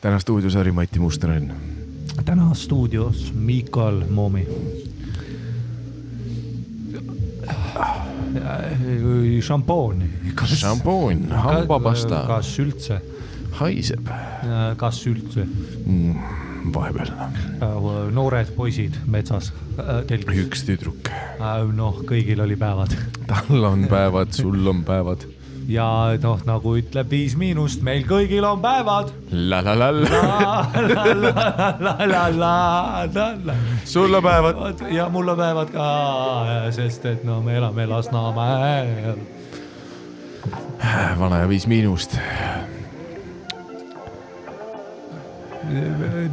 täna stuudios Harri-Mati Mustonen. täna stuudios Miikal Moomi. šampooni. šampoon, hambapasta. kas üldse? haiseb. kas üldse mm,? vahepeal. noored poisid metsas telgis. üks tüdruk. noh, kõigil oli päevad. tal on päevad, sul on päevad ja noh, nagu ütleb Viis Miinust, meil kõigil on päevad. sul on päevad. ja mul on päevad ka, sest et no me elame Lasnamäel. vana ja Viis Miinust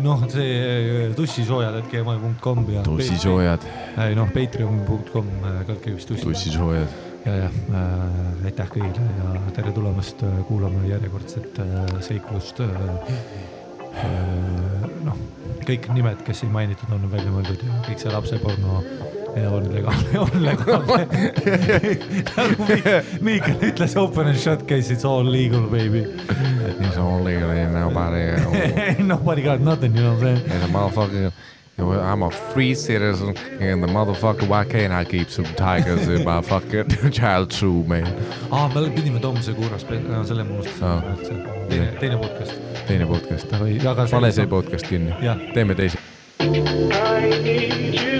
noh, see tussisoojad, et gmail.com ja. tussisoojad. ei noh, patreon.com, kandke vist tussi. tussisoojad ja, jah äh,, aitäh kõigile ja tere tulemast kuulama järjekordset äh, seiklust äh,. Äh, noh, kõik nimed, kes siin mainitud on, on välja mõeldud ja kõik see lapseporno on legaalne, on legaalne nagu Miikal ütles open and shut case, it's all legal baby. It's all legal and nobody Nobody got nothing, you know what I'm saying? And the motherfucker I'm a free citizen and the motherfucker, why can't I keep some tigers in my fucking child zoo, man? aa, me pidime tooma see kuuras, no selle ma unustasin. teine, teine podcast. teine podcast. pane see podcast kinni. teeme teise. I need you,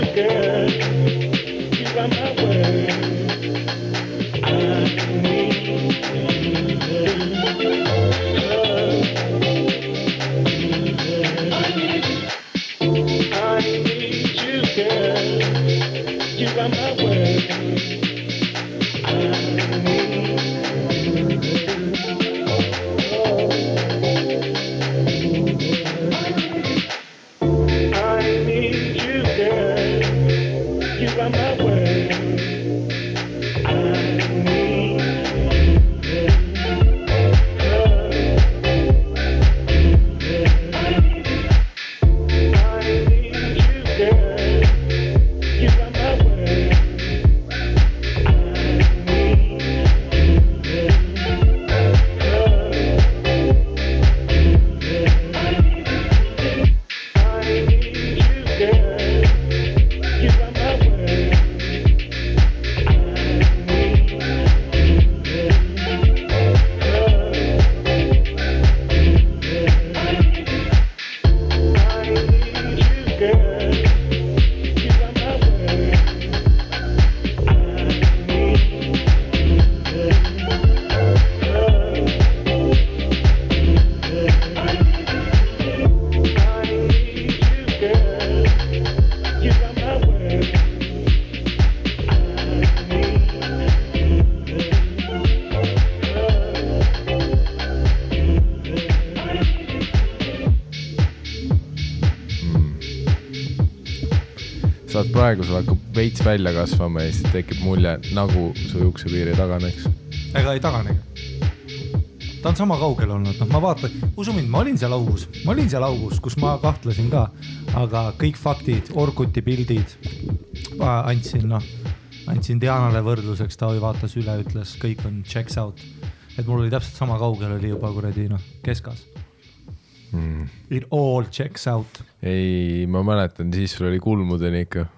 praegu sul hakkab veits välja kasvama ja siis tekib mulje, nagu su juuksepiir ei taganeks. ega ei taganegi. ta on sama kaugel olnud, noh, ma vaatan, usu mind, ma olin seal augus, ma olin seal augus, kus ma kahtlesin ka, aga kõik faktid, Orkuti pildid andsin, noh, andsin Dianale võrdluseks, ta vaatas üle, ütles, kõik on checks out. et mul oli täpselt sama kaugel oli juba kuradi noh, keskas mm.. It all checks out. ei, ma mäletan, siis sul oli kulmudeni ikka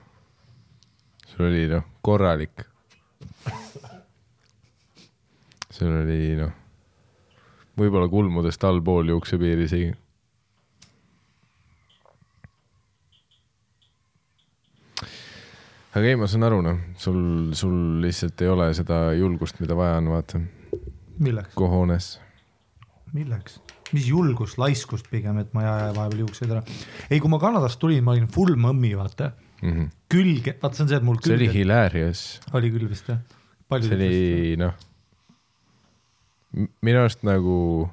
sul oli noh, korralik. sul oli noh, võib-olla kulmudest allpool juuksepiir isegi. aga ei, ma saan aru, noh, sul, sul lihtsalt ei ole seda julgust, mida vaja on, vaata. kohoones. milleks? mis julgust, laiskust pigem, et ma ei aja vahepeal juukseid ära. ei, kui ma Kanadast tulin, ma olin full mõmmi, vaata mm. -hmm. külge, vaata, see on see, et mul külge. see oli hilarious. oli küll vist jah. see oli noh, minu arust nagu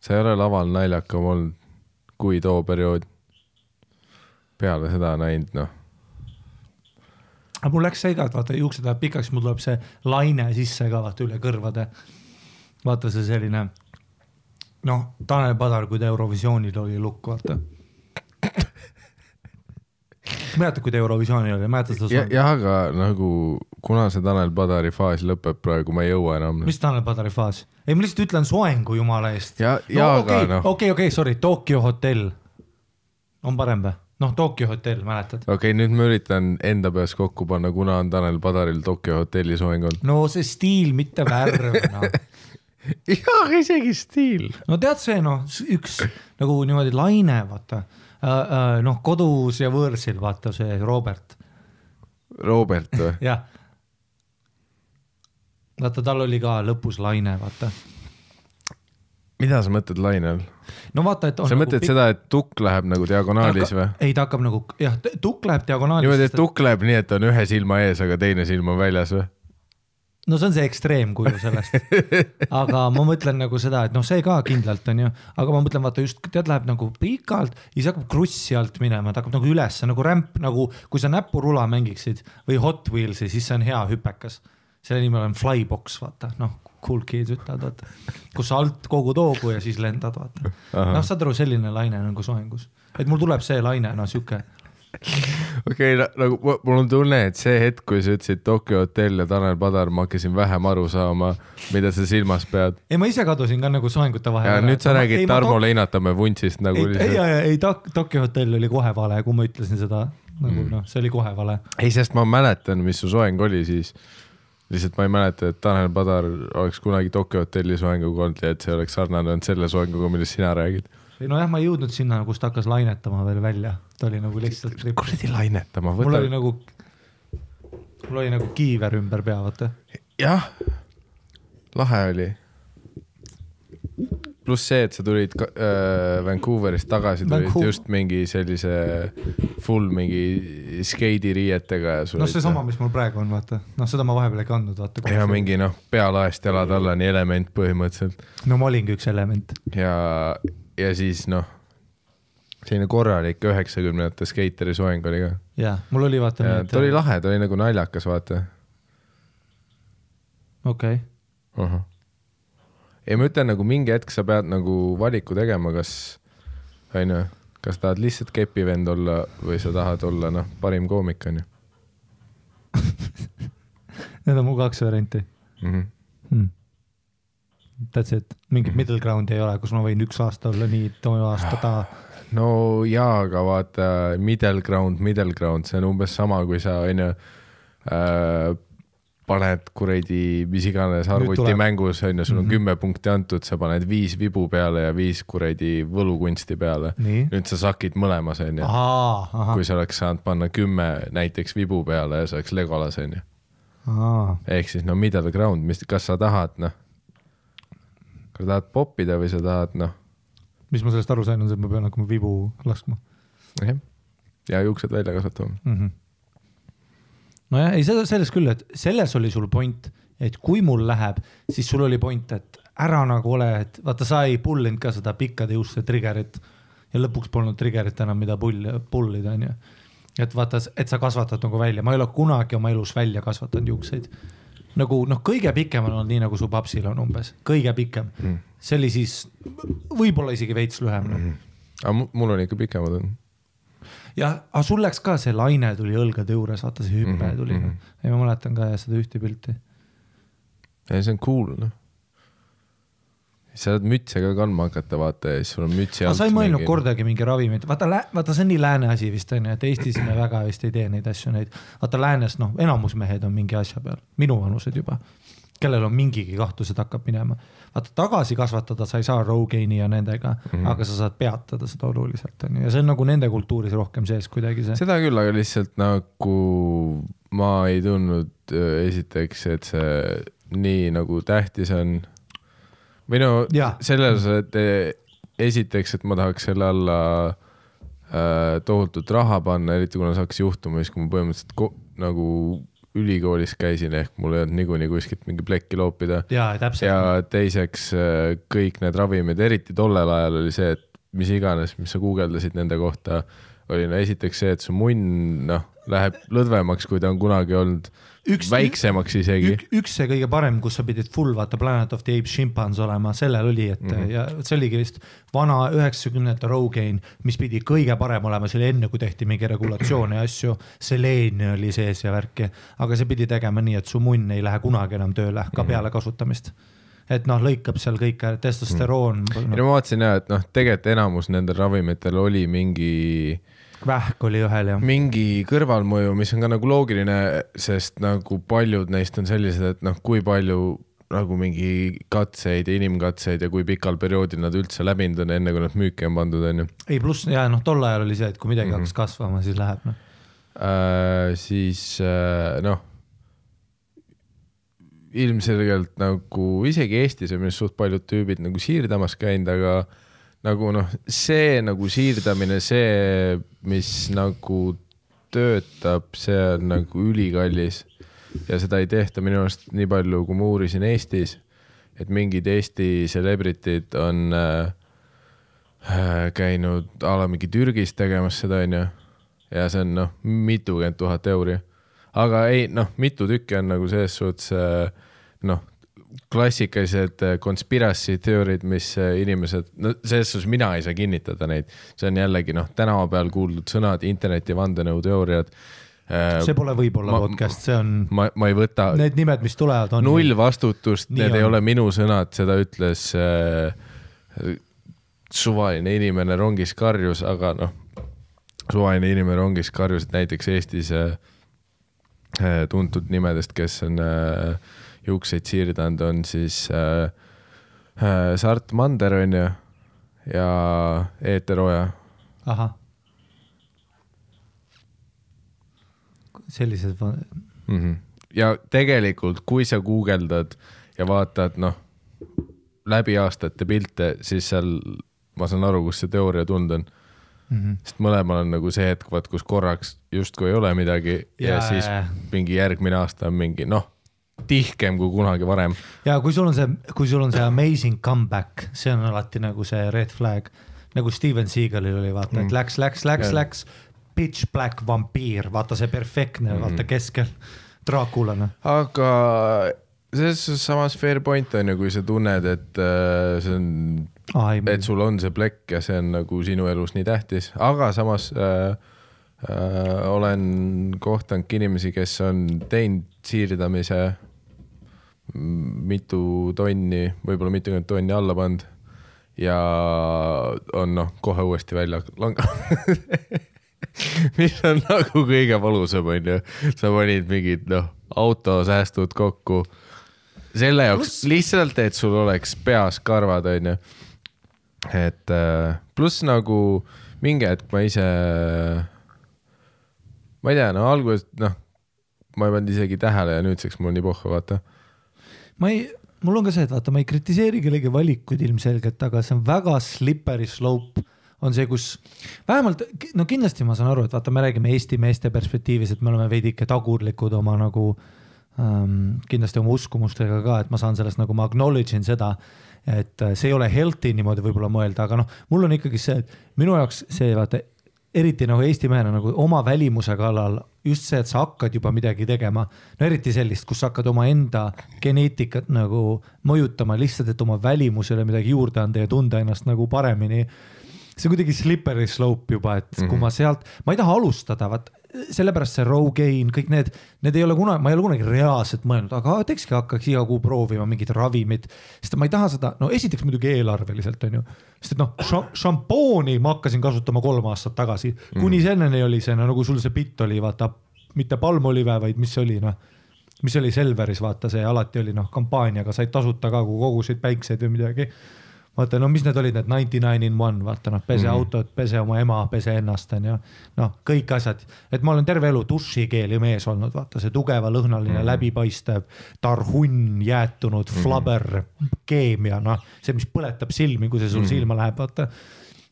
sa ei ole laval naljakam olnud kui too periood. peale seda näinud, noh. aga mul läks see ka, et vaata juuksed lähevad pikaks, mul tuleb see laine sisse ka vaata üle kõrvade. vaata see selline noh, Tanel Padar, kui ta Eurovisioonil oli lukk, vaata mäletad, kui ta Eurovisioonil oli, mäletad seda jah, aga nagu kuna see Tanel Padari faas lõpeb praegu, ma ei jõua enam. mis Tanel Padari faas? ei, ma lihtsalt ütlen soengu jumala eest. no, okei, noh, okei, okei, sorry, Tokyo hotell on parem või? noh, Tokyo hotell, mäletad? okei okay,, nüüd ma üritan enda peas kokku panna, kuna on Tanel Padaril Tokyo hotelli soeng olnud. no see stiil, mitte värv, jaa, aga isegi stiil. no tead see noh, üks nagu niimoodi laine, vaata noh, kodus ja võõrsil, vaata see Robert, Robert või? jah. vaata, tal oli ka lõpus laine, vaata. mida sa mõtled laine all? no vaata, et sa mõtled seda, et tukk läheb nagu diagonaalis või? ei, ta hakkab nagu jah, tukk läheb diagonaalis. niimoodi, et tukk läheb nii, et on ühe silma ees, aga teine silm on väljas või? No see on see ekstreemkuju sellest. aga ma mõtlen nagu seda, et noh, see ka kindlalt on ju, aga ma mõtlen, vaata just tead, läheb nagu pikalt ja siis hakkab krussi alt minema, ta hakkab nagu ülesse nagu rämp, nagu kui sa näpurula mängiksid või Hot Wheelsi, siis see on hea hüpekas. selle nimi on flybox, vaata noh, cool kids ütlevad, vaata, kus sa alt kogud hoogu ja siis lendad, vaata. noh, saad aru, selline laine nagu soengus, et mul tuleb see laine, no sihuke okei okay,, nagu mu- mul on tunne, et see hetk, kui sa ütlesid Tokyo hotell ja Tanel Padar, ma hakkasin vähem aru saama, mida sa silmas pead. ei, ma ise kadusin ka nagu soengute vahele. nüüd sa räägid Tarmo Leinatamäe vuntsist nagu ei, ei, ei, ei Tok- Tokyo hotell oli kohe vale, kui ma ütlesin seda nagu mm. noh, see oli kohe vale. ei, sest ma mäletan, mis su soeng oli siis. lihtsalt ma ei mäleta, et Tanel Padar oleks kunagi Tokyo hotelli soenguga olnud ja et see oleks sarnane olnud selle soenguga, millest sina räägid. ei nojah, ma ei jõudnud sinna, kus ta hakkas lainetama veel välja, ta oli nagu lihtsalt. kuradi lainetama, mul oli nagu, mul oli nagu kiiver ümber pea, vaata. jah, lahe oli. pluss see, et sa tulid äh, Vancouverist tagasi, tulid Vancouver- just mingi sellise full mingi skeidiriietega ja sul noh, seesama, mis mul praegu on, vaata, noh, seda ma vahepeal ei kandnud, vaata. ja mingi noh, pealaest jalad allani element põhimõtteliselt no ma olingi üks element. ja, ja siis noh, selline korralik üheksakümnendate skeiteri soeng oli ka. jaa, mul oli vaata ta oli lahe, ta oli nagu naljakas, vaata okei, uh. -huh. ja ma ütlen nagu mingi hetk sa pead nagu valiku tegema, kas onju, kas tahad lihtsalt kepivend olla või sa tahad olla noh, parim koomik onju need on mu kaks varianti mm. -hmm. hmm.. That's it, mingit middle ground'i ei ole, kus ma võin üks aasta olla nii, too aasta ta. No jaa, aga vaata middle ground, middle ground, see on umbes sama, kui sa onju äh, paned kuradi mis iganes arvutimängus onju, sul on Mhm. kümme punkti antud, sa paned viis vibu peale ja viis kuradi võlukunsti peale. nüüd sa sakid mõlemas onju. kui sa oleks saanud panna kümme näiteks vibu peale ja see oleks Legolas onju. ehk siis no middle ground, mis, kas sa tahad noh, kas sa tahad poppida või sa tahad noh, mis ma sellest aru sain, on see, et ma pean hakkama vibu laskma jah, ja juuksed välja kasvatama. mm. -hmm. nojah, ei seda selles küll, et selles oli sul point, et kui mul läheb, siis sul oli point, et ära nagu ole, et vaata, sa ei pull inud ka seda pikkade juuste trigger'it ja lõpuks polnud trigger'it enam, mida pull, pull ida, onju. et vaata, et sa kasvatad nagu välja, ma ei ole kunagi oma elus välja kasvatanud juukseid. nagu noh, kõige pikem on olnud nii, nagu su papsil on umbes, kõige pikem mm.. See oli siis võib-olla isegi veits lühem noh. no.. aga mu- mul on ikka pikemad on. jah, aga sul läks ka see laine tuli õlgade juures, vaata see hüpe mm -hmm, tuli mm. -hmm. ja ma mäletan ka seda ühte pilti. ei, see on cool noh. sa saad mütse ka kandma hakata, vaata ja siis sul on mütsi alt sa ei mõelnud mingi- kordagi mingi ravimit, vaata, vaata see on nii lääne asi vist onju, et Eestis me väga vist ei tee neid asju, neid. vaata läänes noh, enamus mehed on mingi asja peal, minuvanused juba, kellel on mingigi kahtlus, et hakkab minema. Vaata tagasi kasvatada sa ei saa Rogaini ja nendega mm. -hmm. aga sa saad peatada seda oluliselt onju ja see on nagu nende kultuuris rohkem sees kuidagi see. seda küll, aga lihtsalt nagu ma ei tundnud öö, esiteks, et see nii nagu tähtis on. või no selles, et eh, esiteks, et ma tahaks selle alla äh, tohutut raha panna, eriti kuna see hakkas juhtuma siis, kui ma põhimõtteliselt nagu ülikoolis käisin, ehk mul ei olnud niikuinii kuskilt mingi plekki loopida. ja teiseks äh, kõik need ravimid, eriti tollel ajal oli see, et mis iganes, mis sa guugeldasid nende kohta, oli no esiteks see, et su munn noh, läheb lõdvemaks, kui ta on kunagi olnud, Üks- väiksemaks isegi Ük,. üks see kõige parem, kus sa pidid full vaata Planet of the Apes šimpans olema, sellel oli, et mm. -hmm. ja see oligi vist vana üheksakümnendate Rogaine, mis pidi kõige parem olema, see oli enne, kui tehti mingi regulatsioone ja asju. Selene oli sees ja värki, aga see pidi tegema nii, et su munn ei lähe kunagi enam tööle ka peale kasutamist. et noh, lõikab seal kõik testosteroon ja no,, ma vaatasin jah, et noh, tegelikult enamus nendel ravimitel oli mingi, vähk oli ühel ja mingi kõrvalmõju, mis on ka nagu loogiline, sest nagu paljud neist on sellised, et noh, kui palju nagu mingi katseid ja inimkatseid ja kui pikal perioodil nad üldse läbinud on, enne kui nad müüki on pandud, onju. ei pluss ja noh, tol ajal oli see, et kui midagi mm. -hmm. hakkas kasvama, siis läheb noh. äh, siis äh, noh, ilmselgelt nagu isegi Eestis on minu arust suht paljud tüübid nagu siirdamas käinud, aga nagu noh, see nagu siirdamine, see, mis nagu töötab, see on nagu ülikallis ja seda ei tehta minu arust nii palju, kui ma uurisin Eestis, et mingid Eesti celebrity'd on äh, äh, käinud a la mingi Türgis tegemas seda, onju. ja see on noh, mitukümmend tuhat euri. aga ei noh, mitu tükki on nagu selles suhtes äh, noh, klassikalised äh, conspiracy theory'd, mis äh, inimesed, no selles suhtes mina ei saa kinnitada neid, see on jällegi noh, tänava peal kuuldud sõnad, interneti vandenõuteooriad. see pole võib-olla podcast, see on, ma, ma ei võta, need nimed, mis tulevad, on null vastutust, need on. ei ole minu sõnad, seda ütles äh, suvaline inimene rongis karjus, aga noh, suvaline inimene rongis karjus, et näiteks Eestis äh, äh, tuntud nimedest, kes on äh, juukseid siirdanud, on siis äh, äh, Sart Mander onju ja Eeter Oja. ahah. sellised, mm. -hmm. ja tegelikult, kui sa guugeldad ja vaatad, noh, läbi aastate pilte, siis seal ma saan aru, kust see teooria tulnud on. Mhm. sest mõlemal on nagu see hetk, vaat kus korraks justkui ei ole midagi ja, ja siis mingi järgmine aasta on mingi noh, tihkem kui kunagi varem. ja kui sul on see, kui sul on see amazing comeback, see on alati nagu see red flag, nagu Steven Seagalil oli, vaata, et läks, läks, läks, läks, pitch black vampiir, vaata see perfektne mm, vaata keskel, Draakulana. aga selles suhtes samas fair point on ju, kui sa tunned, et äh, see on et sul on see plekk ja see on nagu sinu elus nii tähtis, aga samas äh, äh, olen kohtanudki inimesi, kes on teinud siirdamise mitu tonni, võib-olla mitukümmend tonni alla pannud ja on noh, kohe uuesti välja langenud. mis on nagu kõige valusam, onju, sa panid mingid noh, autosäästud kokku selle jaoks lihtsalt, et sul oleks peas karvad, onju. et äh, pluss nagu mingi hetk ma ise, ma ei tea, no alguses noh, ma ei pannud isegi tähele ja nüüdseks mul nii pohhu, vaata. Ma ei, mul on ka see, et vaata, ma ei kritiseeri kellegi valikuid ilmselgelt, aga see on väga slippery slope on see, kus vähemalt no kindlasti ma saan aru, et vaata, me räägime Eesti meeste perspektiivis, et me oleme veidike tagurlikud oma nagu ähm, kindlasti oma uskumustega ka, et ma saan sellest nagu ma acknowledge in seda, et äh, see ei ole healthy niimoodi võib-olla mõelda, aga noh, mul on ikkagi see, et minu jaoks see vaata eriti nagu Eesti mehena nagu oma välimuse kallal just see, et sa hakkad juba midagi tegema, no eriti sellist, kus sa hakkad omaenda geneetikat nagu mõjutama lihtsalt, et oma välimusele midagi juurde anda ja tunda ennast nagu paremini see on kuidagi slippery slope juba, et mm -hmm. kui ma sealt, ma ei taha alustada, vaat sellepärast see Rogaine, kõik need, need ei ole kunagi, ma ei ole kunagi reaalselt mõelnud, aga teekski hakkaks iga kuu proovima mingit ravimit, sest ma ei taha seda, no esiteks muidugi eelarveliselt on ju, sest et noh, šampooni ma hakkasin kasutama kolm aastat tagasi, kuni selleni oli see, no nagu sul see bitt oli, vaata mitte palmolive, vaid mis see oli noh mis oli Selveris, vaata see alati oli noh, kampaaniaga said tasuta ka, kui kogusid päikseid või midagi vaata, no mis need olid, need ninety nine in one, vaata noh, pese mm -hmm. autot, pese oma ema, pese ennast onju. noh, kõik asjad, et ma olen terve elu dušikeeli mees olnud, vaata see tugeva lõhnaline mm, -hmm. läbipaistev, tarhunn, jäätunud, flabber, keemia, noh, see, mis põletab silmi, kui see sul mm -hmm. silma läheb, vaata.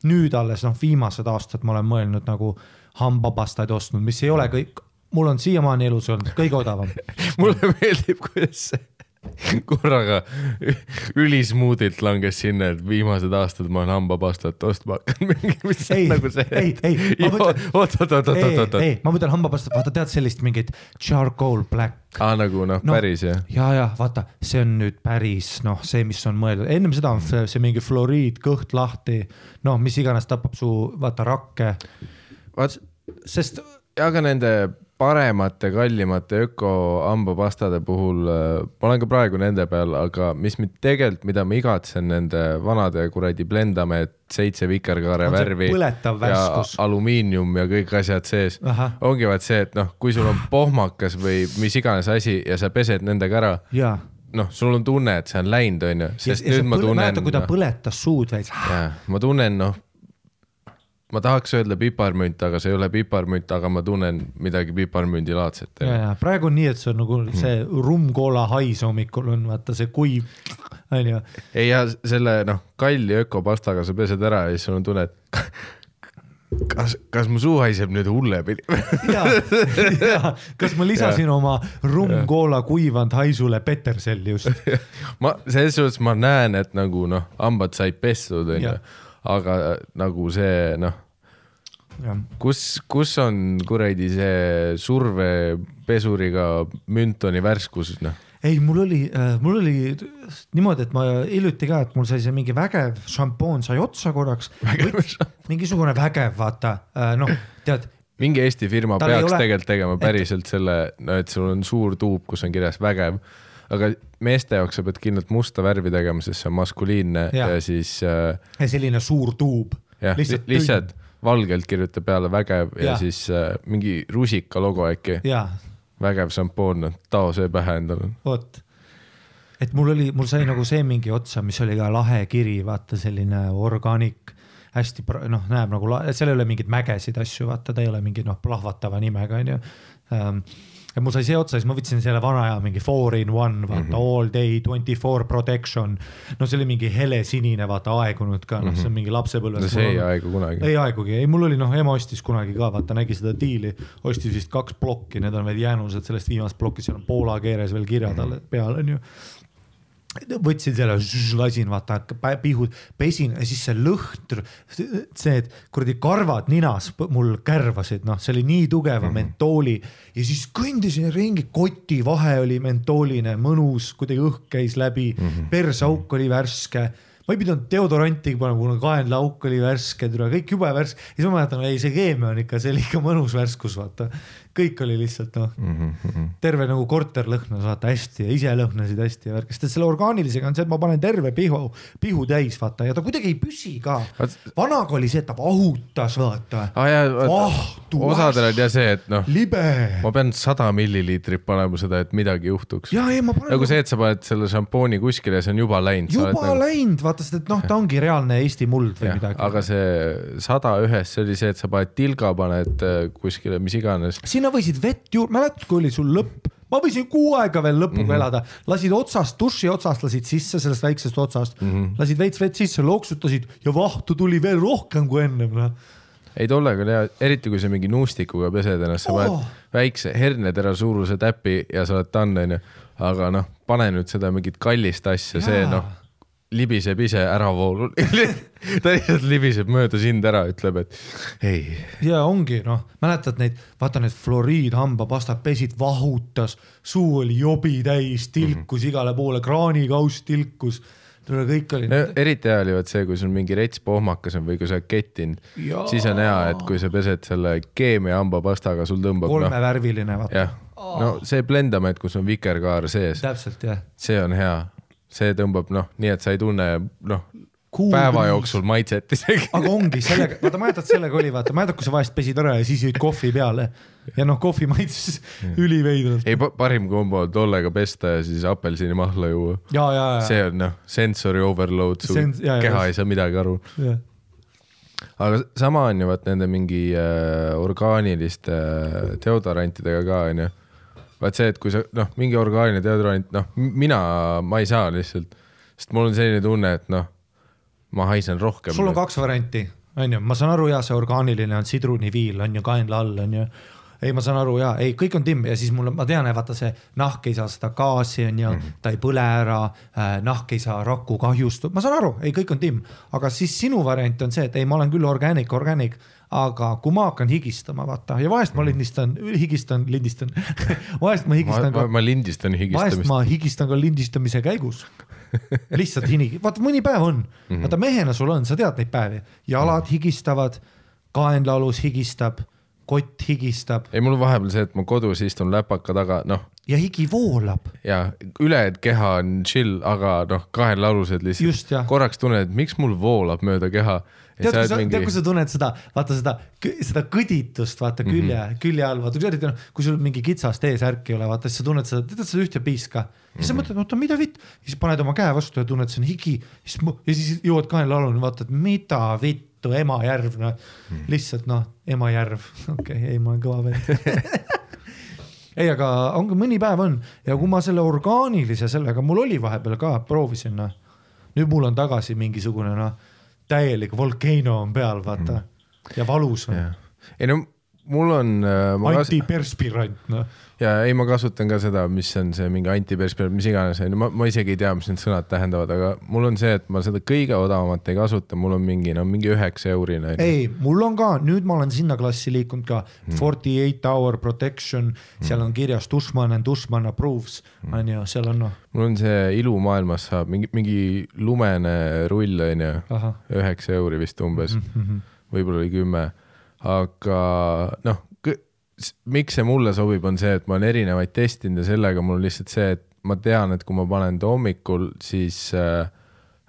nüüd alles noh, viimased aastad ma olen mõelnud nagu hambapastaid ostnud, mis ei ole kõik, mul on siiamaani elus olnud kõige odavam. mulle meeldib, kuidas see korraga ülismuudilt langes sinna, et viimased aastad ma olen hambapastat ostma hakanud. mis Ei, on nagu see ei, ei, ma mõtlen- oot, oot, oot, oot, ei ma mõtlen hambapastat, vaata tead sellist mingit charcoal black. aa nagu noh No. no,, päris jah. ja, ja vaata, see on nüüd päris noh, see, mis on mõeldud, ennem seda on see, see mingi fluoriid, kõht lahti, noh, mis iganes tapab su vaata rakke, vaat, sest aga nende paremate, kallimate ökohambapastade puhul äh, ma olen ka praegu nende peal, aga mis mind tegelikult, mida ma igatsen nende vanade kuradi Blendame seitse vikerkaare värvi ja alumiinium ja kõik asjad sees ongi vaat see, et noh, kui sul on pohmakas või mis iganes asi ja sa pesed nendega ära, ja. noh, sul on tunne, et see on läinud, onju, sest nüüd ma tunnen mäletad, kui ta põletas suud veits. ma tunnen, noh, ma tahaks öelda piparmünt, aga see ei ole piparmünt, aga ma tunnen midagi piparmündilaadset. ja, ja praegu on nii, et see on nagu see rummkoola hais hommikul on vaata see kuiv, onju. ei ja selle noh, kalli ökopastaga sa pesed ära ja siis sul on tunne, et kas, kas mu suu haiseb nüüd hullepidi ja, ja kas ma lisasin oma rummkoola kuivanud haisule peterselli just. ma selles suhtes ma näen, et nagu noh, hambad said pestud, onju aga nagu see noh, kus, kus on kuradi see survepesuriga müntoni värskus, noh. ei, mul oli, mul oli niimoodi, et ma hiljuti ka, et mul sai see mingi vägev šampoon sai otsa korraks. mingisugune vägev, vaata, noh, tead, mingi Eesti firma Tal peaks ole- tegelikult tegema päriselt selle, no et sul on suur tuub, kus on kirjas vägev, aga meeste jaoks sa pead kindlalt musta värvi tegema, sest see on maskuliinne ja, ja siis äh, selline suur tuub. jah, lihtsalt, lihtsalt valgelt kirjutab peale vägev ja, ja siis äh, mingi rusika logo äkki, ja, vägev šampoon, tao see pähe endale. vot. et mul oli, mul sai nagu see mingi otsa, mis oli ka lahe kiri, vaata selline organic, hästi noh, näeb nagu, seal ei ole mingeid mägesid asju, vaata, ta ei ole mingi noh, plahvatava nimega onju ähm,. Ja mul sai see otsa, siis ma võtsin selle vana aja mingi four in one, vaata mm -hmm. all day twenty four protection. no see oli mingi helesinine, vaata aegunud ka, noh, see on mingi lapsepõlvest. no see ei aegu kunagi. ei aegugi, ei mul oli noh, ema ostis kunagi ka, vaata nägi seda diili, ostis vist kaks plokki, need on veel jäänused sellest viimasest plokist, seal on poola keeles veel kirjad all peal onju. Võtsin selle, lasin vaata pihud, pesin ja siis see lõhn, see, et kuradi karvad ninas mul kärvasid, noh, see oli nii tugeva mentooli ja siis kõndisin ringi, koti vahe oli mentooline, mõnus, kuidagi õhk käis läbi mm, -hmm. persauk oli värske ma ei pidanud deodoranti panema, kuna kaenlaauk oli värske, kõik jube värske ja siis ma mäletan, ei see keemia on ikka, see oli ikka mõnus värskus, vaata. Kõik oli lihtsalt noh, Mhm, terve nagu korter lõhnas vaata hästi ja ise lõhnasid hästi ja värk, sest et selle orgaanilisega on see, et ma panen terve pihu, pihu täis vaata ja ta kuidagi ei püsi ka. vanaga oli see, et ta vahutas vaata aa jaa, Vahtu, osadel on jah see, et noh, libe. ma pean sada milliliitrit panema seda, et midagi juhtuks. ja panen nagu see, et sa paned selle šampooni kuskile, see on juba läinud. juba Nagu... läinud, vaata, sest et noh, ta ongi reaalne Eesti muld või jah, midagi. aga see sada ühes, see oli see, et sa paned tilga, paned äh, kuskile, mis iganes. Sinna võisid vett juurde, mäletad, kui oli sul lõpp, ma võisin kuu aega veel lõpuga mm. -hmm. elada, lasid otsast, duši otsast lasid sisse sellest väiksest otsast mm. -hmm. lasid veits vett sisse, loksutasid ja vahtu tuli veel rohkem kui ennem, noh. ei tollega oli hea, eriti kui sa mingi nuustikuga pesed ennast, sa paned Oh. oh. väikse hernetera suuruse täpi ja sa oled done, onju. aga noh, pane nüüd seda mingit kallist asja, see noh, libiseb ise äravoolu ta lihtsalt libiseb mööda sind ära, ütleb, et ei, ja ongi noh, mäletad neid, vaata need fluoriidhambapastad pesid, vahutas, suu oli jobi täis, tilkus mm -hmm. igale poole, kraanikauss tilkus, kõik oli no eriti hea oli vot see, kui sul mingi rets pohmakas on või kui sa oled kettinud, siis on hea, et kui sa pesed selle keemia hambapastaga, sul tõmbab noh, kolmevärviline, vaata. Jah, no see Blendamet, kus on vikerkaar sees, täpselt jah. see on hea, see tõmbab noh, nii et sa ei tunne noh, Cool päeva jooksul maitset isegi. aga ongi sellega, vaata mäletad, sellega oli, vaata mäletad, kui sa vahest pesid ära ja siis jõid kohvi peale ja noh, kohvi maitses üliveidralt. ei, parim kombo on tollega pesta ja siis apelsinimahla juua. ja, ja, ja, see on noh, sensory overload, su Sens- jaa, jaa, keha just. ei saa midagi aru. ja, aga sama on ju vaat nende mingi äh, orgaaniliste äh, deodorantidega ka onju. vaat see, et kui sa noh, mingi orgaaniline deodorant, noh, mina, ma ei saa lihtsalt, sest mul on selline tunne, et noh, ma haisen rohkem. sul on kaks varianti, onju, ma saan aru, ja see orgaaniline on sidruniviil on ju kaenla all onju. ei, ma saan aru ja ei, kõik on timm ja siis mul, ma tean, vaata see nahk ei saa seda gaasi on ju mm, Mhm. -hmm. ta ei põle ära äh,, nahk ei saa raku kahjustada, ma saan aru, ei, kõik on timm, aga siis sinu variant on see, et ei, ma olen küll organic, organic, aga kui ma hakkan higistama, vaata ja vahest ma lindistan, higistan, lindistan vahest ma ma, higistan ma, ka, ma lindistan vahest higistamist. ma higistan ka lindistamise käigus. lihtsalt hini, vaata mõni päev on mm, Mhm. -hmm. vaata mehena sul on, sa tead neid päevi, jalad higistavad, kaenlaalus higistab, kott higistab ei, mul on vahepeal see, et ma kodus istun läpaka taga, noh ja higi voolab. ja ülejäänud keha on chill, aga noh, kahel alused Just, lihtsalt jah. korraks tunned, et miks mul voolab mööda keha. tead, kui sa mingi..., tead, kui sa tunned seda, vaata seda, seda kõditust, vaata külje mm, -hmm. külje all, vaata eriti noh, kui sul mingi kitsast eesärki ei ole, vaata siis sa tunned seda, tead seda ühte piiska. ja siis sa mõtled, oota, mida vitt, siis paned oma käe vastu ja tunned, see on higi, siis ja siis jõuad kaenlaaluni, vaatad, mida vittu, Emajärv, noh lihtsalt noh, Emajärv, okei okay,, ei ma olen kõva vend ei, aga on ka mõni päev on ja kui ma selle orgaanilise sellega, mul oli vahepeal ka, proovisin noh. nüüd mul on tagasi mingisugune noh, täielik volcano on peal, vaata. Ja valus on. ei no mul on, kas-, antiperspirant noh, ja ei, ma kasutan ka seda, mis on see mingi antiperspirant, mis iganes, onju, ma, ma isegi ei tea, mis need sõnad tähendavad, aga mul on see, et ma seda kõige odavamat ei kasuta, mul on mingi, no mingi üheksa eurine. ei, mul on ka, nüüd ma olen sinna klassi liikunud ka. Forty eight hour protection, seal on kirjas Dushman and Dushman approves on ju, seal on noh, mul on see ilumaailmas saab mingi, mingi lumene rull onju, üheksa euri vist umbes, Mhm. võib-olla oli kümme, aga noh, miks see mulle sobib, on see, et ma olen erinevaid testinud ja sellega mul on lihtsalt see, et ma tean, et kui ma panen ta hommikul, siis äh,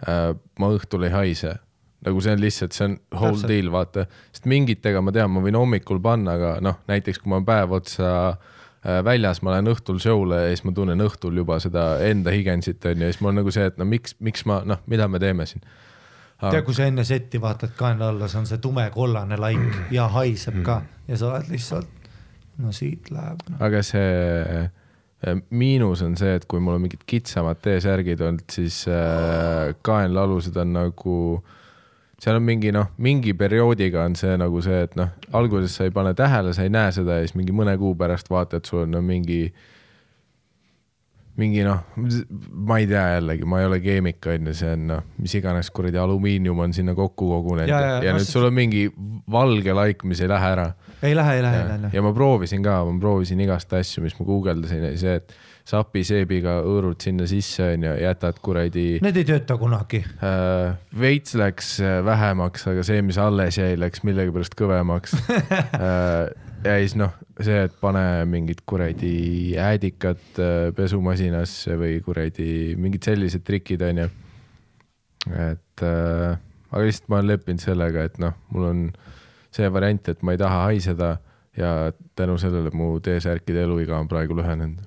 äh, ma õhtul ei haise. nagu see on lihtsalt, see on whole Täpselt. deal, vaata, sest mingitega ma tean, ma võin hommikul panna, aga noh, näiteks kui ma päev otsa äh, väljas, ma lähen õhtul show'le ja siis ma tunnen õhtul juba seda enda higensit onju ja siis mul on nagu see, et no miks, miks ma noh, mida me teeme siin. tead, kui sa enne setti vaatad kaenla alla, see on see tumekollane laik ja haiseb ka ja sa oled lihtsalt, no siit läheb no.. aga see äh, miinus on see, et kui mul on mingid kitsamad T-särgid olnud, siis äh, kaenlaalused on nagu, seal on mingi noh, mingi perioodiga on see nagu see, et noh, alguses sa ei pane tähele, sa ei näe seda ja siis mingi mõne kuu pärast vaatad, sul on no, mingi mingi noh, ma ei tea jällegi, ma ei ole keemik, on ju, see on noh, mis iganes kuradi alumiinium on sinna kokku kogunenud ja, Ja, ja, no nüüd sul on mingi valge laik, mis ei lähe ära ei lähe, ei lähe, ei lähe. ja ma proovisin ka, ma proovisin igast asju, mis ma guugeldasin ja see, et sapiseebiga hõõrud sinna sisse onju, jätad kuradi Need ei tööta kunagi. äh,, veits läks äh, vähemaks, aga see, mis alles jäi, läks millegipärast kõvemaks äh,. Ja siis noh, see, et pane mingid kuradi äädikat äh, pesumasinasse või kuradi mingid sellised trikid onju. et äh, aga lihtsalt ma olen leppinud sellega, et noh, mul on see variant, et ma ei taha haiseda ja tänu sellele mu T-särkide eluiga on praegu lühenenud.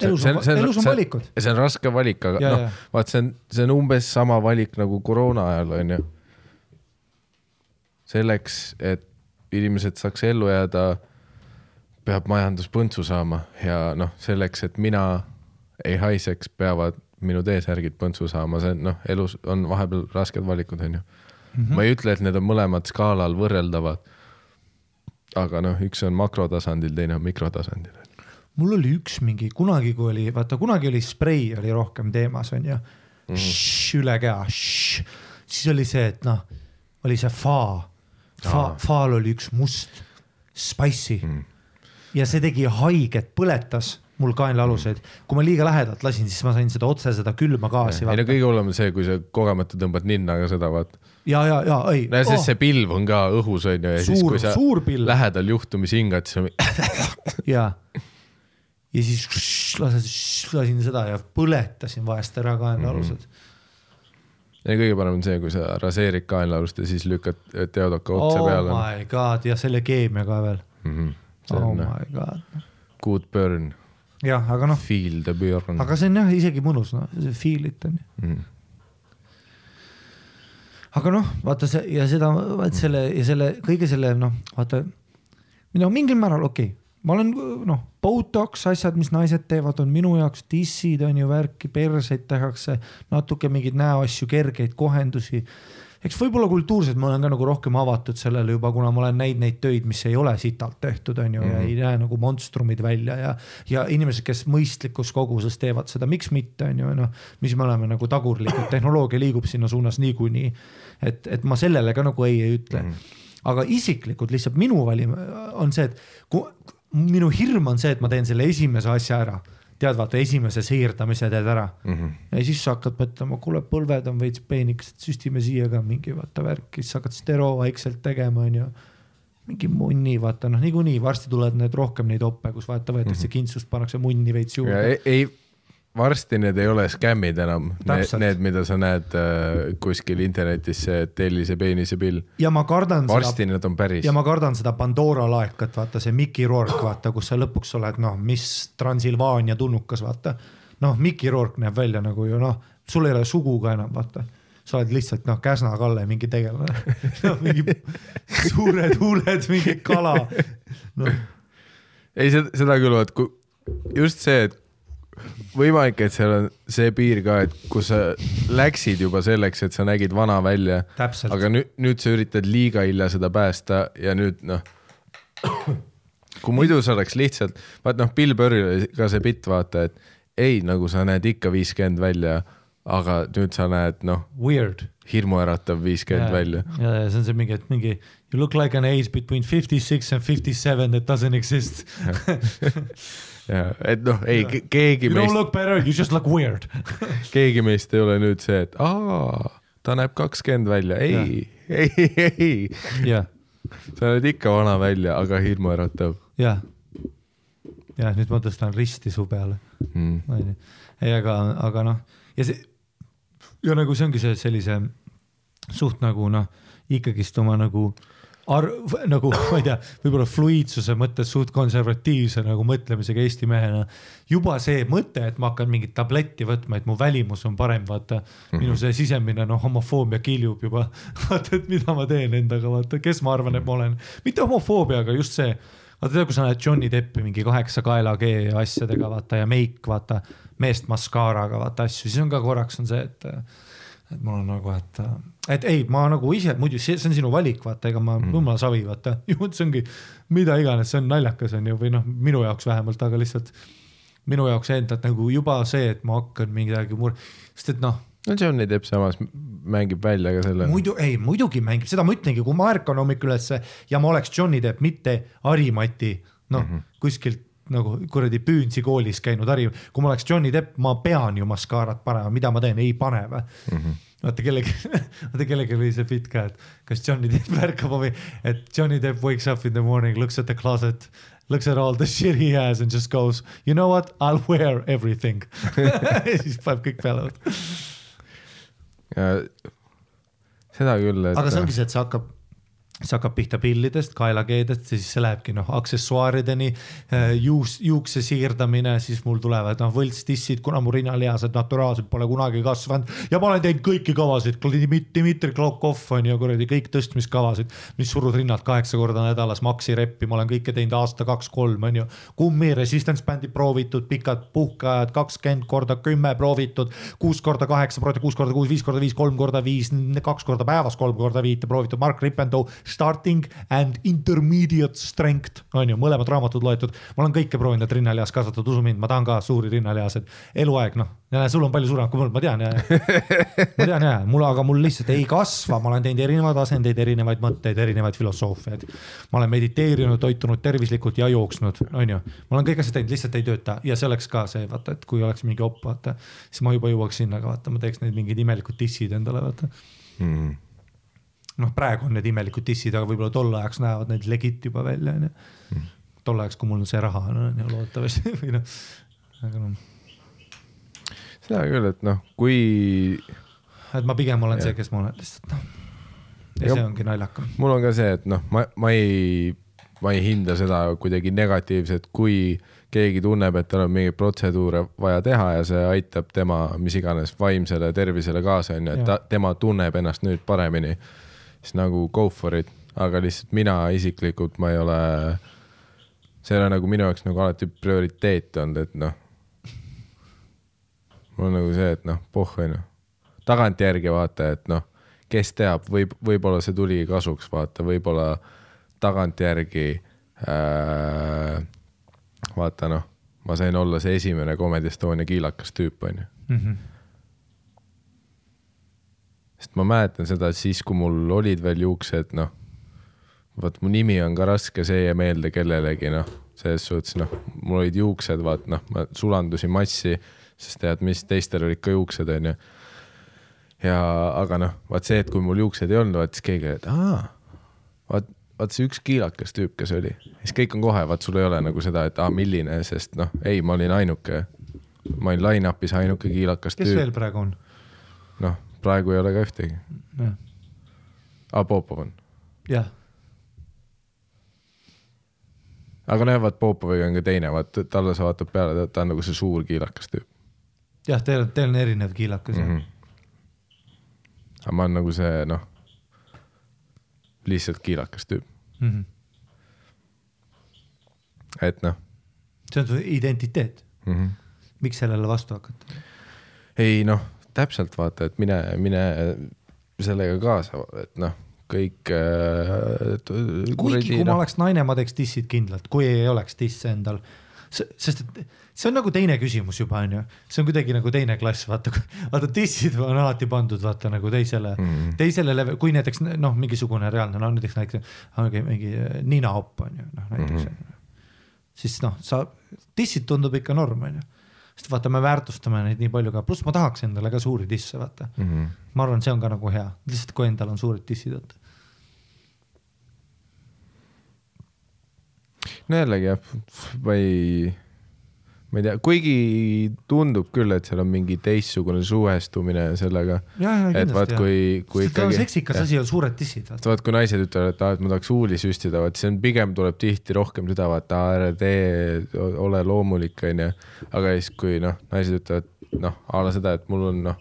elus on, elus on valikud. see on raske valik, aga Ja, noh vaat see on, see on umbes sama valik nagu koroona ajal onju. selleks, et inimesed saaks ellu jääda, peab majandus põntsu saama ja noh, selleks, et mina ei haiseks, peavad minu T-särgid põntsu saama, see on noh, elus on vahepeal rasked valikud onju. -hmm. ma ei ütle, et need on mõlemad skaalal võrreldavad. aga noh, üks on makrotasandil, teine on mikrotasandil. mul oli üks mingi kunagi, kui oli, vaata kunagi oli sprei oli rohkem teemas onju mm.. üle keha, siis oli see, et noh, oli see fa, fa Aa., faal oli üks must spicy mm. ja see tegi haiget, põletas mul kaenlaaluseid, kui ma liiga lähedalt lasin, siis ma sain seda otse seda külma gaasi ei no. kõige hullem on see, kui sa kogemata tõmbad ninnaga seda, vaata. ja, ja, ja ei no sest oh. see pilv on ka õhus onju ja siis, Suur- kui sa pilv. lähedal juhtumisi hingad, siis on ja, ja siis lasin, lasin seda ja põletasin vahest ära kaenlaalused mm. -hmm. Ja kõige parem on see, kui sa raseerid kaenlaalust ja siis lükkad teodoka otse oh peale my god ja selle keemia ka veel. mm. -hmm. see oh on noh, my god. good burn, jah, aga noh, feel the burn. aga see on jah isegi mõnus, noh, see feel it on ju. Mm. aga noh, vaata see ja seda, vaat selle ja selle kõige selle noh, vaata. no mingil määral okei okay., ma olen noh, botox asjad, mis naised teevad, on minu jaoks dissid on ju värki, perseid tehakse, natuke mingeid näoasju, kergeid kohendusi. eks võib-olla kultuurselt ma olen ka nagu rohkem avatud sellele juba, kuna ma olen näinud neid töid, mis ei ole sitalt tehtud, on ju mm, -hmm. ja ei näe nagu monstrumid välja ja, ja inimesed, kes mõistlikus koguses teevad seda, miks mitte, on ju, noh, mis me oleme nagu tagurlikud, tehnoloogia liigub sinna suunas niikuinii. et, et ma sellele ka nagu ei ei ütle mm. -hmm. aga isiklikult lihtsalt minu valim on see, et minu hirm on see, et ma teen selle esimese asja ära tead, vaata esimese siirdamise teed ära mm. -hmm. ja siis sa hakkad mõtlema, kuule, põlved on veits peenikesed, süstime siia ka mingi vaata värk, siis hakkad stero vaikselt tegema, onju. mingi munni, vaata noh, niikuinii varsti tulevad need rohkem neid oppe, kus vaata võetakse mm -hmm. kintsust, pannakse munni veits juurde. ei, ei, varsti need ei ole skämmid enam, need, mida sa näed äh, kuskil internetis, see tellise peenise pill. ja ma kardan varsti seda need on päris ja. ma kardan seda Pandora laekat, vaata see Mickey Rourke, vaata, kus sa lõpuks oled noh, mis Transilvaania tulnukas, vaata. noh, Mickey Rourke näeb välja nagu ju noh, sul ei ole sugu ka enam, vaata sa oled lihtsalt noh, Käsna Kalle mingi tegelane no,, mingi suured huuled, mingi kala no,. ei, seda küll, vaat kui just see, et võimalik, et seal on see piir ka, et kus sa läksid juba selleks, et sa nägid vana välja, aga nüüd, nüüd sa üritad liiga hilja seda päästa ja nüüd noh, kui muidu see oleks lihtsalt, vaat noh, Bill Burril oli ka see bitt, vaata, et ei, nagu sa näed ikka viiskümmend välja, aga nüüd sa näed noh, weird. hirmuäratav viiskümmend välja. ja, ja see on see mingi, et mingi you look like an age between fifty six and fifty seven that doesn't exist. et noh, ei ke- keegi You don't meist, look better, you just look weird. keegi meist ei ole nüüd see, et aa, ta näeb kakskümmend välja, ei, ei, ei, jah, sa näed ikka vana välja, aga hirmuäratav jah. jah, nüüd ma tõstan risti su peale mm.. ei aga, aga noh, ja see ja nagu see ongi see sellise suht nagu noh, ikkagist oma nagu arv, nagu ma ei tea, võib-olla fluiidsuse mõttes suht konservatiivse nagu mõtlemisega Eesti mehena. juba see mõte, et ma hakkan mingit tabletti võtma, et mu välimus on parem, vaata mm -hmm. minu see sisemine noh, homofoobia kiljub juba. vaata, et mida ma teen endaga, vaata, kes ma arvan, et ma olen, mitte homofoobia, aga just see vaata tead, kui sa näed Johnny Deppi mingi kaheksa kaela G asjadega vaata ja meik vaata, meest maskaaraga vaata asju, siis on ka korraks on see, et et mul on nagu, et, et ei, ma nagu ise muidu see, see on sinu valik, vaata, ega ma mm. jumala savi, vaata, see ongi mida iganes, see on naljakas, on ju, või noh, minu jaoks vähemalt, aga lihtsalt minu jaoks endalt nagu juba see, et ma hakkan midagi mure, sest et noh no Johnny Depp samas mängib välja ka selle. muidu ei, muidugi mängib, seda ma ütlengi, kui ma ärkan hommikul ülesse ja ma oleks Johnny Depp, mitte Harimati, noh mm -hmm. kuskilt nagu kuradi Püünsi koolis käinud Hari, kui ma oleks Johnny Depp, ma pean ju maskaarat panema, mida ma teen, ei pane või mm -hmm. vaata kellegi, vaata kellelgi oli see bitt ka, et kas Johnny Depp ärkab või, et Johnny Depp wakes up in the morning, looks at the closet, looks at all the shit he has and just goes, you know what, I will wear everything siis paneb kõik peale. seda küll, et. aga see ongi see, et see hakkab, see hakkab pihta pillidest, kaelakeedest siis see lähebki noh, aksessuaarideni, juus, juukse siirdamine, siis mul tulevad noh, võltstissid, kuna mu rinnalihased naturaalselt pole kunagi kasvanud ja ma olen teinud kõiki kavasid, Dmitri Klokov on ju kuradi kõik tõstmiskavasid, mis surud rinnad kaheksa korda nädalas, maksi reppi, ma olen kõike teinud aasta kaks-kolm on ju. kummi resistance bändi proovitud, pikad puhkeajad, kakskümmend korda kümme proovitud, kuus korda kaheksa proovitud, kuus korda kuus, viis korda viis, kolm korda viis, kaks korda päevas, kolm korda viite proovitud, Mark Rippendoo starting and intermediate strength on ju, mõlemad raamatud loetud. ma olen kõike proovinud, et rinnalihas kasvatada, usu mind, ma tahan ka suuri rinnalihased, eluaeg noh, sul on palju suuremad kui mul, ma tean ja, ma tean ja, mul, aga mul lihtsalt ei kasva, ma olen teinud erinevaid asendeid, erinevaid mõtteid, erinevaid filosoofiaid. ma olen mediteerinud, toitunud tervislikult ja jooksnud, on ju, ma olen kõik asjad teinud, lihtsalt ei tööta ja see oleks ka see vaata, et kui oleks mingi op, vaata, siis ma juba jõuaks sinna, aga vaata, ma teeks need mingid imelikud dissid endale, vaata mm.. noh, praegu on need imelikud dissid, aga võib-olla tol ajaks näevad need legit juba välja, onju. tol ajaks, kui mul see raha on, onju, loodetavasti või noh, aga noh, seda küll, et noh, kui et ma pigem olen Jah. see, kes ma olen lihtsalt noh. ja see ongi naljakam. mul on ka see, et noh, ma, ma ei, ma ei hinda seda kuidagi negatiivselt, kui keegi tunneb, et tal on mingeid protseduure vaja teha ja see aitab tema mis iganes vaimsele tervisele kaasa, onju, et ta, tema tunneb ennast nüüd paremini, siis nagu go for it, aga lihtsalt mina isiklikult ma ei ole, see ei ole nagu minu jaoks nagu alati prioriteet olnud, et noh, mul on nagu see, et noh, pohh onju, tagantjärgi vaata, et noh, kes teab, võib, võib-olla see tuli kasuks, vaata, võib-olla tagantjärgi äh, vaata noh, ma sain olla see esimene Comedy Estonia kiilakas tüüp, onju Mhm. Sest ma mäletan seda siis, kui mul olid veel juuksed, noh. vot mu nimi on ka raske see meelde kellelegi, noh, selles suhtes, noh, mul olid juuksed, vaat noh, ma sulandusin massi, sest tead, mis teistel olid ka juuksed, onju. ja, aga noh, vaat see, et kui mul juuksed ei olnud, vaat siis keegi, et aa, vaat, vaat see üks kiilakas tüüp, kes oli, siis kõik on kohe, vaat sul ei ole nagu seda, et aa, milline, sest noh, ei, ma olin ainuke. ma olin line-up'is ainuke kiilakas kes tüüp veel praegu on? noh, praegu ei ole ka ühtegi. aa, Popov on. jah, aga noh, vaat Popoviga on ka teine, vaat talle sa vaatad peale, ta on nagu see suur kiilakas tüüp jah, teil, teil on erinev kiilakas mm. mm. -hmm. aga ma olen nagu see noh, lihtsalt kiilakas tüüp, -hmm. et noh see on su identiteet, mm -hmm. miks sellele vastu hakata? ei noh, täpselt vaata, et mine, mine sellega kaasa, et noh, kõik äh,. kuigi, kui ma oleks naine, ma teeks dissid kindlalt, kui ei oleks disse endal. sest et see on nagu teine küsimus juba onju, see on kuidagi nagu teine klass, vaata, vaata dissid on alati pandud vaata nagu teisele mm. -hmm. teisele level, kui näiteks noh, mingisugune reaalne, no näiteks näiteks mingi, mingi ninaopp on ju, noh näiteks mm. -hmm. siis noh, sa, dissid tundub ikka norm onju, sest vaata, me väärtustame neid nii palju ka, pluss ma tahaks endale ka suuri disse vaata mm. mm. -hmm. ma arvan, see on ka nagu hea, lihtsalt kui endal on suured dissid vaata. no jällegi jah, ma ei, ma ei tea, kuigi tundub küll, et seal on mingi teistsugune suhestumine sellega. et vaat kui, kui ikkagi. seksikas asi on suured dissid. vaat kui naised ütlevad, et aa, et ma tahaks huuli süstida, vaat see on pigem tuleb tihti rohkem seda, vaata ära tee, ole loomulik, onju. aga siis, kui noh, naised ütlevad noh, a la seda, et mul on noh,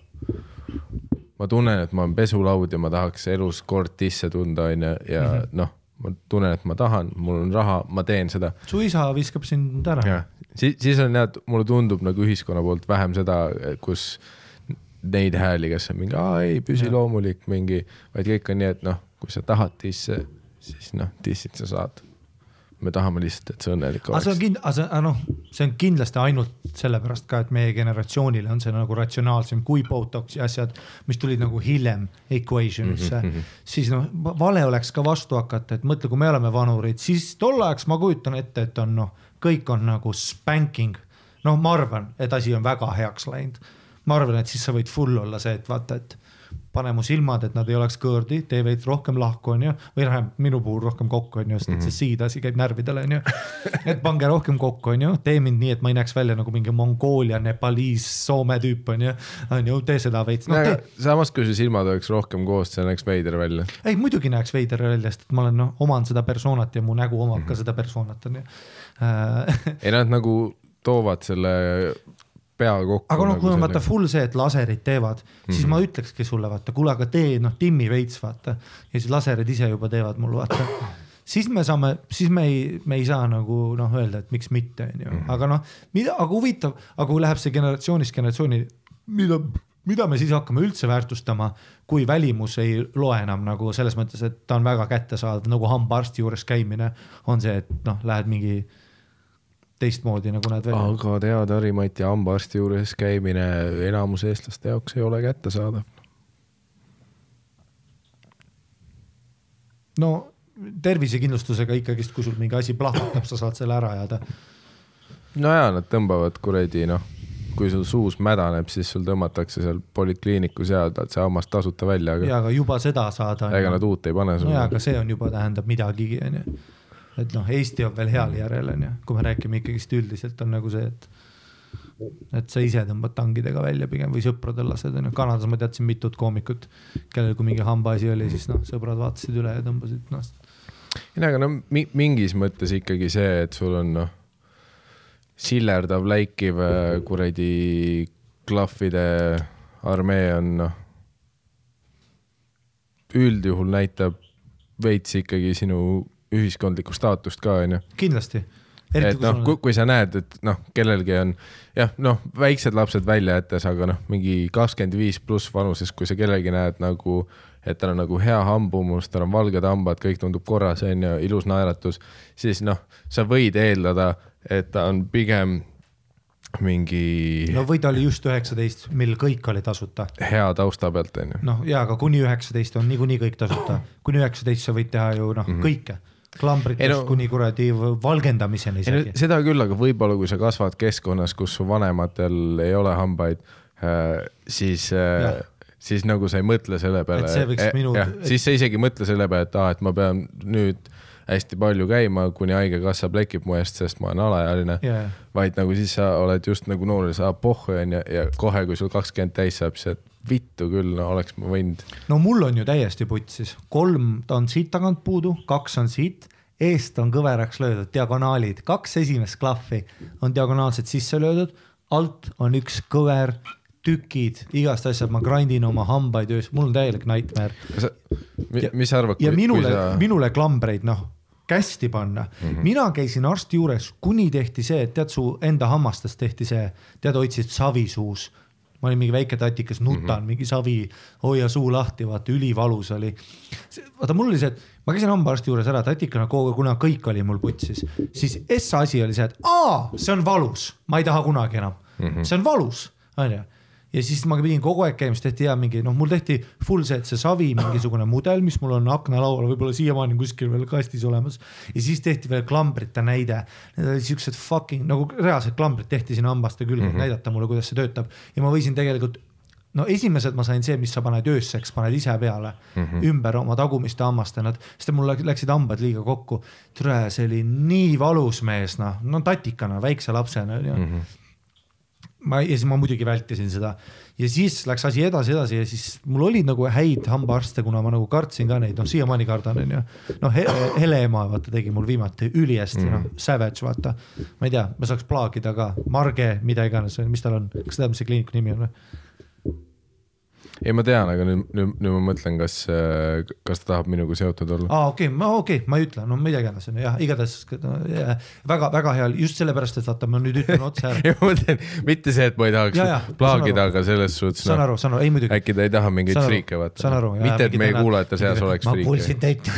ma tunnen, et ma olen pesulaud ja ma tahaks elus kord tisse tunda, onju, ja mm -hmm. noh, ma tunnen, et ma tahan, mul on raha, ma teen seda su isa viskab sind ära. siis, siis on jah, mulle tundub nagu ühiskonna poolt vähem seda, kus neid hääli, kes on mingi, aa ei, püsi Jah. loomulik mingi, vaid kõik on nii, et noh, kui sa tahad disse, siis noh, dissid sa saad. Me tahame lihtsalt, et sa õnnelik aga see on oleks. kind-, aga see, noh, see on kindlasti ainult sellepärast ka, et meie generatsioonile on see nagu ratsionaalsem kui Botoxi asjad, mis tulid nagu hiljem equation'isse mm, -hmm. siis noh, vale oleks ka vastu hakata, et mõtle, kui me oleme vanurid, siis tol ajaks ma kujutan ette, et on noh, kõik on nagu spanking. noh, ma arvan, et asi on väga heaks läinud. ma arvan, et siis sa võid full olla see, et vaata, et pane mu silmad, et nad ei oleks kõõrdi, tee veits rohkem lahku, onju. või vähemalt minu puhul rohkem kokku, onju, sest et see siidasi käib närvidele, onju. et pange rohkem kokku, onju, tee mind nii, et ma ei näeks välja nagu mingi Mongoolia, Nepaliis, Soome tüüp, onju. onju, tee seda veits, noh tee. samas, kui su silmad oleks rohkem koos, see näeks veider välja. ei, muidugi näeks veider välja, sest et ma olen noh, oman seda persoonat ja mu nägu omab ka seda persoonat, onju. ei nad nagu toovad selle pea kokku. aga noh, kui on vaata nagu full see, et laserid teevad, siis Mhm. ma ütlekski sulle vaata, kuule, aga tee noh, timmi veits vaata ja siis laserid ise juba teevad mul vaata. siis me saame, siis me ei, me ei saa nagu noh, öelda, et miks mitte, onju, Mhm. aga noh, mida, aga huvitav, aga kui läheb see generatsioonist generatsiooni, mida, mida me siis hakkame üldse väärtustama, kui välimus ei loe enam nagu selles mõttes, et ta on väga kättesaadav nagu hambaarsti juures käimine on see, et noh, lähed mingi teistmoodi nagu näed välja. aga tead, Harimati hambaarsti juures käimine enamus eestlaste jaoks ei ole kättesaadav. no tervisekindlustusega ikkagist, kui sul mingi asi plahvatab, sa saad selle ära ajada. no ja nad tõmbavad kuradi noh, kui sul suus mädaneb, siis sul tõmmatakse seal polikliinikus ja see hammas tasuta välja, aga ja aga juba seda saada. ega nad uut ei pane no sulle ja, aga see on juba tähendab midagigi onju. Et noh, Eesti on veel heal järjel onju, kui me räägime ikkagist üldiselt on nagu see, et et sa ise tõmbad tangidega välja pigem või sõpradel lased onju, Kanadas ma teadsin mitut koomikut, kellel kui mingi hambaasi oli, siis noh, sõbrad vaatasid üle ja tõmbasid noh, ei, aga no mi- mingis mõttes ikkagi see, et sul on noh, sillerdav, läikiv äh, kuradi klahvide armee on noh, üldjuhul näitab veits ikkagi sinu ühiskondlikku staatust ka onju. kindlasti. et noh, kui, kui sa näed, et noh, kellelgi on jah, noh, väiksed lapsed välja jättes, aga noh, mingi kakskümmend viis pluss vanuses, kui sa kellelgi näed nagu, et tal on nagu hea hambumus, tal on valged hambad, kõik tundub korras, on ju, ilus naeratus, siis noh, sa võid eeldada, et ta on pigem mingi no või ta oli just üheksateist, mil kõik oli tasuta. hea tausta pealt, on ju. noh, ja aga kuni üheksateist on niikuinii kõik tasuta, kuni üheksateist sa võid teha ju noh mm -hmm. kõike, klambritest no, kuni kuradi valgendamiseni isegi. seda küll, aga võib-olla kui sa kasvad keskkonnas, kus su vanematel ei ole hambaid, siis Jah., siis nagu sa ei mõtle selle peale. Et minu- jah, siis sa isegi ei mõtle selle peale, et aa, et ma pean nüüd hästi palju käima, kuni haigekassa plekib mu eest, sest ma olen alaealine ja, ja vaid nagu siis sa oled just nagu noor ja sa pohhu onju ja kohe, kui sul kakskümmend täis saab, siis et vittu küll, no oleks ma võinud. no mul on ju täiesti putsis, kolm ta on siit tagant puudu, kaks on siit, eest on kõveraks löödud diagonaalid, kaks esimest klahvi on diagonaalselt sisse löödud, alt on üks kõver, tükid, igast asjad, ma grind in oma hambaid öös, mul on täielik nightmare mis sa arvad, ja minule sa..., minule klambreid noh, kästi panna mm. -hmm. mina käisin arsti juures, kuni tehti see, et tead su enda hammastest tehti see, tead hoidsid savi suus. Ma olin mingi väike tatikas, nutan mm. -hmm. mingi savi, hoia suu lahti, vaata ülivalus oli. vaata mul oli see, et ma käisin hambaarsti juures ära tatikana kuna kõik oli mul putsis, siis essa asi oli see, et aa, see on valus, ma ei taha kunagi enam mm. -hmm. see on valus, onju ja siis ma pidin kogu aeg käima, siis tehti ja mingi noh, mul tehti full see, et see savi mingisugune mudel, mis mul on aknalaual võib-olla siiamaani kuskil veel kastis olemas. ja siis tehti veel klambrite näide, need olid siuksed fucking nagu reaalsed klambrid tehti sinna hambaste külge mm, -hmm. näidata mulle, kuidas see töötab ja ma võisin tegelikult no esimesed ma sain see, mis sa paned ööseks, paned ise peale mm -hmm. ümber oma tagumiste hammaste, nad, sest mul läk- läksid hambad liiga kokku. tere, see oli nii valus mees, noh, no tatikana, väikse lapsena onju mm. -hmm ma ja siis ma muidugi vältisin seda ja siis läks asi edasi, edasi ja siis mul oli nagu häid hambaarste, kuna ma nagu kartsin ka neid, noh siiamaani kardan, onju. noh he,, Hele ema vaata tegi mul viimati ülihästi mm., noh savage vaata. ma ei tea, ma saaks plaagida ka, Marge, mida iganes, mis tal on, kas tead, mis see kliiniku nimi on või? ei, ma tean, aga nüüd, nüüd, nüüd ma mõtlen, kas, kas ta tahab minuga seotud olla. aa, okei okay,, ma okei okay,, ma ei ütle, no mida iganes on ju jah, igatahes väga-väga hea, just sellepärast, et vaata, ma nüüd ütlen otse ära. ma mõtlen, mitte see, et ma ei tahaks plaagida, aga selles suhtes, saan noh, aru, saan aru, ei muidugi. äkki ta ei taha mingeid friike vaata mitte, et meie kuulajate seas oleks ma friike kuulsin. teid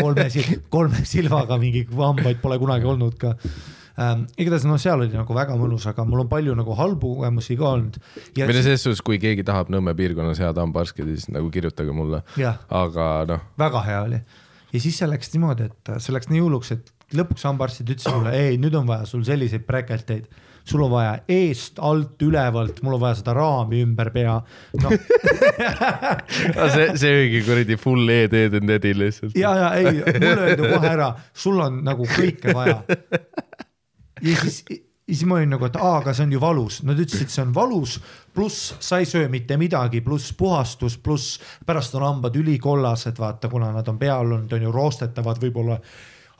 kolme kolme silmaga mingi hambaid pole kunagi olnud ka ähm,. igatahes no seal oli nagu väga mõnus, aga mul on palju nagu halbu kogemusi ka olnud. või no selles suhtes, kui keegi tahab Nõmme piirkonnas head hambaarsti, siis nagu kirjutage mulle. Aga noh, väga hea oli. ja siis see läks niimoodi, et see läks nii hulluks, et lõpuks hambaarstid ütlesid mulle, ei, nüüd on vaja sul selliseid bräkelteid, sul on vaja eest, alt, ülevalt, mul on vaja seda raami ümber pea. noh, see, see oligi kuradi full ED and Eddie lihtsalt. ja, ja ei, mulle öeldi kohe ära, sul on nagu kõike vaja. Ja siis, ja siis ma olin nagu, et aa, aga see on ju valus, nad ütlesid, see on valus, pluss sa ei söö mitte midagi, pluss puhastus, pluss pärast on hambad ülikollased, vaata, kuna nad on peal olnud, on ju roostetavad võib-olla.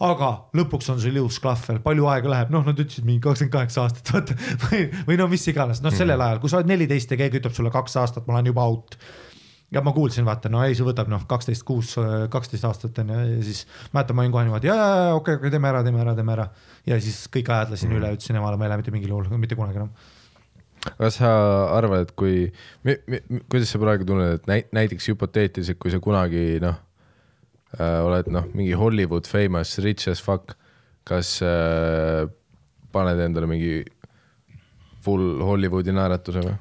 Aga lõpuks on sul ilus klahvel, palju aega läheb, noh, nad ütlesid mingi kakskümmend kaheksa aastat, vaata. Või, või no mis iganes, noh, sellel ajal, kui sa oled neliteist ja keegi ütleb sulle kaks aastat, ma olen juba out. Ja ma kuulsin, vaata, no ei, see võtab noh, kaksteist kuus, kaksteist aastat on ju ja siis mäletan, ma olin kohe niimoodi ja, ja, ja okei, okei, teeme ära, teeme ära, teeme ära. Ja siis kõik ajad lasin üle, ütlesin emale, ma ei lähe mitte mingil juhul, mitte kunagi enam. kas sa arvad, et kui, kuidas sa praegu tunned, et näi-, näiteks hüpoteetiliselt, kui sa kunagi noh äh,, oled noh, mingi Hollywood famous, rich as fuck, kas äh, paned endale mingi full Hollywoodi naeratuse või?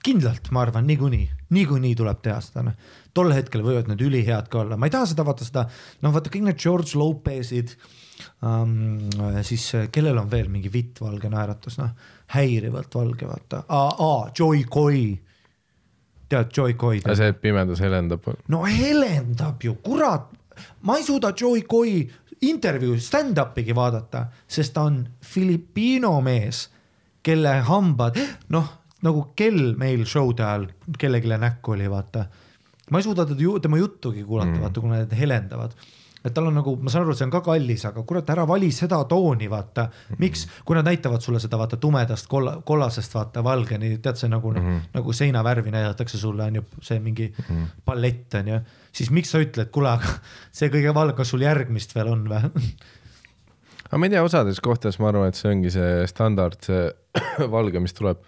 kindlalt, ma arvan, niikuinii, niikuinii tuleb teha seda, noh. tol hetkel võivad need ülihead ka olla, ma ei taha seda vaata seda, noh, vaata kõik need George Lopez'id um,. siis äh, kellel on veel mingi vittvalge naeratus, noh, häirivalt valge, vaata, Joy Coy. tead Joy Coy'd? see, pimedus helendab. no helendab ju, kurat, ma ei suuda Joy Coy intervjuu stand-up'igi vaadata, sest ta on Filipiino mees, kelle hambad, noh nagu kell meil show'de ajal kellelegi näkku oli, vaata. ma ei suuda teda tema juttugi kuulata mm., vaata, kuna need helendavad et tal on nagu, ma saan aru, see on ka kallis, aga kurat, ära vali seda tooni, vaata. miks, kui nad näitavad sulle seda vaata tumedast kolla, kollasest vaata valgeni, tead see nagu mm, -hmm. nagu seinavärvi näidatakse sulle on ju see mingi mm -hmm. pallett on ju. siis miks sa ütled, kuule, aga see kõige valgem, kas sul järgmist veel on või? aga ma ei tea, osades kohtades ma arvan, et see ongi see standard, see valge, mis tuleb.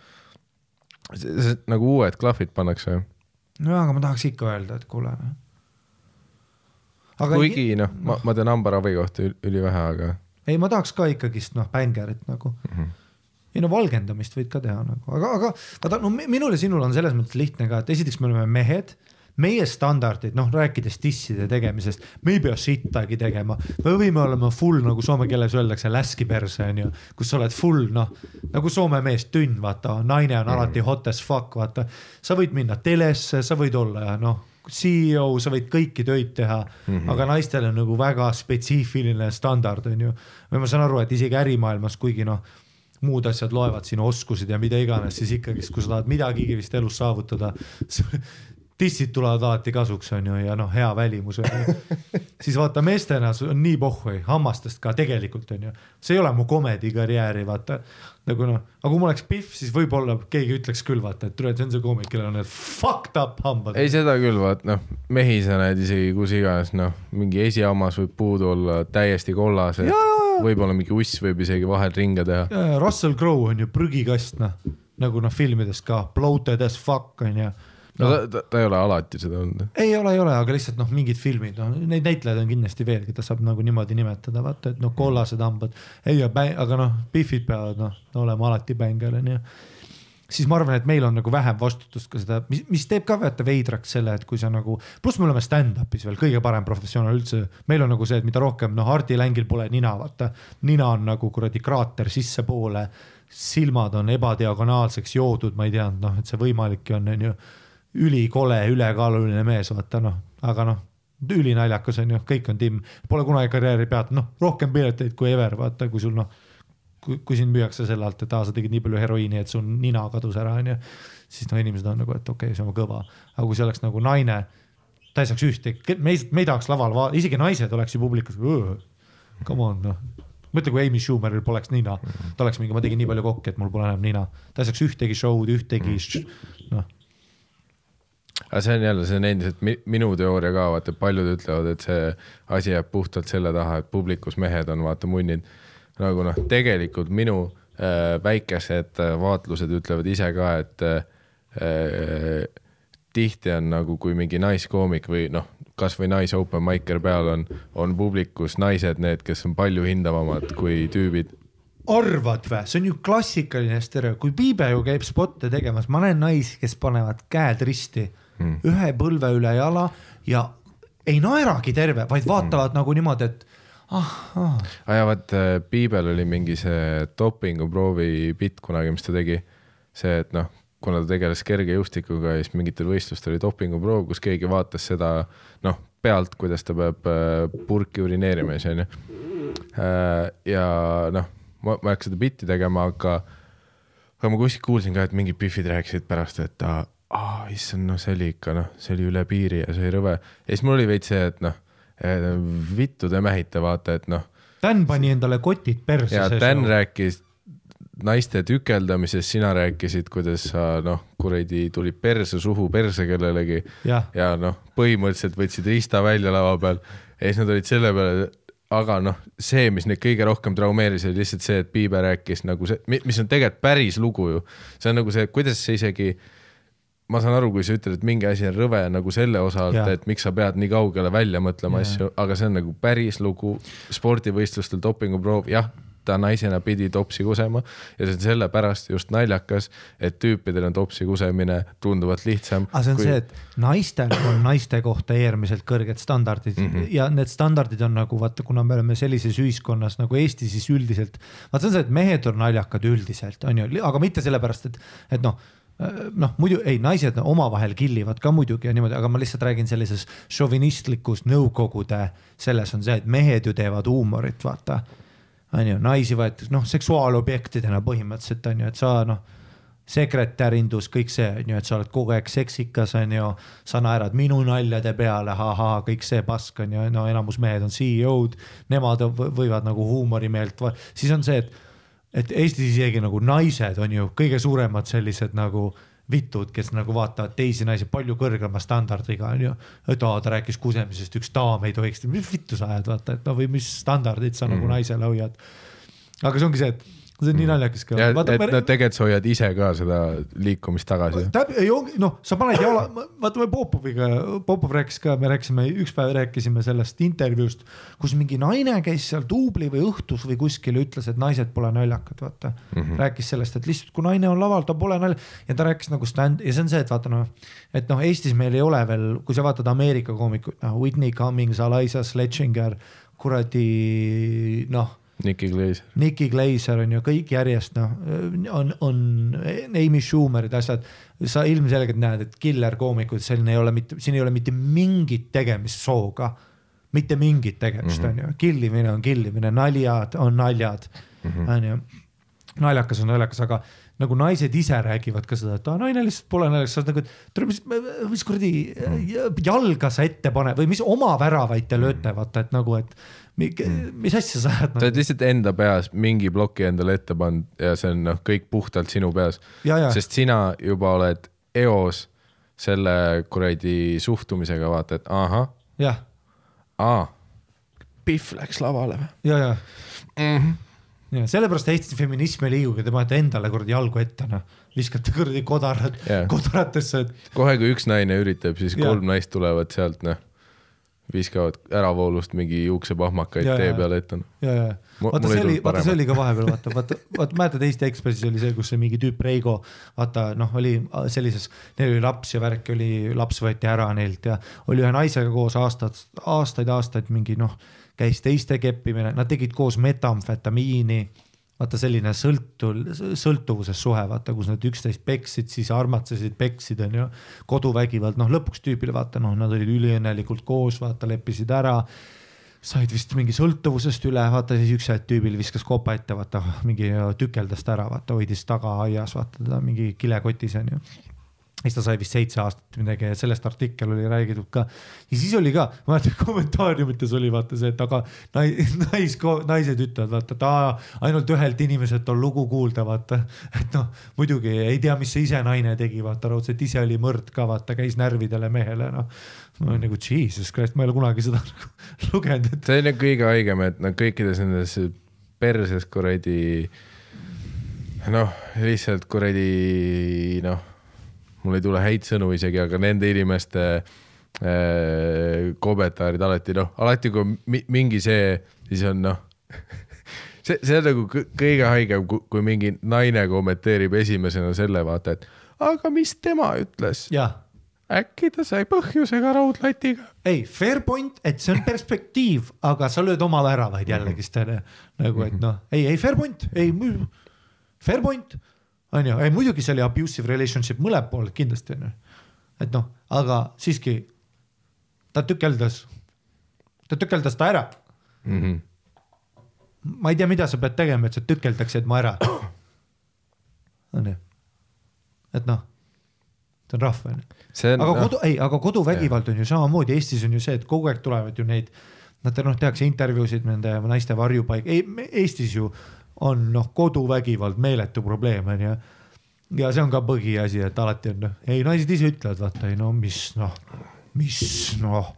nagu uued klahvid pannakse ju. no aga ma tahaks ikka öelda, et kuule. Aga kuigi noh, ma, ma tean hambaravi kohta ül- ülivähe, aga ei, ma tahaks ka ikkagist noh, bängerit nagu mm. Mhm. -hmm. ei no valgendamist võid ka teha nagu, aga, aga vaata no mi- minul ja sinul on selles mõttes lihtne ka, et esiteks me oleme mehed meie standardid, noh rääkides disside tegemisest, me ei pea sittagi tegema, me võime olema full nagu soome keeles öeldakse läski perse onju, kus sa oled full noh, nagu soome mees tünn, vaata, naine on alati hot as fuck, vaata. sa võid minna telesse, sa võid olla noh, CEO, sa võid kõiki töid teha mm, -hmm. aga naistel on nagu väga spetsiifiline standard onju. või ma saan aru, et isegi ärimaailmas, kuigi noh muud asjad loevad sinu oskused ja mida iganes, siis ikkagist, kui sa tahad midagigi vist elus saavutada, tissid tulevad alati kasuks, on ju, ja noh, hea välimus on ju. siis vaata meestena on nii pohhui, hammastest ka tegelikult on ju, see ei ole mu komedi karjääri, vaata nagu noh, aga kui mul oleks Pihv, siis võib-olla keegi ütleks küll vaata, et tule, see on see koomik, kellel on need fucked up hambad. ei, seda küll, vaat noh, mehi sa näed isegi kus iganes, noh, mingi esihammas võib puudu olla täiesti kollased, võib-olla mingi uss võib isegi vahel ringe teha. Russell Crowe on ju prügikast noh, nagu noh filmides ka, bloated as fuck on ju no ta, ta, ta ei ole alati seda olnud. ei ole, ei ole, aga lihtsalt noh, mingid filmid, noh neid näitlejaid on kindlasti veel, keda saab nagu niimoodi nimetada, vaata, et noh, kollased hambad. ei, aga noh, Biffid peavad noh olema alati bängel onju. siis ma arvan, et meil on nagu vähem vastutust ka seda, mis, mis teeb ka vaata veidraks selle, et kui sa nagu, pluss me oleme stand-up'is veel kõige parem professionaal üldse. meil on nagu see, et mida rohkem noh, Hardi Längil pole nina, vaata. nina on nagu kuradi kraater sissepoole, silmad on ebadiagonaalseks joodud, ma ei teadnud noh, et see võimalikki on, onju ülikole ülekaaluline mees, vaata noh, aga noh, ülinaljakas on ju, kõik on timm, pole kunagi karjääri peatatud, noh rohkem pileteid kui ever, vaata kui sul noh, kui, kui sind müüakse selle alt, et aa, sa tegid nii palju heroiini, et sul nina kadus ära, onju. siis no inimesed on nagu, et okei okay,, see on kõva, aga kui see oleks nagu naine, ta ei saaks ühtegi, me ei, me ei tahaks laval vaadata, isegi naised oleks ju publikus, come on noh. Mõtle, kui Amy Schumeril poleks nina, ta oleks mingi, ma tegin nii palju kokki, et mul pole enam nina, ta ei saaks ühtegi show'd, ühtegi noh aga see on jälle, see on endiselt mi, minu teooria ka, vaata paljud ütlevad, et see asi jääb puhtalt selle taha, et publikus mehed on vaata munnid. nagu noh, tegelikult minu äh, väikesed äh, vaatlused ütlevad ise ka, et äh, tihti on nagu, kui mingi naiskoomik või noh, kasvõi nais open micer peal on, on publikus naised need, kes on palju hindavamad kui tüübid. arvad vä, see on ju klassikaline stereo, kui Piibe ju käib spotte tegemas, ma näen naisi, kes panevad käed risti mm. ühe põlve üle jala ja ei naeragi terve, vaid vaatavad mm. nagu niimoodi, et ah, ah.. ja vaat äh, Piibel oli mingi see dopinguproovi bitt kunagi, mis ta tegi. see, et noh, kuna ta tegeles kergejõustikuga ja siis mingitel võistlustel oli dopinguproov, kus keegi vaatas seda noh, pealt, kuidas ta peab äh, purki urineerima ja siis onju. ja noh, ma, ma ei hakka seda bitti tegema, aga, aga ma kuskilt kuulsin ka, et mingid Biffid rääkisid pärast, et ta aa, issand, noh, see oli ikka noh, see oli üle piiri ja see oli rõve. ja siis mul oli veits see, et noh, vittu te mähite, vaata, et noh, Dan pani endale kotid perse. ja Dan rääkis naiste tükeldamisest, sina rääkisid, kuidas sa noh, kuradi tulid perse suhu perse kellelegi Jah. ja noh, põhimõtteliselt võtsid riista välja lava peal ja siis nad olid selle peale, aga noh, see, mis neid kõige rohkem traumeeris, oli lihtsalt see, et Piibe rääkis nagu see, mis on tegelikult päris lugu ju. see on nagu see, kuidas see isegi, ma saan aru, kui sa ütled, et mingi asi on rõve nagu selle osa alt Jah., et miks sa pead nii kaugele välja mõtlema Jah. asju, aga see on nagu päris lugu spordivõistlustel dopinguproov, jah, ta naisena pidi topsi kusema ja see on sellepärast just naljakas, et tüüpidel on topsi kusemine tunduvalt lihtsam. aga see on kui... see, et naistel on naiste kohta äärmiselt kõrged standardid mm -hmm. ja need standardid on nagu vaata, kuna me oleme sellises ühiskonnas nagu Eesti, siis üldiselt. vaata, see on see, et mehed on naljakad üldiselt on ju, aga mitte sellepärast, et, et noh noh, muidu ei, naised omavahel killivad ka muidugi ja niimoodi, aga ma lihtsalt räägin sellises šovinistlikus nõukogude, selles on see, et mehed ju teevad huumorit, vaata. on ju, naisi võetakse noh, seksuaalobjektidena põhimõtteliselt on ju, et sa noh sekretärindus, kõik see on ju, et sa oled kogu aeg seksikas, on ju, sa naerad minu naljade peale, ahaa, kõik see pask on ju, no enamus mehed on CEO-d, nemad võ- võivad nagu huumorimeelt, siis on see, et, et Eestis isegi nagu naised on ju kõige suuremad sellised nagu vitud, kes nagu vaatavad teisi naisi palju kõrgema standardiga onju. et aa, ta rääkis kusemisest, üks daam ei tohiks, mis vittu sa ajad, vaata, et no või mis standardid sa mm. nagu naisele hoiad. aga see ongi see, et see on nii naljakas ka et, nad tegelikult sa hoiad ise ka seda liikumist tagasi. täp-, ei ongi, noh, sa paned jala, vaata me Popoviga, Popov rääkis ka, me rääkisime, üks päev rääkisime sellest intervjuust, kus mingi naine käis seal duubli või õhtus või kuskil ja ütles, et naised pole naljakad, vaata mm. -hmm. rääkis sellest, et lihtsalt kui naine on laval, ta pole nalja ja ta rääkis nagu stand ja see on see, et vaata noh, et noh, Eestis meil ei ole veel, kui sa vaatad Ameerika koomikuid, noh Whitney Cummings, Eliza Sledginger, kuradi noh Nicky Glazer. Nicky Glazer on ju kõik järjest noh, on, on Amy Schumerid, asjad. sa ilmselgelt näed, et killer koomikud, selline ei ole mitte, siin ei ole mitte mingit tegemist sooga. mitte mingit tegemist mm, -hmm. on ju, killimine on killimine, naljad on naljad, on ju. naljakas on naljakas, aga nagu naised ise räägivad ka seda, et aa naine lihtsalt pole naljakas, sa oled nagu, et tule mis, mis kuradi jalga sa ette paned või mis oma väravaid te lööte, vaata, et nagu, et mis asja sa ajad sa oled lihtsalt enda peas mingi ploki endale ette pannud ja see on noh, kõik puhtalt sinu peas. Ja, ja. sest sina juba oled eos selle kuradi suhtumisega, vaata, et ahah, jah, aa, Pihv läks lavale või ja, ja mm? -hmm. ja sellepärast Eesti feminism ei liigugi, te panete endale kuradi jalgu ette, noh, viskate kuradi kodarad yeah. kodaratesse, et kohe, kui üks naine üritab, siis Jaa. kolm naist tulevad sealt, noh, viskavad äravoolust mingi juuksepahmakaid tee peale ette, noh. vaata see oli, vaata see oli ka vahepeal, vaata, vaata, vaata mäletad Eesti Ekspressis oli see, kus see mingi tüüp Reigo, vaata noh, oli sellises, neil oli laps ja värk oli, laps võeti ära neilt ja oli ühe naisega koos aastad, aastaid-aastaid mingi noh, käis teiste keppimine, nad tegid koos metamfetamiini vaata selline sõltu, sõltuvuses suhe, vaata, kus nad üksteist peksid, siis armatsesid, peksid, onju. koduvägivald, noh lõpuks tüübile vaata, noh, nad olid üliõnnelikult koos, vaata, leppisid ära said vist mingi sõltuvusest üle, vaata siis üks hetk tüübil viskas kopa ette, vaata mingi tükeldas ta ära, vaata hoidis tagaaias, vaata teda mingi kilekotis onju. Siis ta sai vist seitse aastat midagi ja sellest artikkel oli räägitud ka. ja siis oli ka, ma mäletan kommentaariumites oli vaata see, et aga nais, nais, naised ütlevad vaata, et aa, ainult ühelt inimeselt on lugu kuulda, vaata. et noh, muidugi ei tea, mis see ise naine tegi, vaata raudselt ise oli mõrd ka, vaata käis närvidele mehele, noh. ma olin nagu jesus christ, ma ei ole kunagi seda nagu lugenud, et see on nagu kõige haigem, et noh, kõikides nendes perses kuradi noh, lihtsalt kuradi noh, mul ei tule häid sõnu isegi, aga nende inimeste äh, kommentaarid alati noh, alati kui on mi- mingi see, siis on noh, see, see on nagu kõ- kõige haigem, kui mingi naine kommenteerib esimesena selle vaata, et aga mis tema ütles, äkki ta sai põhjusega raudlatiga. ei, fair point, et see on perspektiiv, aga sa lööd oma väravaid jällegist onju. nagu, et noh, ei, ei fair point, ei, fair point onju, ei muidugi see oli abusive relationship mõlemad pooled kindlasti onju. et noh, aga siiski ta tükeldas, ta tükeldas ta ära. Mm -hmm. ma ei tea, mida sa pead tegema, et sa tükeldaksid mu ära. onju, et noh, see on rahva on aga noh, kodu, ei, aga koduvägivald on ju samamoodi, Eestis on ju see, et kogu aeg tulevad ju neid, nad noh, tehakse intervjuusid nende naiste varjupaik, ei Eestis ju on noh, koduvägivald meeletu probleem on ju. ja see on ka põhiasi, et alati on noh, ei naised ise ütlevad, vaata ei no mis noh, mis noh,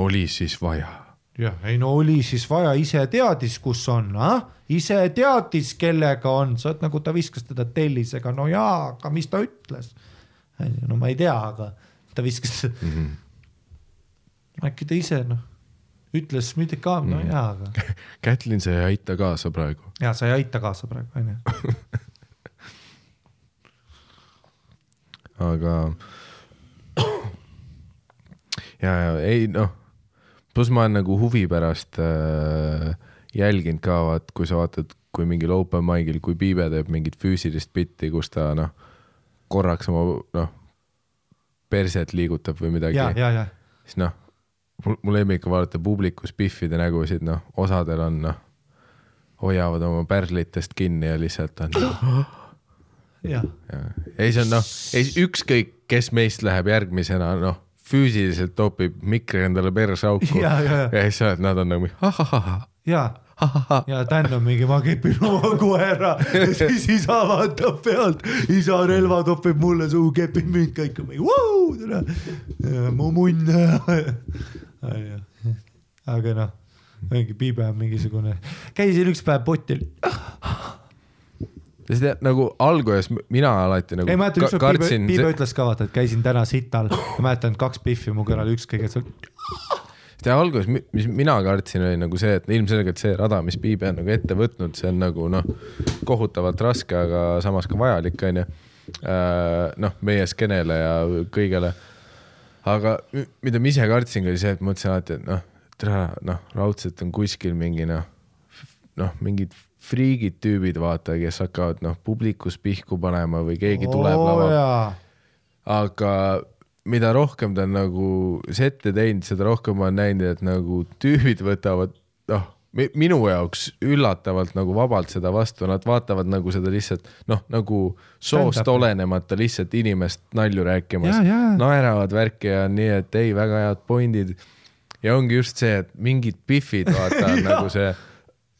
oli siis vaja jah, ei no oli siis vaja, ise teadis, kus on, ah, ise teadis, kellega on, sa oled nagu ta viskas teda tellisega, no jaa, aga mis ta ütles? no ma ei tea, aga ta viskas mm. -hmm. äkki ta ise noh, ütles mitte ka, no Mhm. jaa, aga Kätlin, sa ei aita kaasa praegu. ja sa ei aita kaasa praegu onju. aga ja, ja ei noh, pluss ma olen nagu huvi pärast äh, jälginud ka, vaat kui sa vaatad, kui mingil open mic'il, kui Piibe teeb mingit füüsilist bitti, kus ta noh, korraks oma noh, perset liigutab või midagi siis noh, mul, lemmik on vaadata publikus Biffide nägusid, noh, osadel on noh, hoiavad oma pärlitest kinni ja lihtsalt on noh, ja ei, see on noh, ei ükskõik, kes meist läheb järgmisena, noh, füüsiliselt topib mikri endale perse auku. Ja, ja, ja. ja siis sa oled, nad on nagu ahahah, ja ahahah, ja Dan on mingi, ma kepin oma koera. Ja siis isa vaatab pealt, isa relva topib mulle suhu, kepib mind, kõik. Tere, mu munn. aga noh, mingi Piibe on mingisugune, käisin üks päev potil, sest jah, nagu alguses mina alati nagu ei mäleta, ükskord Piibe, kartsin Piibe ütles ka vaata, et käisin täna sital. Ja mäletan kaks Biffi mu kõrval, üks kõige seal, jah, alguses, mis mina kartsin, oli nagu see, et ilmselgelt see rada, mis Piibe on nagu ette võtnud, see on nagu noh, kohutavalt raske, aga samas ka vajalik, onju. noh, meie skeenele ja kõigele. aga mida ma ise kartsingi, oli see, et mõtlesin alati, et noh, tere, noh, raudselt on kuskil mingi noh, noh, mingid friigid tüübid, vaata, kes hakkavad noh, publikus pihku panema või keegi tuleb lava jaa aga mida rohkem ta on nagu sette teinud, seda rohkem ma olen näinud, et nagu tüübid võtavad noh, minu jaoks üllatavalt nagu vabalt seda vastu, nad vaatavad nagu seda lihtsalt noh, nagu soost olenemata lihtsalt inimest nalju rääkimas. Naeravad värki ja nii, et ei, väga head pointid. ja ongi just see, et mingid pihvid, vaata nagu see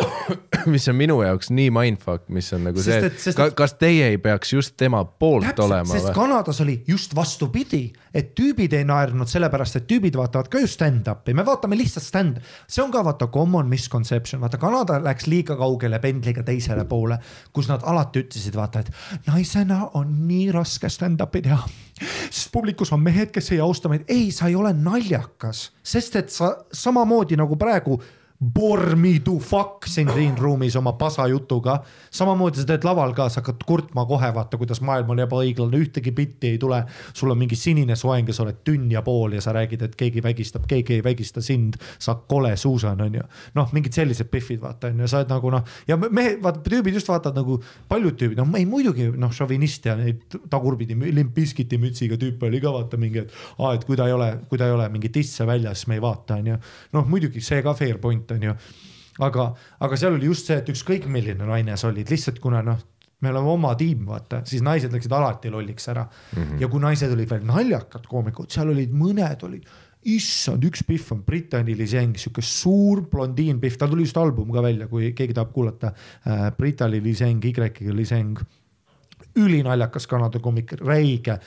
mis on minu jaoks nii mindfuck, mis on nagu Sest see et-, sest ka, kas teie ei peaks just tema poolt täpselt, olema sest või? Kanadas oli just vastupidi, et tüübid ei naernud sellepärast, et tüübid vaatavad ka ju stand-up'i, me vaatame lihtsalt stand, see on ka vaata common misconception, vaata Kanada läks liiga kaugele pendliga teisele poole, kus nad alati ütlesid, vaata, et naisena on nii raske stand-up'i teha. Sest publikus on mehed, kes ei austa meid, ei, sa ei ole naljakas, sest et sa samamoodi nagu praegu bore me to fuck siin siin ruumis oma pasajutuga. samamoodi sa teed laval ka, sa hakkad kurtma kohe, vaata, kuidas maailm on ebaõiglane, ühtegi bitti ei tule. sul on mingi sinine soeng ja sa oled tünn ja pool ja sa räägid, et keegi vägistab, keegi ei vägista sind. sa kole suusan, onju. noh, mingid sellised pihvid, vaata onju, sa oled nagu noh ja mehed, vaata tüübid just vaatavad nagu paljud tüübid, noh, ei muidugi noh, šovinist ja neid tagurpidi Limp Bizkiti mütsiga tüüpe oli ka vaata mingi, et aa, et kui ta ei ole, kui ta ei ole mingi disse väljas, me ei vaata, onju. noh, muidugi see ka fair point onju. aga, aga seal oli just see, et ükskõik milline naine sa olid, lihtsalt kuna noh, me oleme oma tiim, vaata, siis naised läksid alati lolliks ära mm. -hmm. ja kui naised olid veel naljakad koomikud, seal olid mõned olid issand, üks pihv on Brittany Liseng, sihuke suur blondiin pihv, tal tuli just album ka välja, kui keegi tahab kuulata äh,. Brittany Liseng, Y-ga Liseng, ülinaljakas Kanada komik, räige,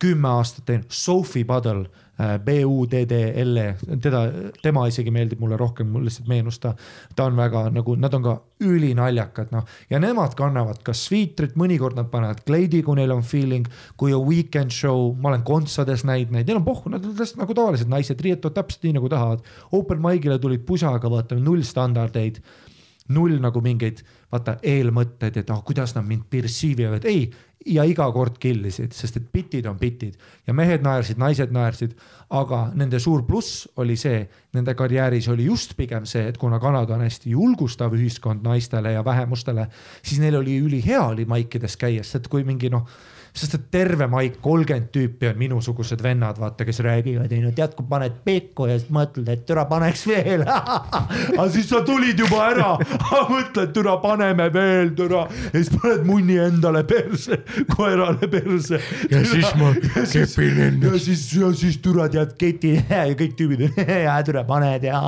kümme aastat teinud, Sophie Buddle, B-U-D-D-L-E, teda, tema isegi meeldib mulle rohkem, mul lihtsalt meenus ta. ta on väga nagu, nad on ka ülinaljakad, noh. Ja nemad kannavad ka Sweetrit, mõnikord nad panevad kleidi, kui neil on feeling, kui on weekend show, ma olen kontsades näinud neid, neil on pohhu, nad on lihtsalt nagu tavalised naised, riietuvad täpselt nii nagu tahavad. Open mic'ile tulid pusaga, vaata null standardeid null nagu mingeid vaata eelmõtteid, et oh,, kuidas nad mind perceive ivad, ei ja iga kord killisid, sest et bitid on bitid. Ja mehed naersid, naised naersid, aga nende suur pluss oli see, nende karjääris oli just pigem see, et kuna Kanada on hästi julgustav ühiskond naistele ja vähemustele, siis neil oli ülihea oli maikides käia, sest et kui mingi noh sest et terve maik, kolmkümmend tüüpi on minusugused vennad, vaata, kes räägivad, ei no tead, kui paned pekku ja siis mõtled, et türa paneks veel. aga siis sa tulid juba ära, mõtled, türa paneme veel, türa ja siis paned munni endale perse, koerale perse. Ja siis ma kepin ennast. ja siis, ja siis türa tead keti ja kõik tüübid, ja türa paned ja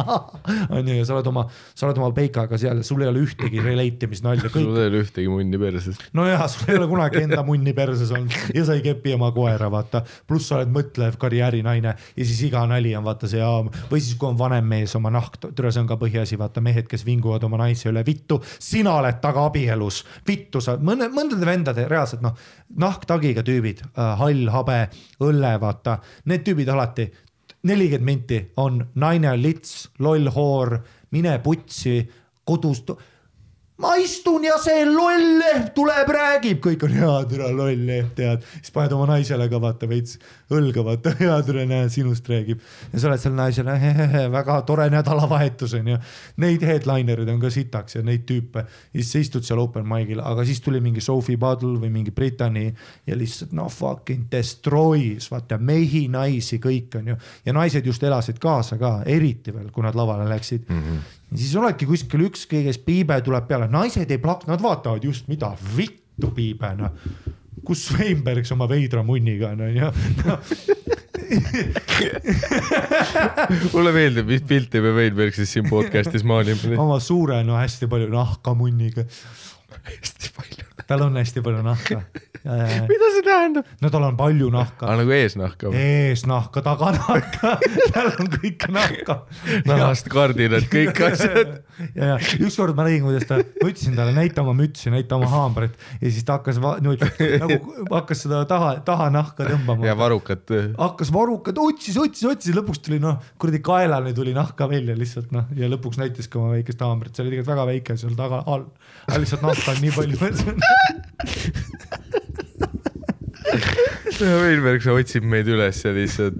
onju ja sa oled oma, sa oled oma peikaga seal, sul ei ole ühtegi relate imisnalja, sul ei ole ühtegi munni perses. nojah, sul ei ole kunagi enda munni perses olnud ja sa ei kepi oma koera, vaata. pluss sa oled mõtlev karjäärinaine ja siis iga nali on vaata see jaam või siis, kui on vanem mees oma nahk, türa, see on ka põhiasi, vaata mehed, kes vinguvad oma naise üle, vittu, sina oled taga abielus, vittu sa, mõne, mõndade vendade reaalselt noh, nahktagiga tüübid äh,, hall habe, õlle, vaata, need tüübid alati nelikümmend minti on naine lits, loll hoor, mine putsi, kodus ma istun ja see loll leht tuleb, räägib, kõik on hea, türa loll leht, tead. siis paned oma naisele ka vaata veits õlga, vaata hea türa, näe sinust räägib. ja sa oled seal naisele, väga tore nädalavahetus on ju. Neid headlinerid on ka sitaks ja neid tüüpe. ja siis sa istud seal open mic'il, aga siis tuli mingi Sophie Buddle või mingi Brittany ja lihtsalt no fucking destroys, vaata mehi, naisi, kõik on ju. ja naised just elasid kaasa ka, eriti veel, kui nad lavale läksid mm. -hmm ja siis oledki kuskil ükski, kes piibe tuleb peale, naised ei plak-, nad vaatavad just mida vittu piibe noh. kus Weinbergs oma veidra munniga on onju no.. mulle meeldib, mis pilti me Weinbergsis siin podcast'is maalime. oma suure no hästi palju nahka munniga. hästi palju. Tal on hästi palju nahka. mida see tähendab? no tal on palju nahka aa, nagu eesnahka või? eesnahka, taganahka, tal on kõike nahka. nahast kardinad, kõik asjad. ja, ja ükskord ma nägin, kuidas ta, ma ütlesin talle näita oma mütsi, näita oma haamrit ja siis ta hakkas nüüd nagu hakkas seda taha, taha nahka tõmbama ja. varukad. hakkas varukad, otsis, otsis, otsis, lõpuks tuli noh, kuradi kaelani tuli nahka välja lihtsalt noh ja lõpuks näitas ka oma väikest haamrit, see oli tegelikult väga väike seal taga all, aga lihtsalt nahka on nii palju. Veinberg, otsib meid üles ja lihtsalt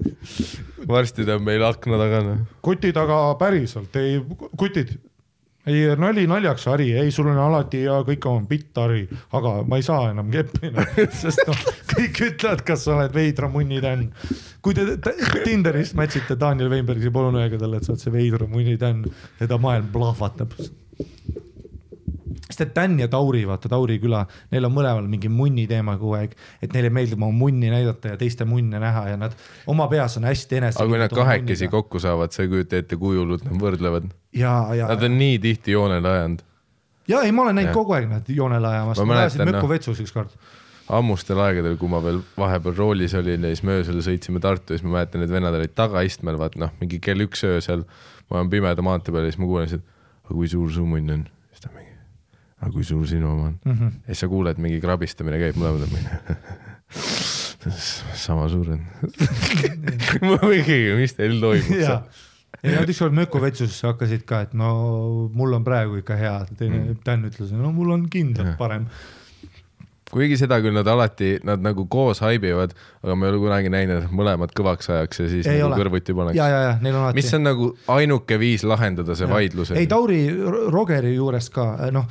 varsti ta on meil akna taga. noh. kuti taga päriselt, ei kutid, ei nali naljaks, Hari, ei, sul on alati ja kõik on bitt, Hari, aga ma ei saa enam keppi, sest noh, kõik ütlevad, kas sa oled veidra munnitänn. kui te Tinderist match ite Daniel Weinbergi, palun öelge talle, et sa oled see veidra munnitänn ja ta maailm plahvatab. Sest et Tän ja Tauri, vaata Tauri küla, neil on mõlemal mingi munni teema kogu aeg, et neile meeldib oma munni näidata ja teiste munne näha ja nad oma peas on hästi enese. aga kui nad kahekesi kokku saavad, sa ei kujuta ette, kui hullult nad võrdlevad. Nad on nii tihti joonele ajanud. ja ei, ma olen näinud kogu aeg nad joonele ajamas, Ma mäletan, Möku noh. vetsus ükskord. ammustel aegadel, kui ma veel vahepeal roolis olin ja siis me öösel sõitsime Tartu ja siis ma mäletan, et vennad olid tagaistmel, vaat noh, mingi kell üks öösel. ma olen pimeda maantee peal ja siis ma kuulen lihtsalt, aga kui suur su munn on? Aga kui suur sinu oma on? Mhm. ja siis sa kuuled, mingi krabistamine käib, mõlemad on mingi sama suur on. mis teil toimub ja nad ükskord Möku vetsus hakkasid ka, et no mul on praegu ikka hea, teine mm. Tän ütles, no mul on kindlalt parem. kuigi seda küll nad alati, nad nagu koos haibivad, aga ma ei ole kunagi näinud, et mõlemad kõvaks ajaks ja siis Ei nagu kõrvuti paneks ja, ja, ja neil on alati. mis on nagu ainuke viis lahendada see vaidlus. ei, Tauri Ro- Rogeri juures ka noh,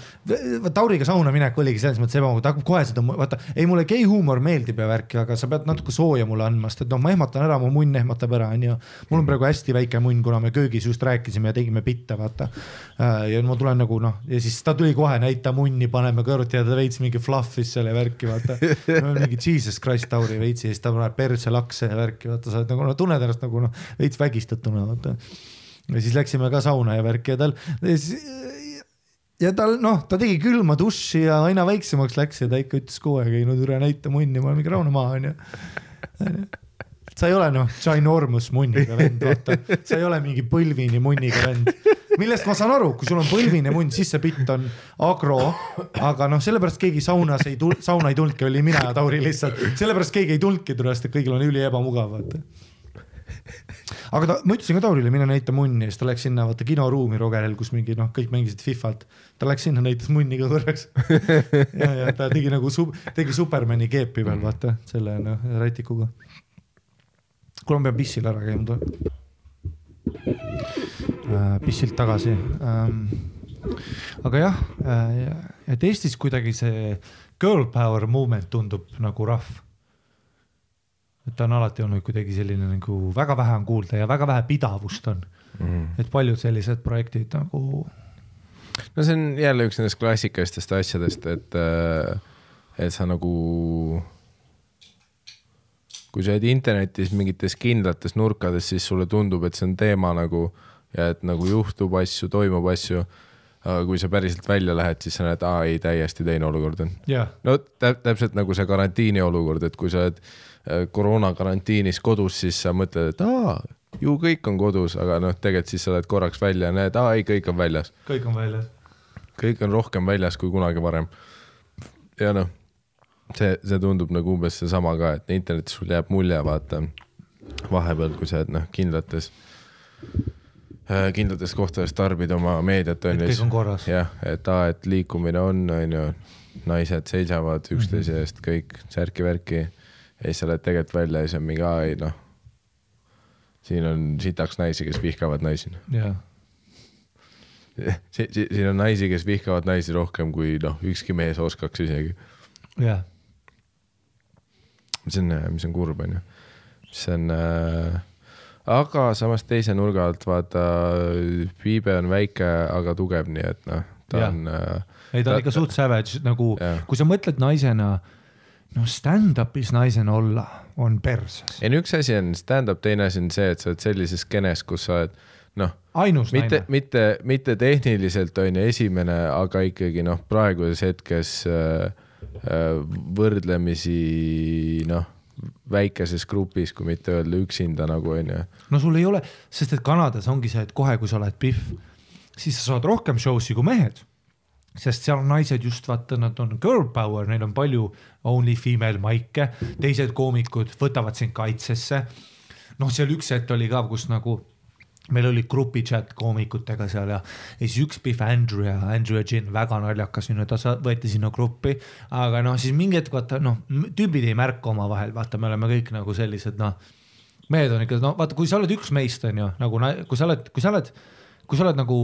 Tauriga sauna minek oligi selles mõttes ebamugav, ta hakkab kohe seda, vaata, ei mulle gei huumor meeldib ja värki, aga sa pead natuke sooja mulle andma, sest et noh, ma ehmatan ära, mu munn ehmatab ära, onju. mul on praegu hästi väike munn, kuna me köögis just rääkisime ja tegime bitte, vaata. ja ma tulen nagu noh, ja siis ta tuli kohe, näita munni, paneme kõrvuti ja ta veits mingi fluff'is selle värki, vaata. mingi jesus christ Tauri veits ja siis ta paneb perse lakse ja värki, vaata, sa oled nagu no tunned ennast nagu noh, veits vägistatuna, vaata ja siis läksime ka sauna ja värki ja tal ja tal noh, ta tegi külma duši ja aina väiksemaks läks ja ta ikka ütles kogu aeg, ei no türa näita munni, ma olen mingi rahune maha onju. Sa ei ole noh, ginormous munniga vend, vaata, sa ei ole mingi põlvini munniga vend. millest ma saan aru, kui sul on põlvine munn, siis see bitt on agro, aga noh, sellepärast keegi saunas ei tulnud, sauna ei tulnudki, oli mina ja Tauri lihtsalt, sellepärast keegi ei tulnudki, sellepärast et kõigil on üli ebamugav, vaata aga ta, ma ütlesin ka Taurile, mine näita munni ja siis ta läks sinna vaata kinoruumi Rogeril, kus mingi noh, kõik mängisid Fifalt. ta läks sinna, näitas munni ka korraks. ja, ja ta tegi nagu tegi Supermani keepi veel vaata selle noh rätikuga. kuule, ma pean pissil ära käima äh,. pissilt tagasi ähm,. aga jah äh,, et Eestis kuidagi see girl power movement tundub nagu rahv et ta on alati olnud kuidagi selline nagu väga vähe on kuulda ja väga vähe pidavust on mm.. et paljud sellised projektid nagu no see on jälle üks nendest klassikalistest asjadest, et, et sa nagu, kui sa oled internetis mingites kindlates nurkades, siis sulle tundub, et see on teema nagu ja et nagu juhtub asju, toimub asju. aga kui sa päriselt välja lähed, siis sa näed, aa ei, täiesti teine olukord on. jah, no täp-, täpselt nagu see karantiini olukord, et kui sa oled äh, koroonakarantiinis kodus, siis sa mõtled, et aa, ju kõik on kodus, aga noh, tegelikult siis sa oled korraks välja ja näed, aa ei, kõik on väljas kõik on väljas. kõik on rohkem väljas kui kunagi varem. ja noh, see, see tundub nagu umbes seesama ka, et internetis sul jääb mulje, vaata vahepeal, kui sa oled noh, kindlates, kindlates kohtades tarbid oma meediat on on korras. jah, et aa, et liikumine on, onju, naised seisavad üksteise Mhm. eest kõik särki-värki ja siis sa lähed tegelikult välja ja siis on mingi, aa ei noh, siin on sitaks naisi, kes vihkavad naisi. jah, Si- si- siin on naisi, kes vihkavad naisi rohkem kui noh, ükski mees oskaks isegi. jah, mis on, mis on kurb, onju. see on äh,, aga samas teise nurga alt vaata, Piibe on väike, aga tugev, nii et noh, ta Jah. on äh, ei ta on ikka suht savage nagu kui sa mõtled naisena, no stand-up'is naisena olla on perses. ei no üks asi on stand-up, teine asi on see, et sa oled sellises skeenes, kus sa oled noh, ainus mitte naine,. mitte, mitte tehniliselt on ju esimene, aga ikkagi noh, praeguses hetkes äh, võrdlemisi noh, väikeses grupis, kui mitte öelda üksinda nagu onju. no sul ei ole, sest et Kanadas ongi see, et kohe, kui sa oled Pihv, siis sa saad rohkem show'si kui mehed. sest seal on naised just vaata, nad on girl power, neil on palju only female maike, teised koomikud võtavad sind kaitsesse. noh, seal üks hetk oli ka, kus nagu meil oli grupi chat koomikutega seal ja, ja siis üks Pihv Andrew ja Andrew ja Gin, väga naljakas onju, ta võeti sinna gruppi, aga noh, siis mingi hetk vaata noh, tüübid ei märka omavahel, vaata, me oleme kõik nagu sellised noh mehed on ikka no vaata, kui sa oled üks meist on ju nagu, kui sa oled, kui sa oled, kui sa oled nagu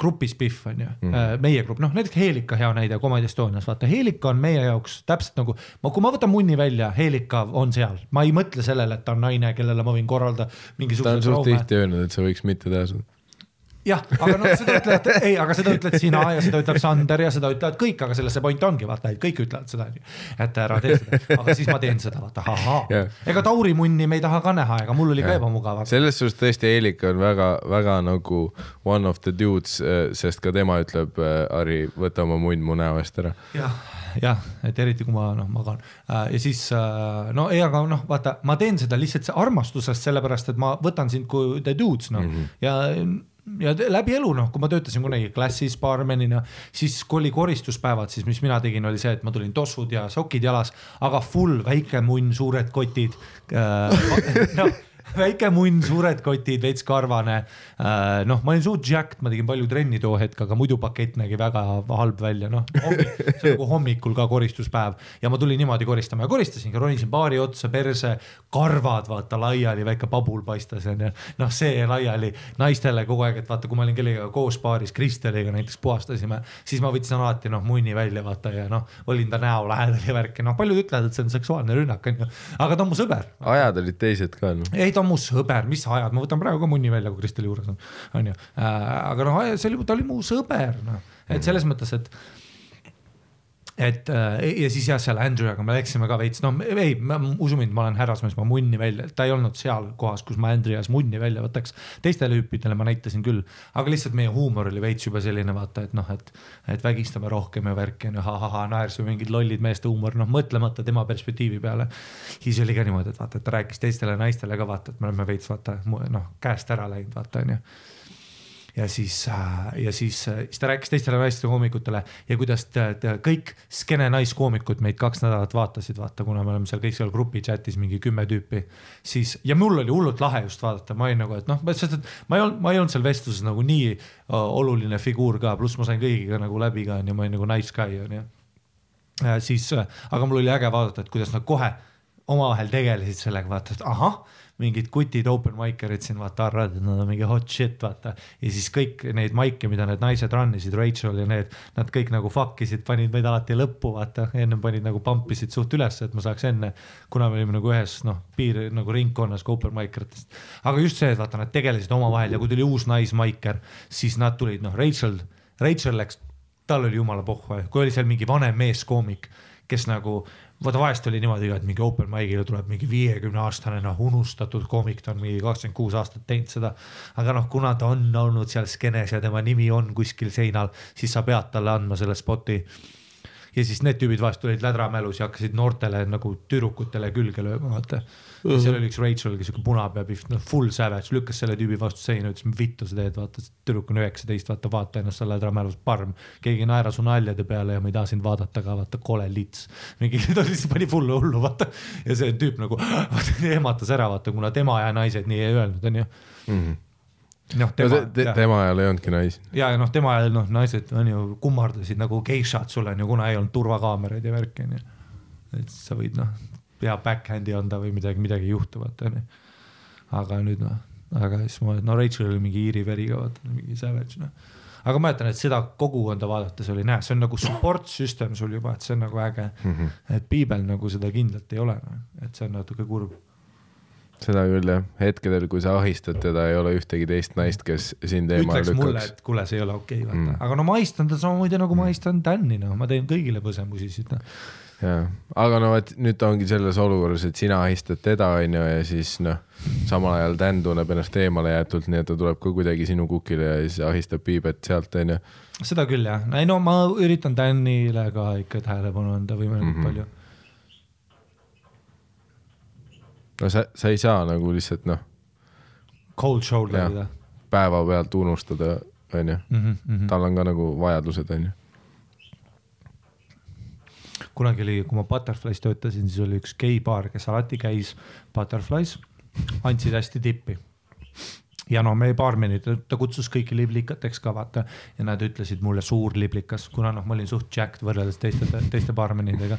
grupis Pihv on ju. Mm, -hmm. meie grupp, noh näiteks Helika hea näide Comedy Estonias, vaata Helika on meie jaoks täpselt nagu, ma, kui ma võtan munni välja, Helika on seal, ma ei mõtle sellele, et ta on naine, kellele ma võin korraldada ta on mingisuguse suht tihti öelnud, et sa võiks mitte teha seda. jah, aga noh, seda ütled, ei, aga seda ütled sina ja seda ütleb Sander ja seda ütlevad kõik, aga selles see point ongi vaata, et kõik ütlevad seda, et ära tee seda, aga siis ma teen seda, vaata, ahaa. Ega Tauri munni me ei taha ka näha, ega mul oli ka ebamugav, selles suhtes tõesti Eelika on väga-väga nagu one of the dudes, sest ka tema ütleb, Harri, võta oma munn mu näo eest ära. jah, jah, et eriti kui ma noh magan. Äh, ja siis no ei, aga noh, vaata, ma teen seda lihtsalt armastusest, sellepärast et ma võtan sind kui the dudes noh. Mm -hmm. ja ja läbi elu noh, kui ma töötasin kunagi klassis baarmenina, siis kui oli koristuspäevad, siis mis mina tegin, oli see, et ma tulin tossud ja sokid jalas, aga full väike munn, suured kotid äh. No, väike munn, suured kotid, veits karvane äh,. noh, ma olin suht jacked, ma tegin palju trenni too hetk, aga muidu pakett nägi väga halb välja, noh, see nagu hommikul ka koristuspäev ja ma tulin niimoodi koristama ja koristasingi, ronisin baari otsa, perse, karvad vaata laiali, väike pabul paistas onju. noh, see laiali naistele kogu aeg, et vaata, kui ma olin kellegagi koos baaris, Kristeliga näiteks puhastasime, siis ma võtsin alati noh munni välja vaata ja noh, olin ta näo lähedal ja värki, noh paljud ütlevad, et see on seksuaalne rünnak onju, aga ta on mu sõber ajad olid teised ka noh. ei, ta on mu sõber, mis ajad, ma võtan praegu ka munni välja, kui Kristeli juures on, onju. aga noh, see oli, ta oli mu sõber, noh, et selles mõttes, et et äh, ja siis jah, seal Andrew'ga me läksime ka veits, no ei, usu mind, ma olen härrasmees, ma munni välja, ta ei olnud seal kohas, kus ma Andrew'as munni välja võtaks. teistele hüüpidele ma näitasin küll, aga lihtsalt meie huumor oli veits juba selline vaata, et noh, et, et vägistame rohkem ja värki on ju, ahahah, naersime mingid lollid meeste huumor, noh mõtlemata tema perspektiivi peale. siis oli ka niimoodi, et vaata, et ta rääkis teistele naistele ka vaata, et me oleme veits vaata noh käest ära läinud, vaata onju ja siis, ja siis, siis ta rääkis teistele naiste koomikutele ja kuidas ta, ta, kõik skeene naiskoomikud meid kaks nädalat vaatasid, vaata, kuna me oleme seal kõik seal grupi chat'is mingi kümme tüüpi, siis ja mul oli hullult lahe just vaadata, ma olin nagu, et noh, sest et ma ei olnud, ma ei olnud seal vestluses nagu nii uh, oluline figuur ka, pluss ma sain kõigiga nagu läbi ka onju, ma olin nagu nice guy onju. siis, aga mul oli äge vaadata, et kuidas nad kohe omavahel tegelesid sellega, vaata, et ahah mingid kutid open mic'erid siin vaata arvavad, et nad on mingi hot shit vaata. Ja siis kõik neid maike, mida need naised run isid, Rachel ja need, nad kõik nagu fuck isid, panid meid alati lõppu vaata, ennem panid nagu pump isid suht üles, et ma saaks enne, kuna me olime nagu ühes noh, piir nagu ringkonnas ka open mic eritest. aga just see, et vaata, nad tegelesid omavahel ja kui tuli uus naismaiker, siis nad tulid noh, Rachel, Rachel läks, tal oli jumala pohhu, kui oli seal mingi vanem meeskoomik, kes nagu vaata vahest oli niimoodi ka, et mingi open mic'ile tuleb mingi viiekümne aastane noh unustatud koomik, ta on mingi kakskümmend kuus aastat teinud seda. aga noh, kuna ta on olnud seal skeenes ja tema nimi on kuskil seinal, siis sa pead talle andma selle spoti. Ja siis need tüübid vahest tulid lädramälus ja hakkasid noortele nagu tüdrukutele külge lööma, vaata. seal oli üks Rachel, kes siuke punapea pihv, noh full savage, lükkas selle tüübi vastu seina, ütles, vittu sa teed, vaata, tüdruk on üheksateist, vaata, vaata ennast seal lädramälus, parm. keegi ei naera su naljade peale ja ma ei taha sind vaadata ka, vaata, kole lits. mingi, ta lihtsalt pani full hullu, vaata. ja see tüüp nagu vaata, ehmatas ära, vaata, kuna tema ja naised nii ei öelnud, onju. noh, no tema te, te,, tema ajal ei olnudki naisi. ja, ja noh, tema ajal noh, naised on ju kummardasid nagu geishad sul on ju, kuna ei olnud turvakaameraid ja värki onju. et sa võid noh, hea backhand'i anda või midagi, midagi juhtu vaata onju. aga nüüd noh, aga siis ma, no Rachel oli mingi Iiri veri ka vaata, mingi savage noh. aga ma mäletan, et seda kogukonda vaadates oli näe, see on nagu support system sul juba, et see on nagu äge mm. -hmm. et piibel nagu seda kindlalt ei ole noh, et see on natuke kurb seda küll jah, hetkedel, kui sa ahistad teda, ei ole ühtegi teist naist, kes sind eemale ütleks mulle, lükkaks. et kuule, see ei ole okei okay,, vaata Mm. mm., aga no ma ahistan teda samamoodi nagu ma ahistan Dan'i, noh, ma teen kõigile põsemusi siit, noh. jah, aga no vot nüüd ta ongi selles olukorras, et sina ahistad teda, onju, ja siis noh, samal ajal Dan tunneb ennast eemale jäetult, nii et ta tuleb ka kuidagi sinu kukile ja siis ahistab Piibet sealt, onju. seda küll jah, ei no ma üritan Danile ka ikka tähelepanu anda võimalikult mm. -hmm. palju. No sa, sa ei saa nagu lihtsalt noh, Cold shoulder ida päevapealt unustada, onju. Mm -hmm. tal on ka nagu vajadused, onju. kunagi oli, kui ma Butterfly's töötasin, siis oli üks geibaar, kes alati käis Butterfly's, andsid hästi tippi. Ja no meie baarmenid, ta kutsus kõiki liblikateks ka vaata ja nad ütlesid mulle suur liblikas, kuna noh, ma olin suht jacked võrreldes teiste, teiste baarmenidega.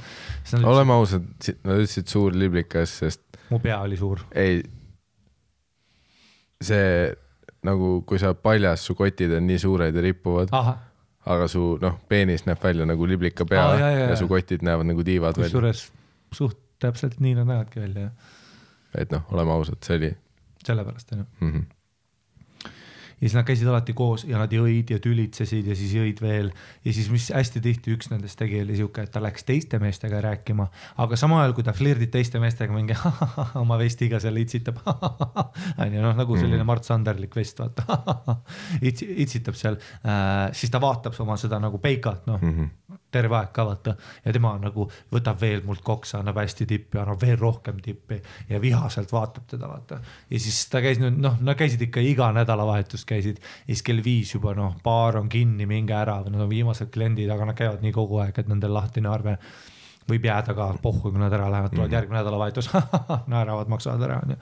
oleme ausad, nad ütlesid suur liblikas, sest mu pea oli suur. ei, see nagu, kui sa oled paljas, su kotid on nii suured ja rippuvad, aga su noh, peenis näeb välja nagu liblika pea ah, jaa, ja, jaa, ja jaa. su kotid näevad nagu tiivad välja. kusjuures suht täpselt nii nad näevadki välja, et noh, oleme ausad, see oli sellepärast on ju. mm. -hmm. Ja siis nad käisid alati koos ja nad jõid ja tülitsesid ja siis jõid veel ja siis, mis hästi tihti üks nendest tegi, oli siuke, et ta läks teiste meestega rääkima, aga samal ajal, kui ta flirdib teiste meestega, mingi oma vestiga seal itsitab, onju noh, nagu selline Mart Sanderlik vest, vaata, itsitab seal äh,, siis ta vaatab oma seda nagu peikat, noh Mhm. terve aeg ka vaata ja tema nagu võtab veel mult koksa, annab hästi tippi, annab veel rohkem tippi ja vihaselt vaatab teda vaata. ja siis ta käis nüüd noh, nad käisid ikka iga nädalavahetus käisid ja siis kell viis juba noh, baar on kinni, minge ära või nad on viimased kliendid, aga nad käivad nii kogu aeg, et nendel lahtine arve võib jääda ka pohhu, kui nad ära lähevad, tulevad järgmine nädalavahetus, naeravad, maksavad ära onju.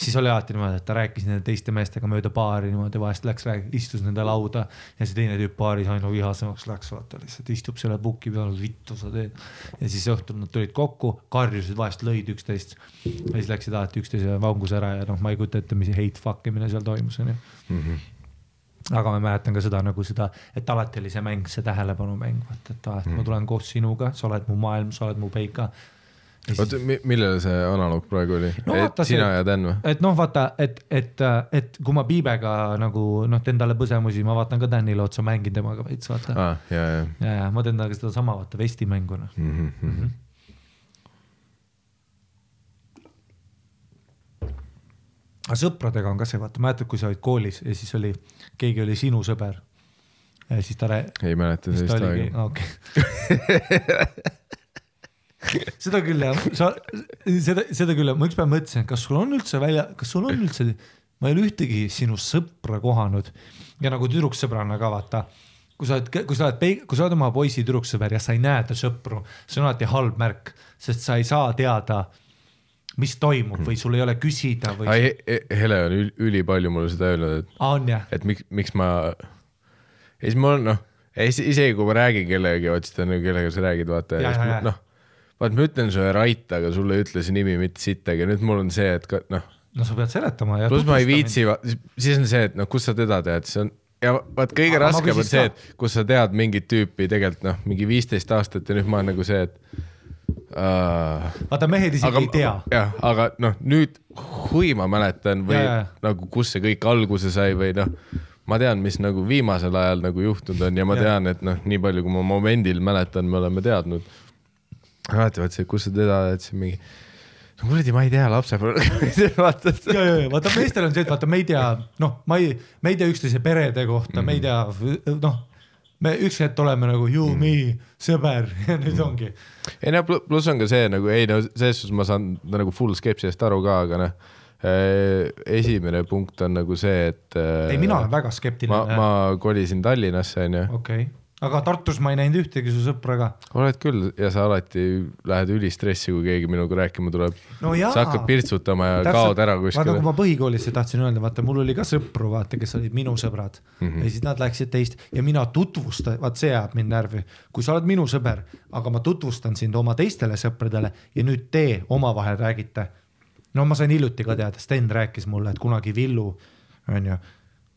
siis oli alati niimoodi, et ta rääkis nende teiste meestega mööda baari niimoodi, vahest läks, istus nende lauda ja see teine tüüp baaris aina vihasemaks läks, vaata lihtsalt istub selle puki peal, vittu sa teed. ja siis õhtul nad tulid kokku, karjusid, vahest lõid üksteist ja siis läksid alati üksteise vangus ära ja noh, ma ei kujuta ette, mis hate fuck imine seal toimus onju Mm -hmm. Aga ma mäletan ka seda nagu seda, et alati oli see mäng, see tähelepanumäng, vaata, et aa, et ma tulen koos sinuga, sa oled mu maailm, sa oled mu peika. oota, millele see analoog praegu oli No no, vaata, sina see- ja Dan või? et noh, vaata, et, et, et kui ma Piibega nagu noh, teen talle põsemusi, ma vaatan ka Danile otsa, mängin temaga veits, vaata ah.. ja, ja ja, ja ma teen temaga sedasama, vaata vestimänguna. mm. -hmm. Aga sõpradega on ka see, vaata, mäletad, kui sa olid koolis ja siis oli, keegi oli sinu sõber. siis ta rää-, ei mäleta sellist aega. okei. seda küll jah, sa, seda, seda küll, ma ükspäev mõtlesin, kas sul on üldse välja, kas sul on üldse, ma ei ole ühtegi sinu sõpra kohanud ja nagu tüdruksõbrana ka vaata kui sa oled, kui sa oled, kui sa oled oma poisi tüdruksõber ja sa ei näe ta sõpru, see on alati halb märk, sest sa ei saa teada, mis toimub või sul ei ole küsida või. ai, Hele on ül, ülipalju mulle seda öelnud, et jah, et miks, miks ma, ja siis mul noh, isegi kui ma räägin kellegagi, vaat siis ta on nagu kellega sa räägid, vaata Ja, ja siis ma- noh, vaat ma ütlen sulle Rait, aga sulle ei ütle see nimi mitte sittagi, nüüd mul on see, et ka noh, no sa pead seletama ja. pluss ma ei viitsi, siis on see, et noh, kust sa teda tead, see on ja vaat kõige Aga raskem on see, et kus sa tead mingit tüüpi tegelikult noh, mingi viisteist aastat ja nüüd ma olen nagu see, et uh, vaata mehed isegi aga ei tea. jah, aga noh, nüüd hui ma mäletan või Ja, ja, nagu kus see kõik alguse sai või noh, ma tean, mis nagu viimasel ajal nagu juhtunud on ja ma Ja. tean, et noh, nii palju, kui ma momendil mäletan, me oleme teadnud. alati vaat see, kus sa teda tead, see mingi, no kuradi, ma ei tea lapsepõlve, vaata. ja, ja, ja vaata meestel on see, et vaata, me ei tea, noh, ma ei, me ei tea üksteise perede kohta mm, -hmm. me ei tea, noh, me üks hetk oleme nagu you mm, me, sõber ja nüüd ongi. ei no pl- pluss on ka see nagu ei no selles suhtes ma saan nagu full skepsisest aru ka, aga noh, esimene punkt on nagu see, et. ei, mina olen väga ma, skeptiline. ma kolisin Tallinnasse onju, okei okay., aga Tartus ma ei näinud ühtegi su sõpra ka. oled küll ja sa alati lähed ülistressi, kui keegi minuga rääkima tuleb. no sa hakkad pirtsutama ja Täpselt, kaod ära vaata, kuskile kui. ma põhikoolis tahtsin öelda, vaata, mul oli ka sõpru, vaata, kes olid minu sõbrad mm -hmm. ja siis nad läksid teist ja mina tutvustan, vaat see ajab mind närvi. kui sa oled minu sõber, aga ma tutvustan sind oma teistele sõpradele ja nüüd te omavahel räägite. no ma sain hiljuti ka teada, Sten rääkis mulle, et kunagi Villu, onju,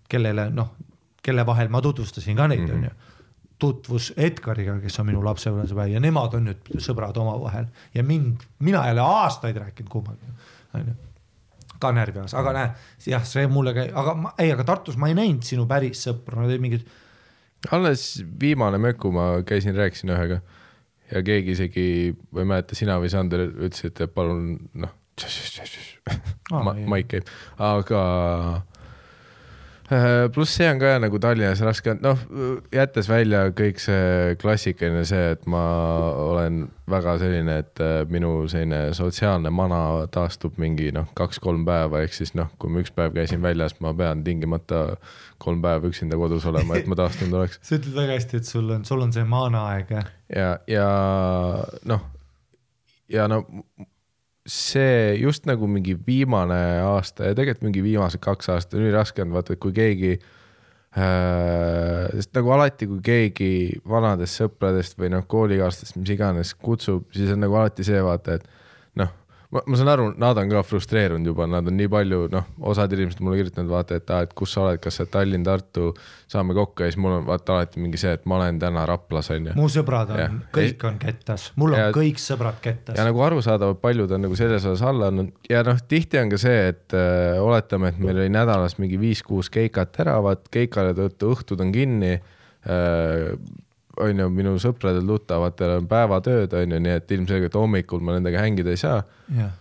kellele noh, kelle vahel ma tutvustasin ka neid, onju tutvus Edgariga, kes on minu lapsepõlvesõber ja nemad on nüüd sõbrad omavahel. Ja mind, mina ei ole aastaid rääkinud kummagi, onju ka närvi ajas, aga näe, jah, see mulle käi-, aga ma ei, aga Tartus ma ei näinud sinu päris sõpru, nad olid mingid, alles viimane möku ma käisin, rääkisin ühega. Ja keegi isegi, ma ei mäleta, sina või Sander ütlesid, et palun noh, maik käib, aga pluss see on ka nagu Tallinnas raske, noh jättes välja kõik see klassikaline see, et ma olen väga selline, et äh, minu selline sotsiaalne mana taastub mingi noh, kaks-kolm päeva, ehk siis noh, kui ma üks päev käisin väljas, ma pean tingimata kolm päeva üksinda kodus olema, et ma taastunud oleks. sa ütled väga hästi, et sul on, sul on see maanaaeg. ja, ja noh, ja no see just nagu mingi viimane aasta ja tegelikult mingi viimased kaks aastat on üliraske olnud, vaata, et kui keegi äh,, sest nagu alati, kui keegi vanadest sõpradest või noh, koolikaaslastest, mis iganes kutsub, siis on nagu alati see vaata, et ma, ma saan aru, nad on ka frustreerunud juba, nad on nii palju, noh, osad inimesed mulle kirjutanud, vaata, et aa, et kus sa oled, kas sa Tallinn, Tartu, saame kokku ja siis mul on vaata alati mingi see, et ma olen täna Raplas on ju mu sõbrad on kõik on kettas, mul on Ja- kõik sõbrad kettas ja. nagu arusaadavalt paljud on nagu selles osas alla andnud ja noh, tihti on ka see, et äh, oletame, et meil oli nädalas mingi viis-kuus keikat ära, vaat keikale tõttu õhtud on kinni äh,. On ju, minu sõpradel-tuttavatel on päevatööd, on ju, nii et ilmselgelt hommikul ma nendega hängida ei saa jah,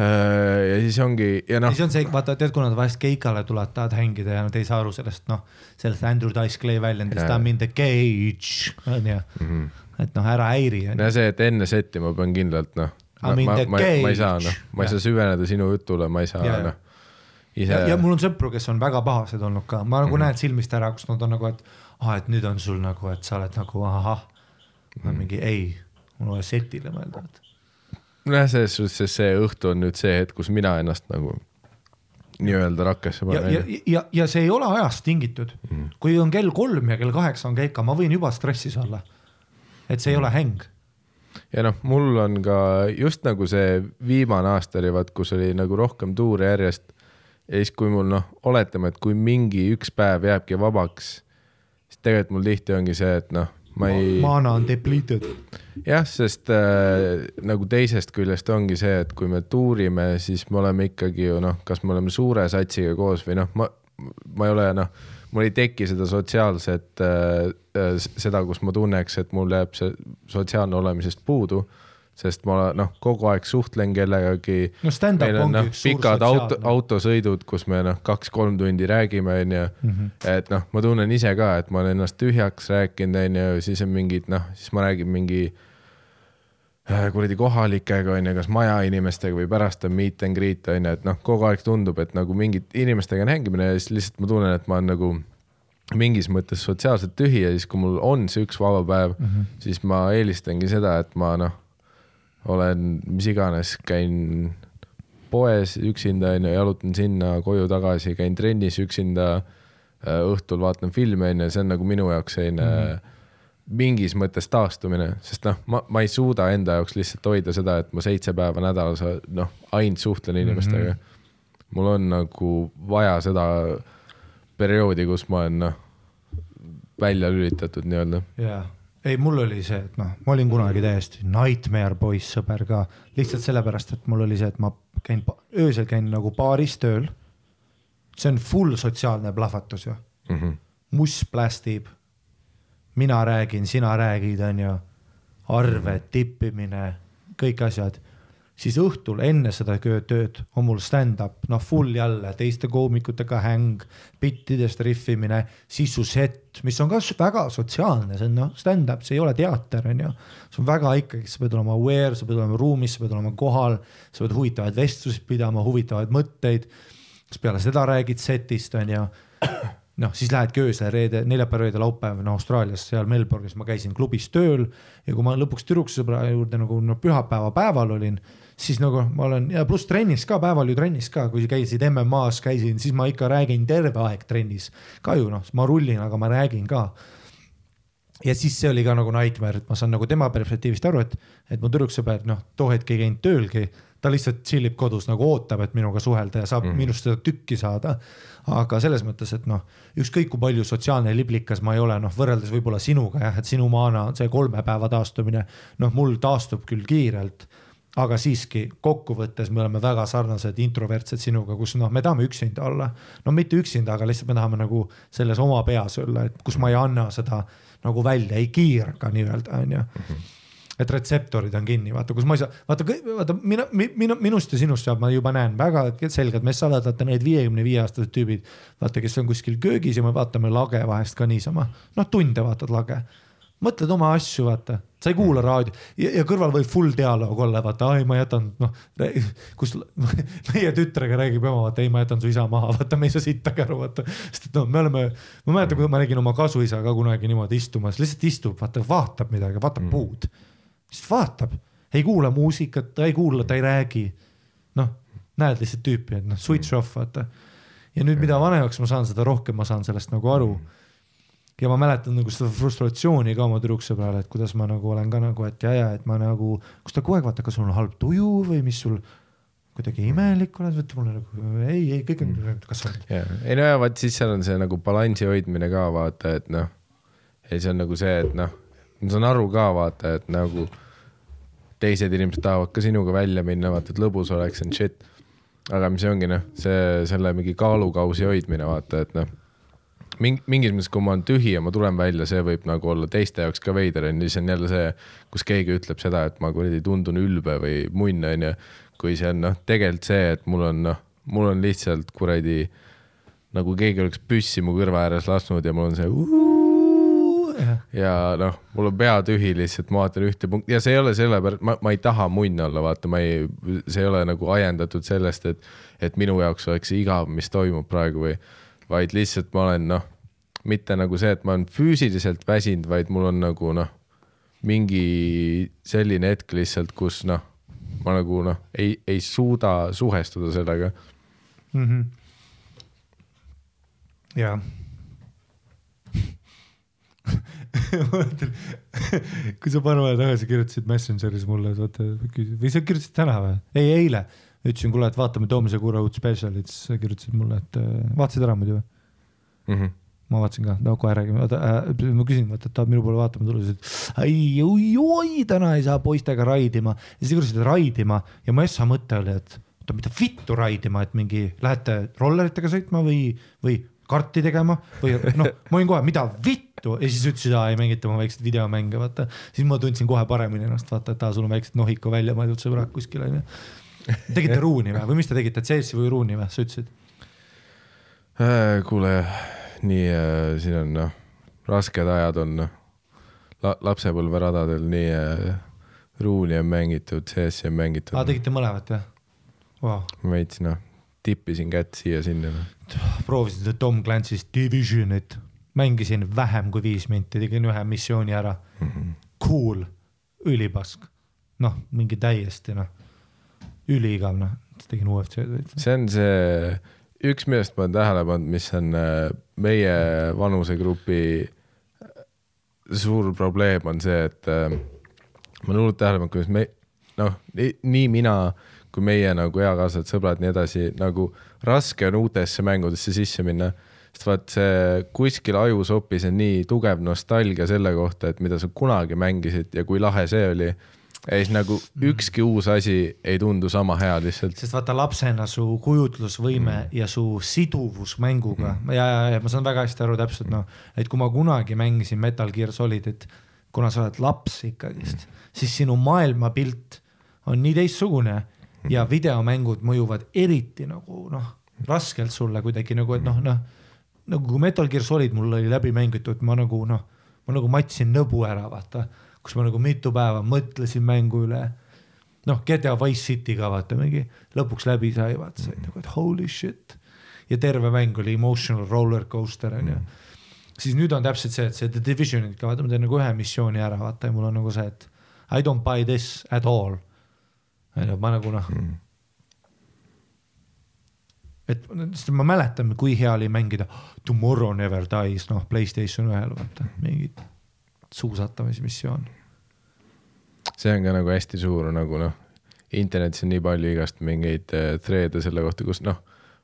äh,. ja siis ongi ja noh siis, on see, vaata, tead, kui nad vahest keikale tulevad, tahavad hängida ja nad ei saa aru sellest, noh, sellest Andrew Dice Clay väljendist. I m in the cage, onju. et noh, ära häiri, onju. see, et enne setti ma pean kindlalt noh, ma, ma, ma, ma ei saa noh, ma ei saa süveneda sinu jutule, ma ei saa noh, ja, ja mul on sõpru, kes on väga pahased olnud ka, ma nagu mm -hmm. näen silmist ära, kus nad on nagu, et aa, et nüüd on sul nagu, et sa oled nagu ahah. ma olen mingi ei, mul on vaja setile mõelda, nojah, selles suhtes see õhtu on nüüd see hetk, kus mina ennast nagu nii-öelda rakkesse ja, panen ja, ja, ja see ei ole ajast tingitud mm. kui on kell kolm ja kell kaheksa on keika, ma võin juba stressis olla. et see ei ole häng. ja noh, mul on ka just nagu see viimane aasta oli vaat, kus oli nagu rohkem tuure järjest. ja siis, kui mul noh, oletame, et kui mingi üks päev jääbki vabaks, tegelikult mul tihti ongi see, et noh, ma ei. Mana on depleted. jah, sest äh, nagu teisest küljest ongi see, et kui me tuurime, siis me oleme ikkagi ju noh, kas me oleme suure satsiga koos või noh, ma, ma ei ole noh, mul ei teki seda sotsiaalset äh,, äh, seda, kus ma tunneks, et mul jääb see sotsiaalne olemisest puudu. Sest ma noh, kogu aeg suhtlen kellegagi. No stand-up meil on ongi noh üks, suur pikad auto, autosõidud, kus me noh, kaks-kolm tundi räägime, onju. et noh, ma tunnen ise ka, et ma olen ennast tühjaks rääkinud, onju, siis on mingid noh, siis ma räägin mingi äh, kuradi kohalikega onju, kas majainimestega või pärast on meet and greet onju, et noh, kogu aeg tundub, et nagu mingite inimestega on hängimine ja siis lihtsalt ma tunnen, et ma olen nagu mingis mõttes sotsiaalselt tühi ja siis, kui mul on see üks vaba päev mm, -hmm. siis ma eelistangi seda, et ma noh, olen mis iganes, käin poes üksinda onju, jalutan sinna koju tagasi, käin trennis üksinda, õhtul vaatan filme onju, see on nagu minu jaoks selline mm -hmm. mingis mõttes taastumine, sest noh, ma, ma ei suuda enda jaoks lihtsalt hoida seda, et ma seitse päeva nädalas noh, ainult suhtlen inimestega mm. -hmm. mul on nagu vaja seda perioodi, kus ma olen noh, välja lülitatud nii-öelda. jaa, ei, mul oli see, et noh, ma olin kunagi täiesti nightmare poiss sõber ka, lihtsalt sellepärast, et mul oli see, et ma käin, öösel käin nagu baaris tööl. see on full sotsiaalne plahvatus ju, Mm -hmm. muss plästib. mina räägin, sina räägid, onju, arved, tippimine, kõik asjad siis õhtul enne seda tööd on mul stand-up, noh full jälle teiste koomikutega häng, bittidest rihvimine, sisusett, mis on ka väga sotsiaalne, see on noh, stand-up, see ei ole teater, on ju. see on väga ikkagi, sa pead olema aware, sa pead olema ruumis, sa pead olema kohal, sa pead huvitavaid vestlusi pidama, huvitavaid mõtteid. siis peale seda räägid setist, on ju noh, siis lähedki öösel reede, neljapäev, reede, laupäev, no Austraalias, seal Melbourne'is ma käisin klubis tööl ja kui ma lõpuks tüdruksõbra juurde nagu no pühapäeva päeval olin, siis nagu ma olen ja pluss trennis ka, päeval ju trennis ka, kui käisid MM-as käisin, siis ma ikka räägin terve aeg trennis ka ju noh, ma rullin, aga ma räägin ka ja siis see oli ka nagu nightmare, et ma saan nagu tema perspektiivist aru, et, et mu tüdruksõber noh, too hetk ei käinud töölgi, ta lihtsalt chill ib kodus nagu ootab, et minuga suhelda ja saab mm -hmm. minust seda tükki saada. aga selles mõttes, et noh, ükskõik kui palju sotsiaalne liblikas ma ei ole, noh võrreldes võib-olla sinuga jah, et sinu maana on see kolme päeva taastumine, noh mul taastub küll kiirelt aga siiski kokkuvõttes me oleme väga sarnased introvertsed sinuga, kus noh, me tahame üksinda olla. no mitte üksinda, aga lihtsalt me tahame nagu selles oma peas olla, et kus ma ei anna seda nagu välja, ei kiirga nii-öelda onju. et retseptorid on kinni, vaata, kus ma ei saa, vaata, vaata mina, minu, minust ja sinust saab, ma juba näen väga selgelt, meist saavad vaata need viiekümne viie aastased tüübid. vaata, kes on kuskil köögis ja me vaatame lage vahest ka niisama, noh tunde vaatad lage mõtled oma asju, vaata, sa ei kuula raadio ja, ja kõrval võib full dialoog olla, vaata, ai, ma jätan, noh, kus meie tütrega räägib ema, vaata, ei, ma jätan su isa maha, vaata, me ei saa sittagi aru, vaata. sest et noh, me oleme, ma mäletan, kui ma nägin oma kasuisa ka kunagi niimoodi istumas, lihtsalt istub, vaata, vaatab midagi, vaatab mm. puud. lihtsalt vaatab, ei kuula muusikat, ta ei kuula, ta ei räägi. noh, näed lihtsalt tüüpi, et noh, switch off, vaata. ja nüüd, mida vanemaks ma saan, seda rohkem ma saan sellest nagu aru mm ja ma mäletan nagu seda frustratsiooni ka oma tüdruksõbrale, et kuidas ma nagu olen ka nagu, et ja, ja et ma nagu, kus ta kogu aeg vaatab, kas sul on halb tuju või mis sul kuidagi imelik oled, ütle mulle nagu ei, ei kõik on mm., kas on. ei no ja vaat siis seal on see nagu balansi hoidmine ka vaata, et noh, ja see on nagu see, et noh, ma saan aru ka vaata, et nagu teised inimesed tahavad ka sinuga välja minna, vaata, et lõbus oleks and shit. aga mis ongi noh, see selle mingi kaalukausi hoidmine, vaata, et noh mingi, mingis mõttes, kui ma olen tühi ja ma tulen välja, see võib nagu olla teiste jaoks ka veider onju, siis on jälle see, kus keegi ütleb seda, et ma kuradi tundun ülbe või munn onju. kui see on noh, tegelikult see, et mul on noh, mul on lihtsalt kuradi nagu keegi oleks püssi mu kõrva ääres lasknud ja mul on see uh, ja noh, mul on pea tühi lihtsalt, ma vaatan ühte punkti ja see ei ole sellepärast, ma, ma ei taha munn olla, vaata, ma ei, see ei ole nagu ajendatud sellest, et, et minu jaoks oleks igav, mis toimub praegu või vaid lihtsalt ma olen noh, mitte nagu see, et ma olen füüsiliselt väsinud, vaid mul on nagu noh, mingi selline hetk lihtsalt, kus noh, ma nagu noh, ei, ei suuda suhestuda sellega mm. -hmm. mõtlen, kui sa paar päeva tagasi kirjutasid Messengeris mulle, et vaata või sa kirjutasid täna või? ei, eile ütlesin, kuule, et vaatame Toomise Kure uut spetsialit, siis sa kirjutasid mulle, et äh, vaatasid ära muidu või mm? -hmm ma vaatasin ka, no kohe räägime, oota äh,, ma küsin, vaata, et tahad minu poole vaatama tulla, siis ütles, ei, oi, oi, täna ei saa poistega raidima. ja siis kirjutasid raidima ja mu essa mõte oli, et oota, mida vittu raidima, et mingi lähete rolleritega sõitma või, või karti tegema või noh, ma olin kohe, mida vittu ja siis ütlesid, aa ei mängita oma väikseid videomänge, vaata. siis ma tundsin kohe paremini ennast, vaata, et aa, sul on väiksed nohiku välja mõeldud sõbrad kuskil onju tegite ruuni või, või mis te tegite, CS-i või ruuni või, sa ütlesid? Äh, kuule, nii äh, siin on noh, rasked ajad on noh La, lapsepõlveradadel nii äh, ruuni on mängitud, CS-i on mängitud. aa, tegite mõlemat jah wow.? veits noh, tippisin kätt siia-sinna no.. proovisin Tom Clancy's Divisionit, mängisin vähem kui viis minti, tegin ühe missiooni ära mm. -hmm. Cool, ülipask, noh, mingi täiesti noh üliigav, noh, tegin UFC-d. see on see, üks, millest ma olen tähele pannud, mis on äh, meie vanusegrupi äh, suur probleem on see, et äh, ma olen hullult tähele pannud, kuidas me, noh, nii mina kui meie nagu eakaaslased, sõbrad, nii edasi, nagu raske on uutesse mängudesse sisse minna sest vaat see kuskil ajusopis on nii tugev nostalgia selle kohta, et mida sa kunagi mängisid ja kui lahe see oli ja siis nagu mm. ükski uus asi ei tundu sama hea lihtsalt. sest vaata lapsena su kujutlusvõime mm. ja su siduvus mänguga mm. ja, ja, ja ma saan väga hästi aru täpselt noh, et kui ma kunagi mängisin Metal Gear Solidit, kuna sa oled laps ikkagist mm., siis sinu maailmapilt on nii teistsugune mm. ja videomängud mõjuvad eriti nagu noh, raskelt sulle kuidagi nagu, et noh, noh nagu kui Metal Gear Solid mul oli läbi mängitud, ma nagu noh, ma nagu matsin nõbu ära, vaata kus ma nagu mitu päeva mõtlesin mängu üle. noh, GTA Wise City ka vaata mingi lõpuks läbi sai, vaata sai nagu, et holy shit. ja terve mäng oli emotional roller coaster onju mm. siis nüüd on täpselt see, et see The Divisionit ka vaata, ma teen nagu ühe missiooni ära, vaata ja mul on nagu see, et I don't buy this at all. onju, ma nagu noh mm et sest ma mäletan, kui hea oli mängida Tomorrow Never Dies, noh, Playstation ühel, vaata, mingid suusatamismissioon. see on ka nagu hästi suur nagu noh, internetis on nii palju igast mingeid äh, thread'e selle kohta, kus noh,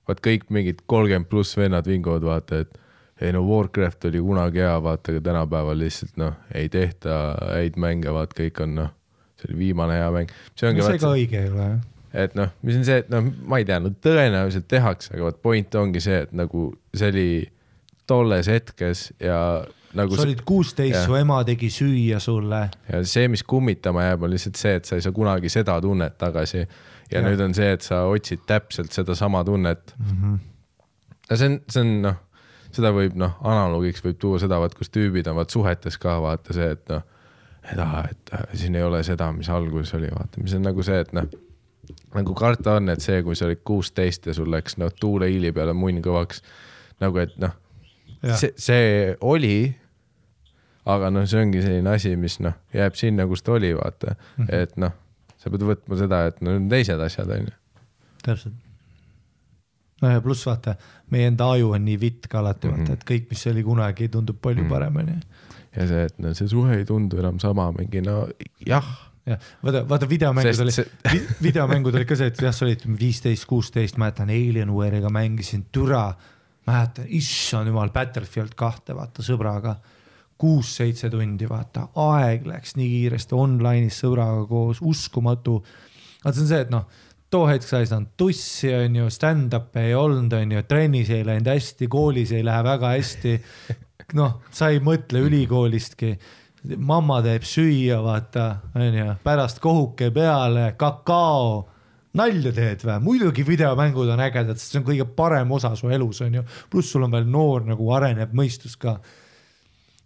vaat kõik mingid kolmkümmend pluss vennad vinguvad, vaata, et ei no Warcraft oli kunagi hea, vaata, aga tänapäeval lihtsalt noh, ei tehta häid mänge, vaat kõik on noh, see oli viimane hea mäng. see ongi no,. see ka õige ei ole jah et noh, mis on see, et noh, ma ei tea, no tõenäoliselt tehakse, aga vot point ongi see, et nagu see oli tolles hetkes ja nagu sa olid kuusteist su ema tegi süüa sulle. ja see, mis kummitama jääb, on lihtsalt see, et sa ei saa kunagi seda tunnet tagasi. ja nüüd on see, et sa otsid täpselt sedasama tunnet mm. -hmm. ja see on, see on noh, seda võib noh, analoogiks võib tuua seda, vaat kus tüübid on vaat suhetes ka vaata see, et noh, et aa, et äh, siin ei ole seda, mis alguses oli, vaata, mis on nagu see, et noh, nagu karta on, et see, kui sa olid kuusteist ja sul läks noh, tuuleiili peale munn kõvaks, nagu et noh. see, see oli, aga noh, see ongi selline asi, mis noh, jääb sinna, kus ta oli, vaata mm, Mhm. -hmm. et noh, sa pead võtma seda, et no on teised asjad, onju. täpselt. no ja pluss vaata, meie enda aju on nii vitt ka alati mm, -hmm. vaata, et kõik, mis oli kunagi, tundub palju mm Mhm. -hmm. parem, onju. ja see, et no see suhe ei tundu enam sama, mingi no jah, jah, vaata, vaata videomängud Sest oli see-, videomängud olid ka see, et jah, sa olid viisteist, kuusteist, mäletan Alienware'iga mängisin, türa, mäletan, issand jumal, Battlefield kahte, vaata sõbraga, kuus-seitse tundi, vaata, aeg läks nii kiiresti online'is sõbraga koos, uskumatu. vaata, see on see, et noh, too hetk sa ei saanud tussi, onju, stand-up'e ei olnud, onju, trennis ei läinud hästi, koolis ei lähe väga hästi. noh, sa ei mõtle ülikoolistki mamma teeb süüa, vaata, onju, pärast kohuke peale, kakao. Nalja teed või? muidugi videomängud on ägedad, sest see on kõige parem osa su elus, onju. pluss sul on veel noor nagu areneb mõistus ka.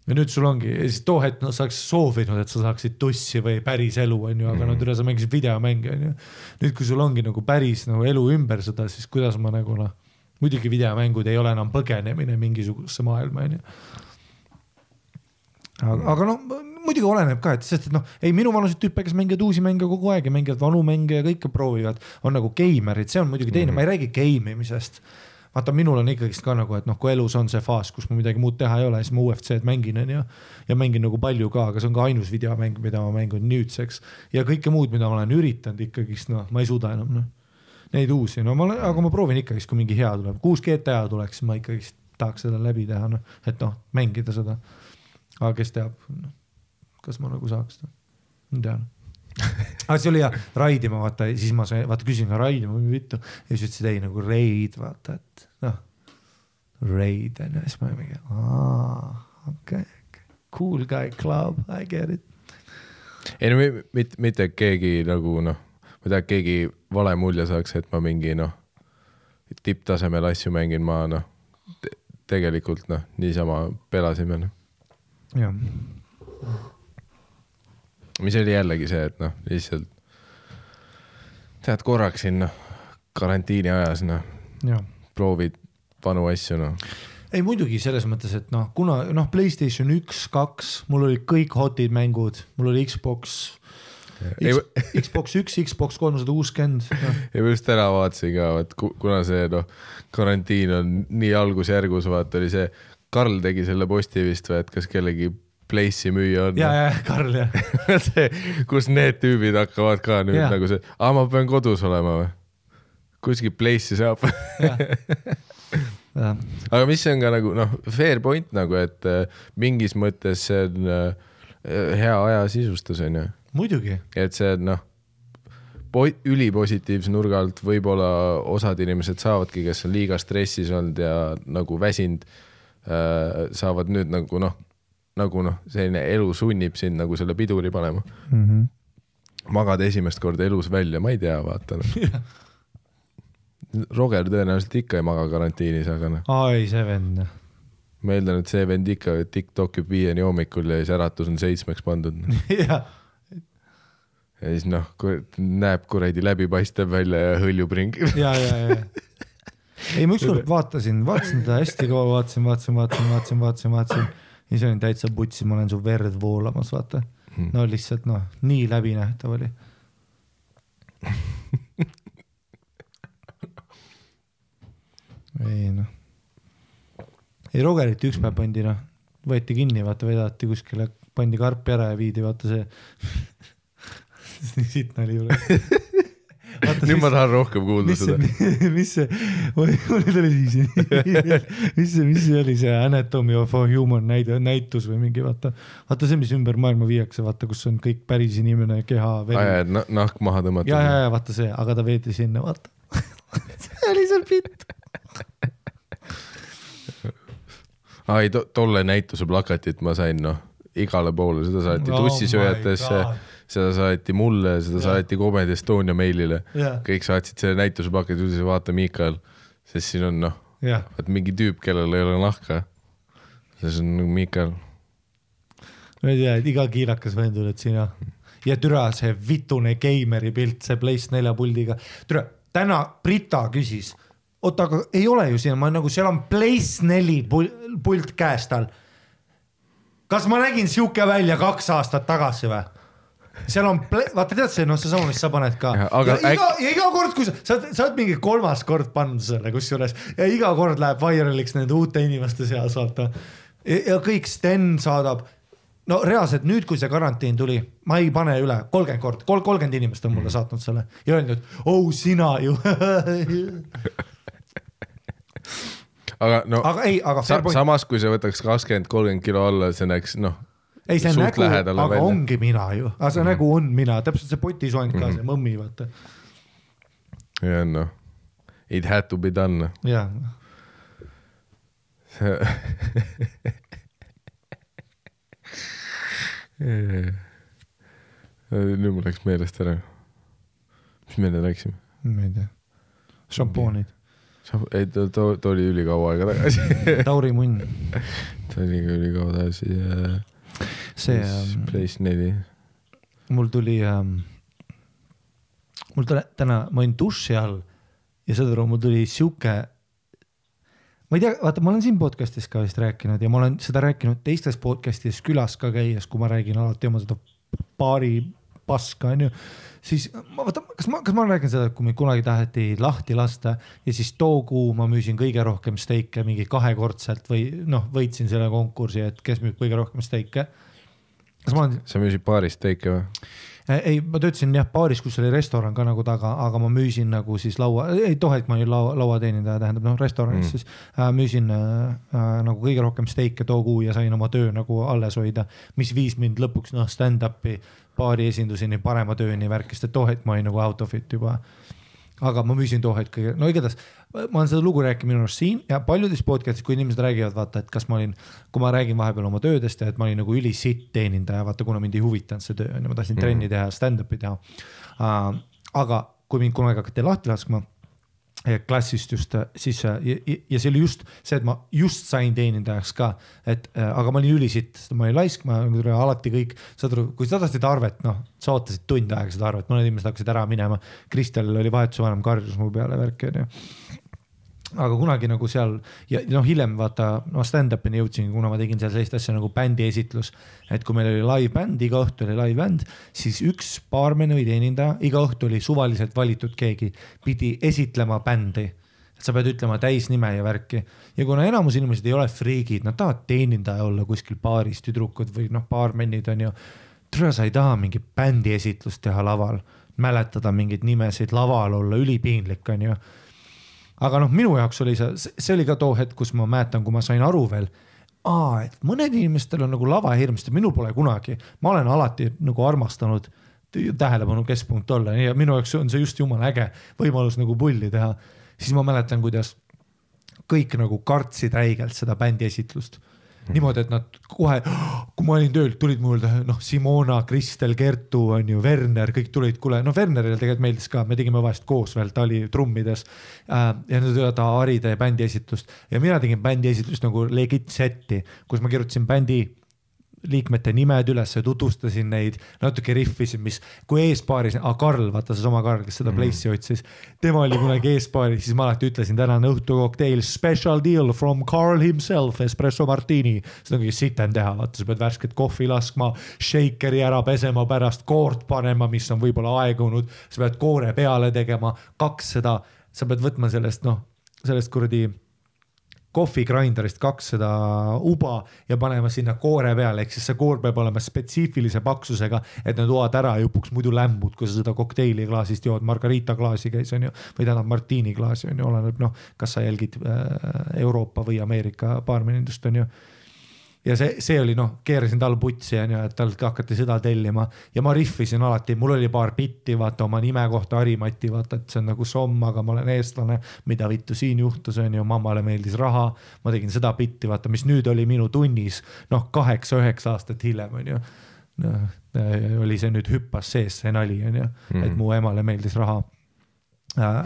ja nüüd sul ongi, siis too hetk no, sa oleks soovinud, et sa saaksid tussi või päris elu, onju, aga no türa, sa mängisid videomänge, onju. nüüd, kui sul ongi nagu päris nagu elu ümber seda, siis kuidas ma nagu noh, muidugi videomängud ei ole enam põgenemine mingisugusesse maailma, onju aga, aga noh, muidugi oleneb ka, et sest, et noh, ei minu vanused tüüpe, kes mängivad uusi mänge kogu aeg ja mängivad vanu mänge ja kõike proovivad, on nagu geimerid, see on muidugi teine mm, -hmm. ma ei räägi game imisest. vaata, minul on ikkagist ka nagu, et noh, kui elus on see faas, kus mul midagi muud teha ei ole, siis ma UFC-d mängin, onju. ja mängin nagu palju ka, aga see on ka ainus videomäng, mida ma mänginud nüüdseks ja kõike muud, mida ma olen üritanud ikkagist, noh, ma ei suuda enam, noh. Neid uusi, no ma olen, aga ma proovin ikkagist, kui mingi hea tuleb, kuus GTA tuleks, siis ma ikkagist tahaks seda läbi teha, noh, et noh, mängida seda aga kes teab, kas ma nagu saaks seda, ma ei tea. aga see oli hea, raidima vaata, siis ma sain, vaata küsin ka raidima, vittu. ja siis ütlesid ei nagu raid, vaata, et noh, raid on ju, siis ma mingi, aa, okei okay,, cool guy club, I get it. ei no mi- mitte, mitte keegi nagu noh, ma ei tea, et keegi vale mulje saaks, et ma mingi noh, tipptasemel asju mängin, ma noh te,, tegelikult noh, niisama pelasime noh. jah, mis oli jällegi see, et noh, lihtsalt tead korraks siin noh, karantiini ajas noh, proovid vanu asju noh. ei muidugi selles mõttes, et noh, kuna noh, Playstation üks, kaks, mul olid kõik hotid mängud, mul oli Xbox, ei, Xbox üks, Xbox kolmsada kuuskümmend, noh. Ja ma just ära vaatasin ka, et ku- kuna see noh, karantiin on nii algusjärgus, vaata oli see, Karl tegi selle posti vist või, et kas kellegi Place'i müüa on. ja, ja Karl jah see, kus need tüübid hakkavad ka nüüd ja. nagu see, aa ma pean kodus olema või? kuskil Place'i saab. aga mis on ka nagu noh, fair point nagu, et äh, mingis mõttes see on äh, hea aja sisustus onju, muidugi et see on noh, ülipositiivse nurga alt võib-olla osad inimesed saavadki, kes on liiga stressis olnud ja nagu väsinud äh,, saavad nüüd nagu noh, nagu noh, selline elu sunnib sind nagu selle piduri panema. mm. -hmm. magad esimest korda elus välja, ma ei tea, vaata noh. Roger tõenäoliselt ikka ei maga karantiinis, aga noh, aa ei, see vend, ma eeldan, et see vend ikka Tiktokib viieni hommikul ja siis äratus on seitsmeks pandud. jah, ja siis noh, näeb kuradi läbipaistev välja ja hõljub ringi. ja, ja, ja. ei, ma ükskord vaatasin, vaatasin teda hästi kaua, vaatasin, vaatasin, vaatasin, vaatasin, vaatasin, vaatasin. Ja siis olin täitsa putsi, ma olen su verd voolamas, vaata. no lihtsalt noh, nii läbinähtav oli. ei noh. ei Rogerit üks päev pandi noh, võeti kinni, vaata vedati kuskile, pandi karpi ära ja viidi vaata see. sitt nali juures. nüüd ma tahan rohkem kuulda mis seda. mis see, mul tuli siis, mis see, mis see oli see Anatomy of a Human näide, näitus või mingi vaata, vaata see, mis ümber maailma viiakse, vaata, kus on kõik päris inimene, keha, veri. nahk maha tõmmata. ja, ja, ja vaata see, aga ta veeti sinna, vaata. see oli seal pitt. aa ei to,, tolle näituse plakatit ma sain noh, igale poole, seda saati Oh God., seda saati mulle, seda Jah. saati Comedy Estonia meilile kõik saatsid selle näituse plakati, ütlesid vaata Miikal, sest siin on noh, vaat mingi tüüp, kellel ei ole nahka. siis on nagu Miikal, ma ei tea, et iga kiilakas vend tuleb sinna ja türa see vitune geimeri pilt, see PlayStation nelja puldiga, türa täna Brita küsis, oota, aga ei ole ju siin, ma nagu seal on PlayStation neli pul- pult käes tal. kas ma nägin sihuke välja kaks aastat tagasi või? Seal on, vaata tead see noh, seesama, mis sa paned ka. Aga ja iga ja iga kord, kui sa, sa, sa oled mingi kolmas kord pannud selle kusjuures ja iga kord läheb vairaliks nende uute inimeste seas, vaata. ja kõik Sten saadab, no reaalselt nüüd, kui see karantiin tuli, ma ei pane üle, kolmkümmend kolm, kolmkümmend inimest on mulle saatnud selle ja öelnud, oh sina ju. aga no aga ei, aga sa, samas, kui sa võtaks kakskümmend, kolmkümmend kilo alla, see näeks noh, ei see nägu, aga välja. ongi mina ju, aga see nägu on mina, täpselt see potisoeng ka, see mõmmi, vaata. ja noh, it had to be done. ja, nüüd mul läks meelest ära. mis me enne rääkisime? ma ei tea, šampoonid, ei, too, too, too oli ülikaua aega tagasi. Tauri munn, ta oli ka ülikaua tagasi ja see ähm, Place neli. mul tuli ähm,, mul tuli täna, ma olin duši all ja saad aru, mul tuli sihuke. ma ei tea, vaata, ma olen siin podcast'is ka vist rääkinud ja ma olen seda rääkinud teistes podcast'is külas ka käies, kui ma räägin alati oma seda baari paska, onju. Siis ma vaata, kas ma, kas ma rääkinud seda, et kui mind kunagi taheti lahti lasta ja siis too kuu ma müüsin kõige rohkem steike mingi kahekordselt või noh, võitsin selle konkursi, et kes müüb kõige rohkem steike. kas ma olen sa müüsid baaris teike või? Äh, ei, ma töötasin jah baaris, kus oli restoran ka nagu taga, aga ma müüsin nagu siis laua, ei Tohet ma olin laua, lauateenindaja, tähendab noh, restoranis mm. siis äh, müüsin äh, äh, nagu kõige rohkem steike too kuu ja sain oma töö nagu alles hoida, mis viis mind lõpuks noh, stand-up'i baari esinduseni, parema tööni värk, sest et Tohet ma olin nagu out of it juba aga ma müüsin Tohet kõige, no igatahes ma olen seda lugu rääkinud minu arust siin ja paljudes podcast'is, kui inimesed räägivad, vaata, et kas ma olin, kui ma räägin vahepeal oma töödest ja et ma olin nagu ülisitt teenindaja, vaata, kuna mind ei huvitanud see töö, onju, ma tahtsin mm -hmm. trenni teha, stand-up'i teha uh,. aga kui mind kunagi hakati lahti laskma klassist just, siis ja, ja- ja see oli just see, et ma just sain teenindajaks ka, et äh, aga ma olin ülisitt, ma olin laisk, ma alati kõik, saad aru, kui sa tahtsid arvet, noh, sa ootasid tund aega seda arvet, mõned inimesed hakkasid ära minema. Kristel oli vahetuse vanem, karjus mu peale värki onju aga kunagi nagu seal ja noh, hiljem vaata, no stand-up'ini jõudsingi, kuna ma tegin seal sellist asja nagu bändi esitlus. et kui meil oli live bänd, iga õhtu oli live bänd, siis üks baarmen või teenindaja, iga õhtu oli suvaliselt valitud keegi, pidi esitlema bändi sa pead ütlema täisnime ja värki ja kuna enamus inimesed ei ole friigid, nad tahavad teenindaja olla kuskil baaris, tüdrukud või noh, baarmenid on ju. tule, sa ei taha mingi bändi esitlust teha laval, mäletada mingeid nimesid laval olla, ülipiinlik on ju aga noh, minu jaoks oli see, see oli ka too hetk, kus ma mäletan, kui ma sain aru veel. aa, et mõned inimestel on nagu lavahirm, sest minul pole kunagi, ma olen alati nagu armastanud tähelepanu keskpunkt olla ja minu jaoks on see just jumala äge võimalus nagu pulli teha. siis ma mäletan, kuidas kõik nagu kartsid räigelt seda bändi esitlust niimoodi, et nad kohe, kui ma olin tööl, tulid mu juurde noh, Simona, Kristel, Kertu on ju, Werner, kõik tulid, kuule, no Wernerile tegelikult meeldis ka, me tegime vahest koos veel, ta oli trummides äh,. ja ütlevad, aa Ari teeb bändi esitlust ja mina tegin bändi esitlust nagu legit set'i, kus ma kirjutasin bändi liikmete nimed üles ja tutvustasin neid, natuke rihvisin, mis, kui eespaaris, Karl, vaata seesama Karl, kes seda Place'i otsis, tema oli kunagi eespaaris, siis ma alati ütlesin tänane õhtukokteil special deal from Carl himself, espresso martini. seda on kõige sitem teha, vaata, sa pead värsket kohvi laskma, shaker'i ära pesema pärast, koort panema, mis on võib-olla aegunud, sa pead koore peale tegema, kaks seda, sa pead võtma sellest noh, sellest kuradi kohvi grinder'ist kaks seda uba ja panema sinna koore peale, ehk siis see koor peab olema spetsiifilise paksusega, et need oad ära ei upuks, muidu lämbud, kui sa seda kokteili klaasist jood, margarita klaasi käis, onju, või tähendab martini klaasi onju, oleneb noh, kas sa jälgid äh, Euroopa või Ameerika baarmenindust onju ja see, see oli noh, keerasin tal putsi onju, et talt hakati seda tellima. Ja ma rihvisin alati, mul oli paar bitti vaata oma nime kohta, Harimati vaata, et see on nagu somm, aga ma olen eestlane. mida vittu siin juhtus, onju, mammale meeldis raha, ma tegin seda bitti, vaata, mis nüüd oli minu tunnis, noh, kaheksa-üheksa aastat hiljem onju noh, oli see nüüd hüppas sees, see nali onju, et Mhm. mu emale meeldis raha. Äh,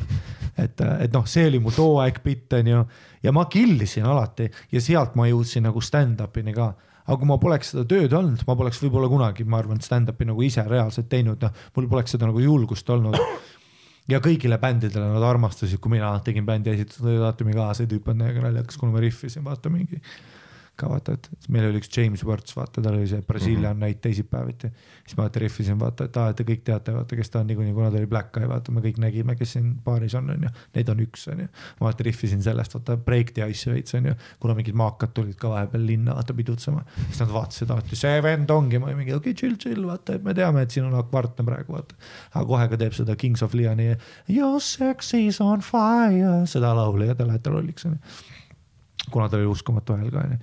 et, et noh, see oli mu too aeg bitt onju ja ma killisin alati ja sealt ma jõudsin nagu stand-up'ini ka. aga kui ma poleks seda tööd olnud, ma poleks võib-olla kunagi, ma arvan, stand-up'i nagu ise reaalselt teinud, noh, mul poleks seda nagu julgust olnud. ja kõigile bändidele nad armastasid, kui mina tegin bändi esituse, vaata mingi, see tüüp on täiega naljakas, kuna ma rihvisin, vaata mingi ka vaata, et meil oli üks James Worts, vaata, tal oli see Brasiilian mm -hmm. night teisipäeviti. siis ma vaata rihvisin, vaata, et aa, et te kõik teate, vaata, kes ta on niikuinii, kuna ta oli Black Eye, vaata, me kõik nägime, kes siin baaris on, onju. Neid on üks, onju. ma vaata rihvisin sellest, vaata break'i asju veits, onju. kuna mingid maakad tulid ka vahepeal linna, vaata pidutsema. siis nad vaatasid alati, see vend ongi, ma olin mingi okei okay,, chill, chill, vaata, et me teame, et siin on akvartne praegu, vaata. aga kohe ka teeb seda Kings of Leoni Your sex is on fire, seda laulu ja te lähete lolliks, onju kuna ta oli uskumatu hääl ka onju.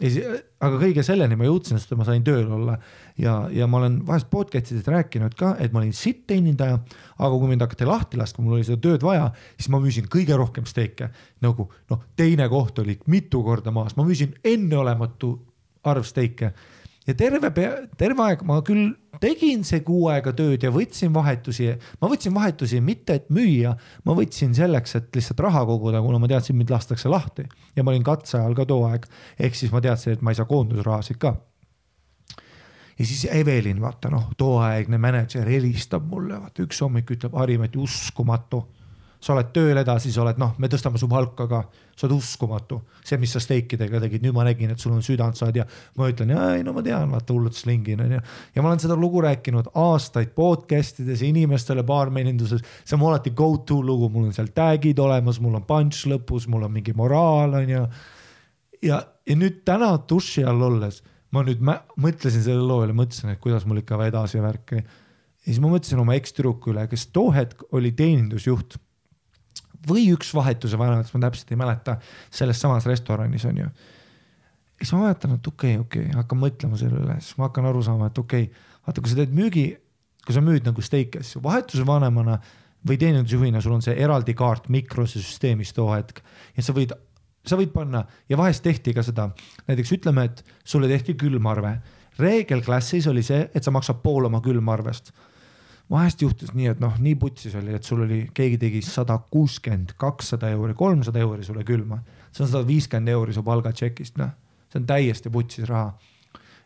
Siis, aga kõige selleni ma jõudsin, sest ma sain tööl olla ja, ja ma olen vahest podcast idest rääkinud ka, et ma olin sitt teenindaja. aga kui mind hakati lahti laskma, mul oli seda tööd vaja, siis ma müüsin kõige rohkem steike. nagu noh, teine koht oli mitu korda maas, ma müüsin enneolematu arv steike ja terve terve aeg ma küll tegin see kuu aega tööd ja võtsin vahetusi, ma võtsin vahetusi mitte, et müüa, ma võtsin selleks, et lihtsalt raha koguda, kuna ma teadsin, mind lastakse lahti. Ja ma olin katse ajal ka too aeg. ehk siis ma teadsin, et ma ei saa koondusrahasid ka. ja siis Evelin, vaata noh, tooaegne mänedžer helistab mulle, vaata üks hommik ütleb, Harimati uskumatu sa oled tööl edasi, sa oled noh, me tõstame su palka ka, sa oled uskumatu. see, mis sa steikidega tegid, nüüd ma nägin, et sul on südant, sa oled ja ma ütlen, ei no ma tean, vaata hullult slingin onju. ja ma olen seda lugu rääkinud aastaid podcast ides, inimestele baarmeninduses, see on mu alati go to lugu, mul on seal tag'id olemas, mul on punch lõpus, mul on mingi moraal onju. ja, ja nüüd täna duši all olles ma nüüd mä, mõtlesin sellele loole, mõtlesin, et kuidas mul ikka edasi ja värki. ja siis ma mõtlesin oma ekstüdruku üle, kes too hetk oli teenindusjuht või üks vahetuse vanem, ma täpselt ei mäleta, selles samas restoranis on ju. siis ma mäletan, et okei okay,, okei okay,, hakkan mõtlema selle üle, siis ma hakkan aru saama, et okei okay,, vaata, kui sa teed müügi, kui sa müüd nagu steike asju, vahetuse vanemana või teenindusjuhina, ul on see eraldi kaart mikrose süsteemis too hetk ja sa võid, sa võid panna ja vahest tehti ka seda, näiteks ütleme, et sulle tehti külmarve. reegel klassis oli see, et sa maksad pool oma külmarvest vahest juhtus nii, et noh, nii putsis oli, et sul oli, keegi tegi sada kuuskümmend, kakssada euri, kolmsada euri sulle külma. see on sada viiskümmend euri su palgatšekist, noh, see on täiesti putsis raha.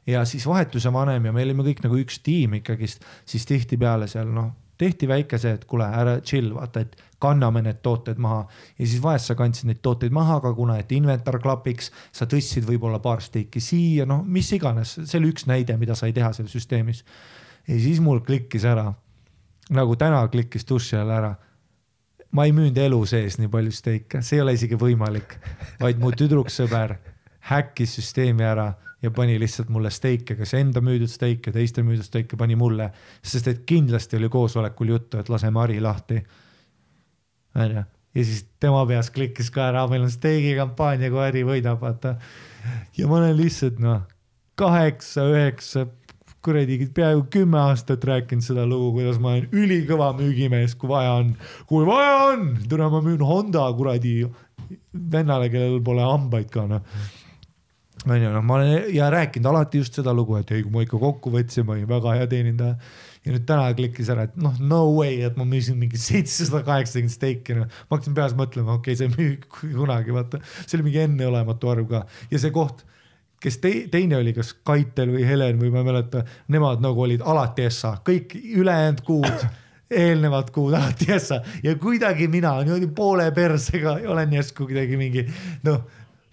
ja siis vahetuse vanem ja me olime kõik nagu üks tiim ikkagist, siis tihtipeale seal noh, tehti väike see, et kuule, ära chill, vaata, et kanname need tooted maha ja siis vahest sa kandsid neid tooteid maha, aga kuna, et inventar klapiks, sa tõstsid võib-olla paar steiki siia, noh, mis iganes, see oli üks näide, mida sai teha seal süsteemis. ja siis mul klikkis ära nagu täna klikkis duši all ära. ma ei müünud elu sees nii palju steike, see ei ole isegi võimalik, vaid mu tüdruksõber häkkis süsteemi ära ja pani lihtsalt mulle steike, kas enda müüdud steike, teiste müüdud steike pani mulle, sest et kindlasti oli koosolekul juttu, et laseme Ari lahti. onju, ja siis tema peas klikkis ka ära, meil on steigikampaania, kui Ari võidab, vaata. ja ma olen lihtsalt noh, kaheksa, üheksa kuradi peaaegu kümme aastat rääkinud seda lugu, kuidas ma olen ülikõva müügimees, kui vaja on, kui vaja on, tule ma müün Honda kuradi vennale, kellel pole hambaid ka noh. onju, noh, ma olen ja rääkinud alati just seda lugu, et ei, kui ma ikka kokku võtsin, ma olin väga hea teenindaja. ja nüüd täna klikkis ära, et noh, no way, et ma müüsin mingi seitsesada kaheksakümmend steiki, noh. ma hakkasin peas mõtlema, okei okay,, see ei müü kunagi, vaata. see oli mingi enneolematu arv ka ja see koht kes te, teine oli kas Kaitel või Helen või ma ei mäleta, nemad nagu olid alati Essa, kõik ülejäänud kuud, eelnevad kuud alati Essa ja kuidagi mina niimoodi poole persega olen järsku kuidagi mingi noh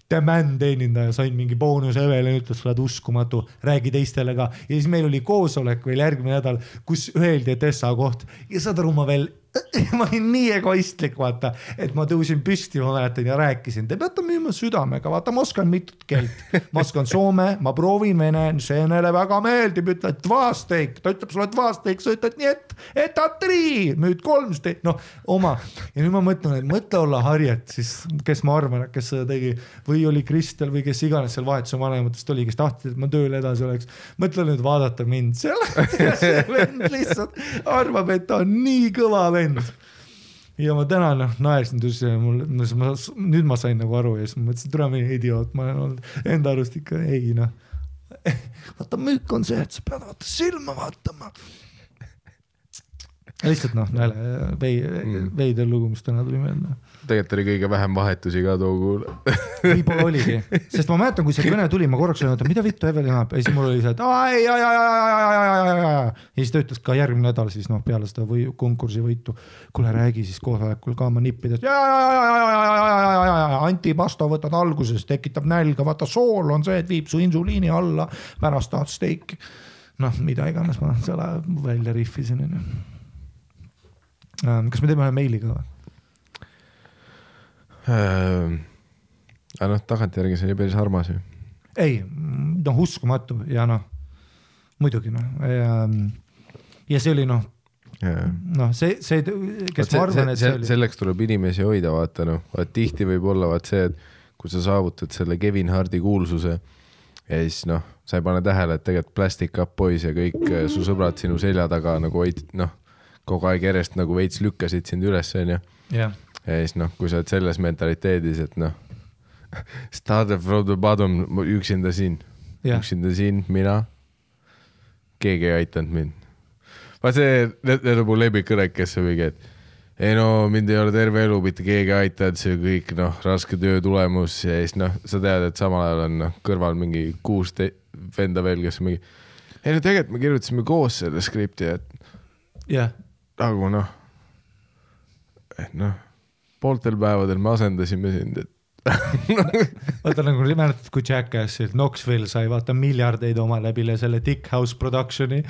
the man teenindaja, sain mingi boonuse, Evelin ütles, sa oled uskumatu, räägi teistele ka. Ja siis meil oli koosolek veel järgmine nädal, kus öeldi, et Essa koht. Ja saad aru, ma veel ma olin nii egoistlik, vaata, et ma tõusin püsti, ma mäletan ja rääkisin, te peate müüma südamega, vaata, ma oskan mitut keelt. ma oskan soome, ma proovin vene, see neile väga meeldib, ütled tvasteik, ta ütleb sulle tvasteik, sa ütled nii, et, et a tri, müüd kolm steik, noh oma. ja nüüd ma mõtlen, et mõtle olla Harriet siis, kes ma arvan, kes seda tegi või oli Kristel või kes iganes seal vahetuse vanematest oli, kes tahtis, et ma tööl edasi oleks. mõtle nüüd vaadata mind seal see vend lihtsalt arvab, et ta on nii kõva vend. ja ma täna noh naersin tõesti ja mul, no siis ma, nüüd ma sain nagu aru ja siis ma mõtlesin, tule mine idioot, ma olen olnud enda arust ikka ei noh. vaata müük on see, et sa pead vaata silma vaatama. lihtsalt noh, nalja, vei-, veider lugu, mis täna tuli meelde tegelikult oli kõige vähem vahetusi ka too kuul. võib-olla oligi, sest ma mäletan, kui see kõne tuli, ma korraks olin, oota, mida vittu Evelin ajab ja siis mul oli see, et ai, ai, ai, ai, ai, ai, ai, ai, ai, ja siis ta ütles ka järgmine nädal siis noh, peale seda või konkursi võitu. kuule, räägi siis koosolekul ka oma nippidest. antipasto võtad alguses, tekitab nälga, vaata sool on see, et viib su insuliini alla, pärast tahad steiki. noh, mida iganes ma selle välja rihvisin onju. kas me teeme ühe meili ka või? Aga noh, tagantjärgi see oli päris armas ju. ei, noh uskumatu ja noh, muidugi noh ja, ja see oli noh, noh, see, see, kes ma arvan, et see oli. selleks tuleb inimesi hoida, vaata noh, vaat tihti võib olla vaat see, et kui sa saavutad selle Kevin Hardi kuulsuse ja siis noh, sa ei pane tähele, et tegelikult Plastic Up Boys ja kõik äh, su sõbrad sinu selja taga nagu hoid-, noh, kogu aeg järjest nagu veits lükkasid sind üles, onju. jah, ja siis noh, kui sa oled selles mentaliteedis, et noh, started from the bottom, üksinda siin, üksinda siin, mina, keegi ei aidanud mind. vaat see, need on mu lemmikkõned, kes on mingi, et ei no mind ei ole terve elu mitte keegi aidanud, see kõik noh, raske töö tulemus. Ja siis noh, sa tead, et samal ajal on noh, kõrval mingi kuus venda veel, kes mingi, ei no tegelikult me kirjutasime koos selle skripti, et jah, nagu noh, noh, pooltel päevadel me asendasime sind, et vaata nagu mäletad, kui Jackassil Knoxville sai vaata miljardeid omale läbi selle Dick House production'i.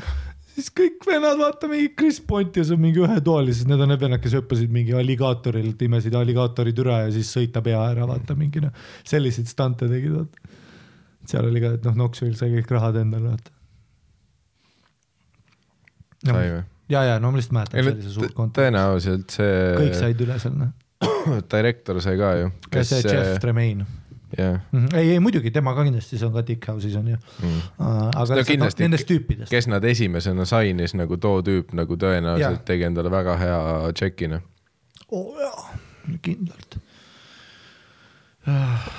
siis kõik vennad vaata mingi Chris Pontius on mingi ühetoalised, need on need vennad, kes hüppasid mingi alligaatorile, imesid alligaatori türa ja siis sõita pea ära, vaata mingi noh, selliseid stante tegid vaata. seal oli ka, et noh, Knoxville sai kõik rahad endale vaata. sai või? ja, ja no ma lihtsalt mäletan sellise suurt kontot, tõenäoliselt see kõik said üle seal noh. direktor sai ka ju. ja see Jeff Tremaine. jah, ei, ei muidugi tema ka kindlasti, see on ka Dick House'is on ju. aga No lihtsalt no, kindlasti- nendest tüüpidest. kes nad esimesena sainis nagu too tüüp nagu tõenäoliselt Jaa. tegi endale väga hea tšeki oo oh, kindlalt.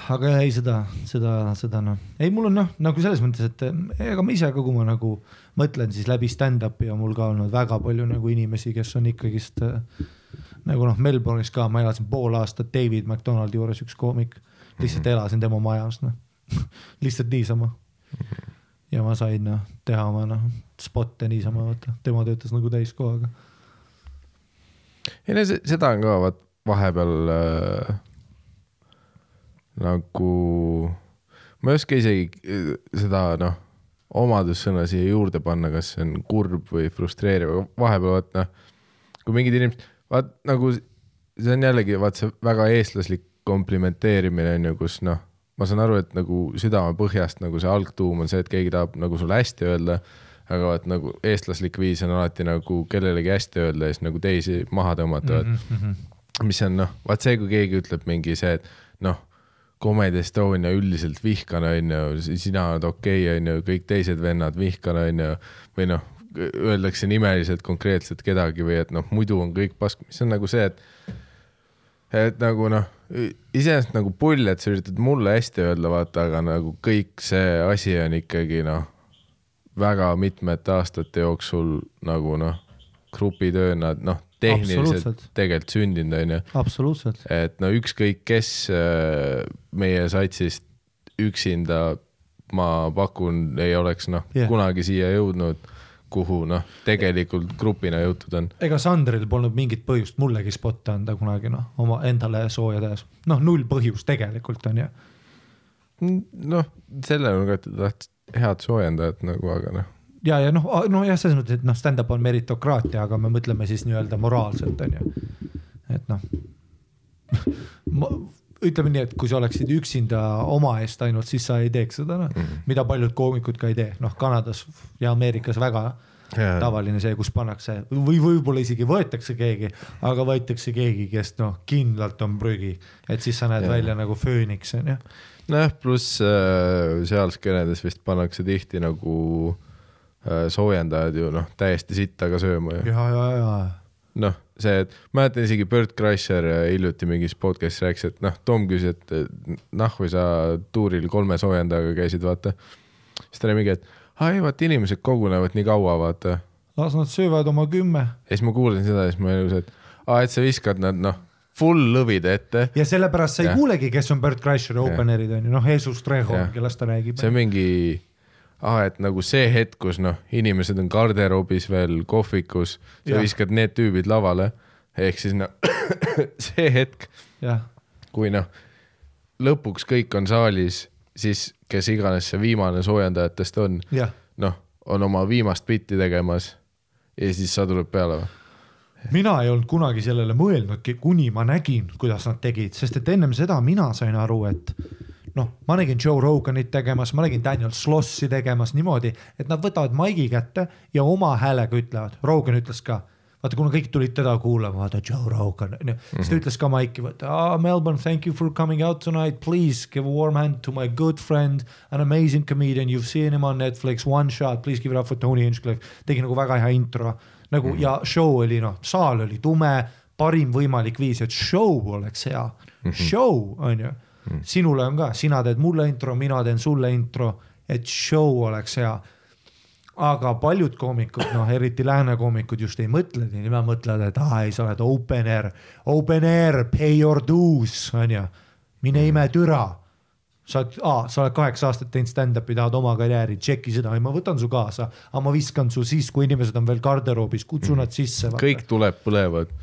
aga jah, ei seda, seda, seda noh, ei, mul on noh, nagu selles mõttes, et eh, ega ma ise ka, kui ma nagu mõtlen siis läbi stand-up'i on mul ka olnud väga palju nagu inimesi, kes on ikkagist äh, nagu noh, Melbourne'is ka, ma elasin pool aastat David McDonaldi juures, üks koomik, lihtsalt elasin tema majas, noh, lihtsalt niisama. ja ma sain noh, teha oma noh, spot'e niisama, vaata, tema töötas nagu täiskohaga. ei no se- seda on ka vaat vahepeal äh, nagu, ma ei oska isegi äh, seda noh, omadussõna siia juurde panna, kas see on kurb või frustreeriv, vahepeal vaat noh, kui mingid inimesed, vaat nagu see on jällegi vaat see väga eestlaslik komplimenteerimine on ju, kus noh, ma saan aru, et nagu südamepõhjast nagu see algtuum on see, et keegi tahab nagu sulle hästi öelda, aga vaat nagu eestlaslik viis on alati nagu kellelegi hästi öelda ja siis nagu teisi maha tõmmata mm, -hmm. mis on noh, vaat see, kui keegi ütleb mingi see, et noh, Comedy Estonia üldiselt vihkan, onju, sina oled okei okay,, onju, kõik teised vennad vihkan, onju, või noh, öeldakse nimeliselt konkreetselt kedagi või et noh, muidu on kõik pask, mis on nagu see, et et nagu noh, iseenesest nagu pull, et sa üritad mulle hästi öelda, vaata, aga nagu kõik see asi on ikkagi noh, väga mitmete aastate jooksul nagu noh, grupitööna, noh, tehniliselt tegelikult sündinud, onju absoluutselt. et no ükskõik, kes äh, meie satsist üksinda, ma pakun, ei oleks noh yeah. kunagi siia jõudnud, kuhu noh, tegelikult grupina jõutud on. ega Sandril polnud mingit põhjust mullegi spotte anda kunagi noh, oma endale sooja tehes, noh null põhjust tegelikult on ju. noh, selle nurga alt ta tahtis head soojendajat nagu, aga noh, ja, ja noh, nojah, selles mõttes, et noh, stand-up on meritokraatia, aga me mõtleme siis nii-öelda moraalselt on ju, et noh. ütleme nii, et kui sa oleksid üksinda oma eest ainult, siis sa ei teeks seda noh mm. -hmm., mida paljud koomikud ka ei tee, noh Kanadas ja Ameerikas väga Jaa. tavaline see, kus pannakse või võib-olla isegi võetakse keegi, aga võetakse keegi, kes noh, kindlalt on prügi, et siis sa näed ja. välja nagu fööniks on ju. nojah, pluss äh, seal skeenedes vist pannakse tihti nagu äh, soojendajad ju noh, täiesti sitta ka sööma ju. ja, ja, ja noh, see, et mäletan isegi Bert Kreischer äh, hiljuti mingis podcast'is rääkis, et noh, Tom küsis, et nahku sa tuuril kolme soojendajaga käisid, vaata. siis ta oli mingi, et aa ei, vaata inimesed kogunevad nii kaua, vaata. las nad söövad oma kümme ja siis ma kuulasin seda ja siis ma olin nagu see, et aa, et sa viskad nad noh, full lõvide ette. ja sellepärast sa ei Jah. kuulegi, kes on Bert Kreischeri openerid on ju, noh, Jesus Trejo kellest ta räägib. see on mingi, aa, et nagu see hetk, kus noh, inimesed on garderoobis veel kohvikus, sa Jah. viskad need tüübid lavale. ehk siis noh, see hetk, kui noh, lõpuks kõik on saalis, siis kes iganes see viimane soojendajatest on, noh, on oma viimast bitti tegemas ja siis sa tuled peale või? mina ei olnud kunagi sellele mõelnudki, kuni ma nägin, kuidas nad tegid, sest et ennem seda mina sain aru, et noh, ma nägin Joe Roganit tegemas, ma nägin Daniel Slossi tegemas niimoodi, et nad võtavad maigi kätte ja oma häälega ütlevad, Rogan ütles ka vaata, kuna kõik tulid teda kuulama, vaata Joe Rogan, onju, siis ta ütles ka maiki, vaata ah,, Melbourne, thank you for coming out tonight, please give a warm hand to my good friend, an amazing comedian, you have seen him on Netflix, one shot, please give it up for Tony Hinchcliffe, tegi nagu väga hea intro. Nagu mm -hmm. ja show oli noh, saal oli tume, parim võimalik viis, et show oleks hea. Mm, -hmm. show on ju mm, -hmm. sinule on ka, sina teed mulle intro, mina teen sulle intro, et show oleks hea aga paljud koomikud, noh eriti lääne koomikud just ei mõtle nii, nemad mõtlevad, et aa ei, sa oled open air, open air, pay your dues on ju, mine ime türa. Sa oled, aa, sa oled kaheksa aastat teinud stand-up'i, tahad oma karjääri, tšeki seda, ma võtan su kaasa, aga ma viskan su siis, kui inimesed on veel garderoobis, kutsu nad sisse. kõik tuleb põlevad,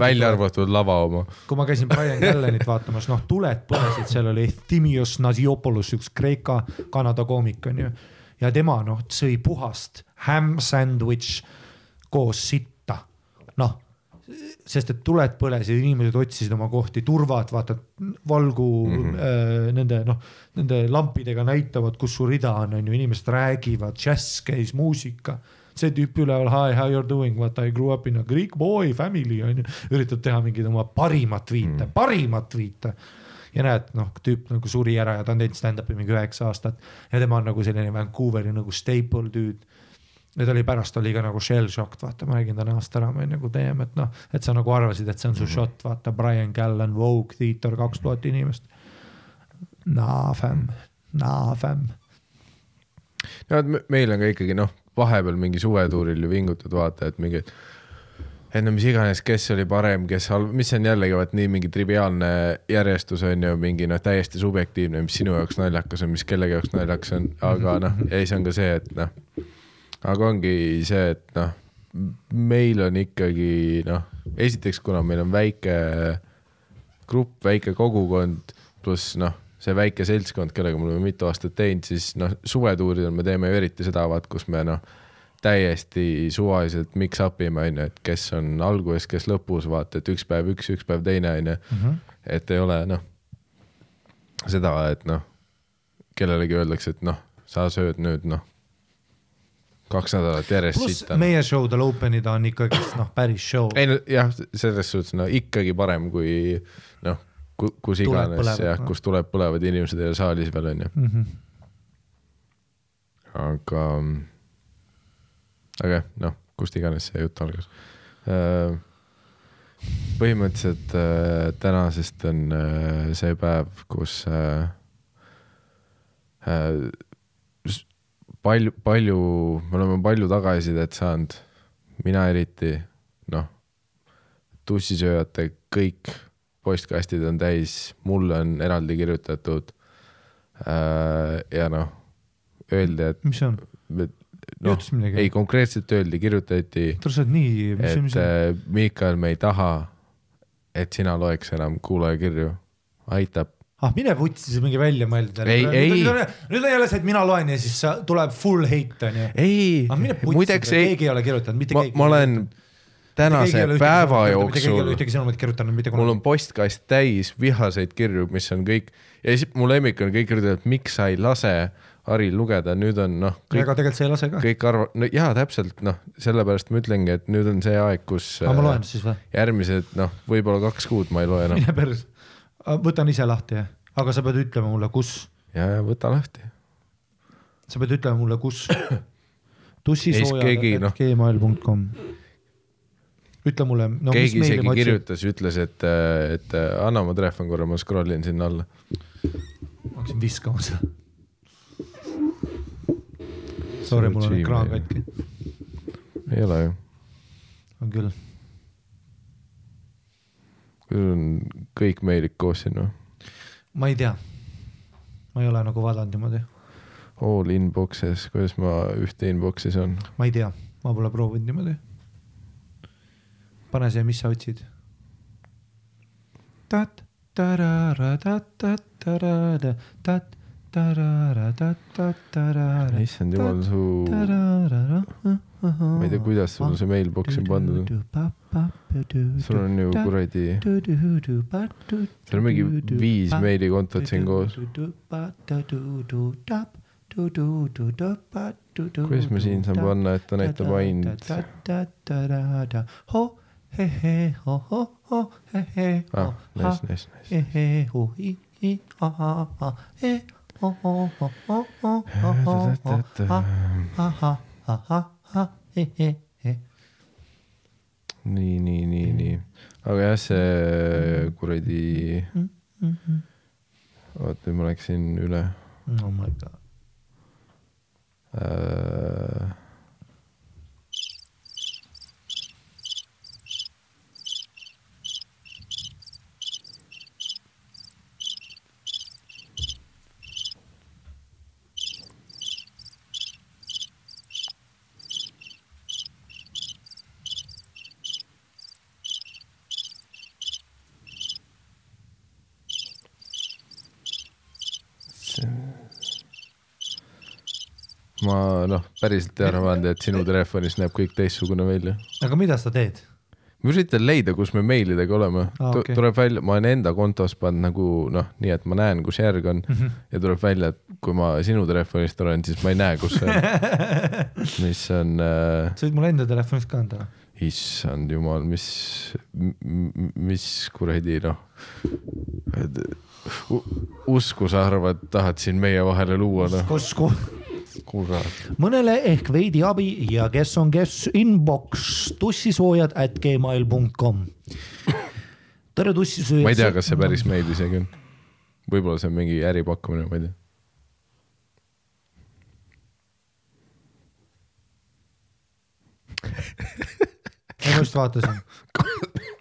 välja arvatud lava oma. kui ma käisin Brian Callenit vaatamas, noh, tuled põlesid, seal oli Thimios Nasiopoulos, üks Kreeka, Kanada koomik on ju. ja tema noh, sõi puhast ham sandwich koos sitta, noh sest et tuled põlesid, inimesed otsisid oma kohti, turvad, vaata valgu mm -hmm. äh, nende noh, nende lampidega näitavad, kus su rida on, on ju, inimesed räägivad, džäss käis, muusika see tüüp üleval, hi, how you are doing, what I grew up in a Greek boy family on ju, üritab teha mingit oma parimat viite mm., parimat viite. ja näed, noh, tüüp nagu suri ära ja ta on teinud stand-up'i mingi üheksa aastat ja tema on nagu selline Vancouveri nagu staple tüüd ja ta oli pärast oli ka nagu shell shocked, vaata, ma räägin ta näost ära, ma olin nagu teeme, et noh, et sa nagu arvasid, et see on su shot, vaata Brian Callan, Vogue, Theater, kaks tuhat inimest. Nah fam, nah fam. no meil on ka ikkagi noh, vahepeal mingi suvetuuril ju vingutud vaata, et mingi, et no mis iganes, kes oli parem, kes halb, mis on jällegi vaat nii mingi triviaalne järjestus on ju mingi noh, täiesti subjektiivne, mis sinu jaoks naljakas on, mis kellegi jaoks naljakas on, aga noh, ja siis on ka see, et noh, aga ongi see, et noh, meil on ikkagi noh, esiteks, kuna meil on väike grupp, väike kogukond, pluss noh, see väike seltskond, kellega me oleme mitu aastat teinud, siis noh, suvetuuridel me teeme ju eriti seda, vaat kus me noh, täiesti suvaliselt mix up ime, onju, et kes on alguses, kes lõpus, vaata, et üks päev üks, üks päev teine, onju. et ei ole noh, seda, et noh, kellelegi öeldakse, et noh, sa sööd nüüd noh, kaks nädalat järjest pluss sitta. meie show del open'id on ikkagi noh, päris show. ei no jah, selles suhtes no ikkagi parem kui noh, kus iganes jah, noh. kus tuleb põlevad inimesed ei ole saalis veel onju, Mhm. aga, aga jah, noh, kust iganes see jutt algas. põhimõtteliselt äh, tänasest on äh, see päev, kus äh, palju, palju, me oleme palju tagasisidet saanud, mina eriti, noh, tussisööjate kõik postkastid on täis, mulle on eraldi kirjutatud äh, ja noh, öeldi, et mis see on? noh ei konkreetselt öeldi, kirjutati, tule, sa oled nii, mis see, mis et see, äh, Miikal, me ei taha, et sina loeks enam kuulajakirju, aitab, ah mine vutsi, see mingi välja ei. nüüd on jälle see, et mina loen ja siis tuleb full hate onju. ei ah muideks ei, keegi ei ole kirjutanud, mitte keegi. ma olen tänase päeva jooksul, ühtegi sõnumit kirjutanud mitte mul kunagi. on postkast täis vihaseid kirju, mis on kõik ja siis mu lemmik on kõik kirjutavad, miks sa ei lase Haril lugeda, nüüd on noh, aga tegelikult sa ei lase ka. kõik arvavad, no jaa, täpselt noh, sellepärast ma ütlengi, et nüüd on see aeg, kus aga ma äh, loen siis või? järgmised noh, võib-olla kaks kuud ma ei loe enam mine päris. Võtan ise lahti jah, aga sa pead ütlema mulle, kus, ja, ja võta lahti. sa pead ütlema mulle, kus. Keegi, noh- gmail.com. ütle mulle, no keegi isegi kirjutas, ütles, et, et äh, anna mu telefon korra, ma scroll in sinna alla. ma hakkasin viskama seda. Sorry, mul on ekraan katki, ei ole ju, on küll. Sul on kõik meilid koos siin või? ma ei tea, ma ei ole nagu vaadanud niimoodi, All inbox'es, kuidas ma ühte inbox'i saan? ma ei tea, ma pole proovinud niimoodi. pane see, mis sa otsid. tat, tarara, tat, tat, tarara, tat, issand jumal, su, ma ei tea, kuidas sul see mailbox on pandud. Sul on ju kuradi, sul on mingi viis meilikontot siin koos. kuidas ma siin saan panna, et ta näitab ainult, ah, nice, nice, nice. nii, nii, nii, nii, aga jah, see kuradi, oota, nüüd ma läksin üle oh my god. äh,. Ma noh, päriselt ei arvanud, et sinu telefonis näeb kõik teistsugune välja. aga mida sa teed? ma üritan leida, kus me meilidega oleme ah,. okei. tuleb välja, ma olen enda kontos pannud nagu noh, nii et ma näen, kus järg on mm -hmm. ja tuleb välja, et kui ma sinu telefonist olen, siis ma ei näe, kus see on. mis on äh,, sa võid mulle enda telefonist ka anda. issand jumal, mis, mis kuradi noh. usku sa arvad, tahad siin meie vahele luua noh, usku. Mõnele ehk veidi abi ja kes on kes inbox tussisoojad at gmail.com. tere tussisoojad. ma ei tea, kas see päris meil isegi on. võib-olla see on mingi äripakkumine, ma ei tea. ma just vaatasin.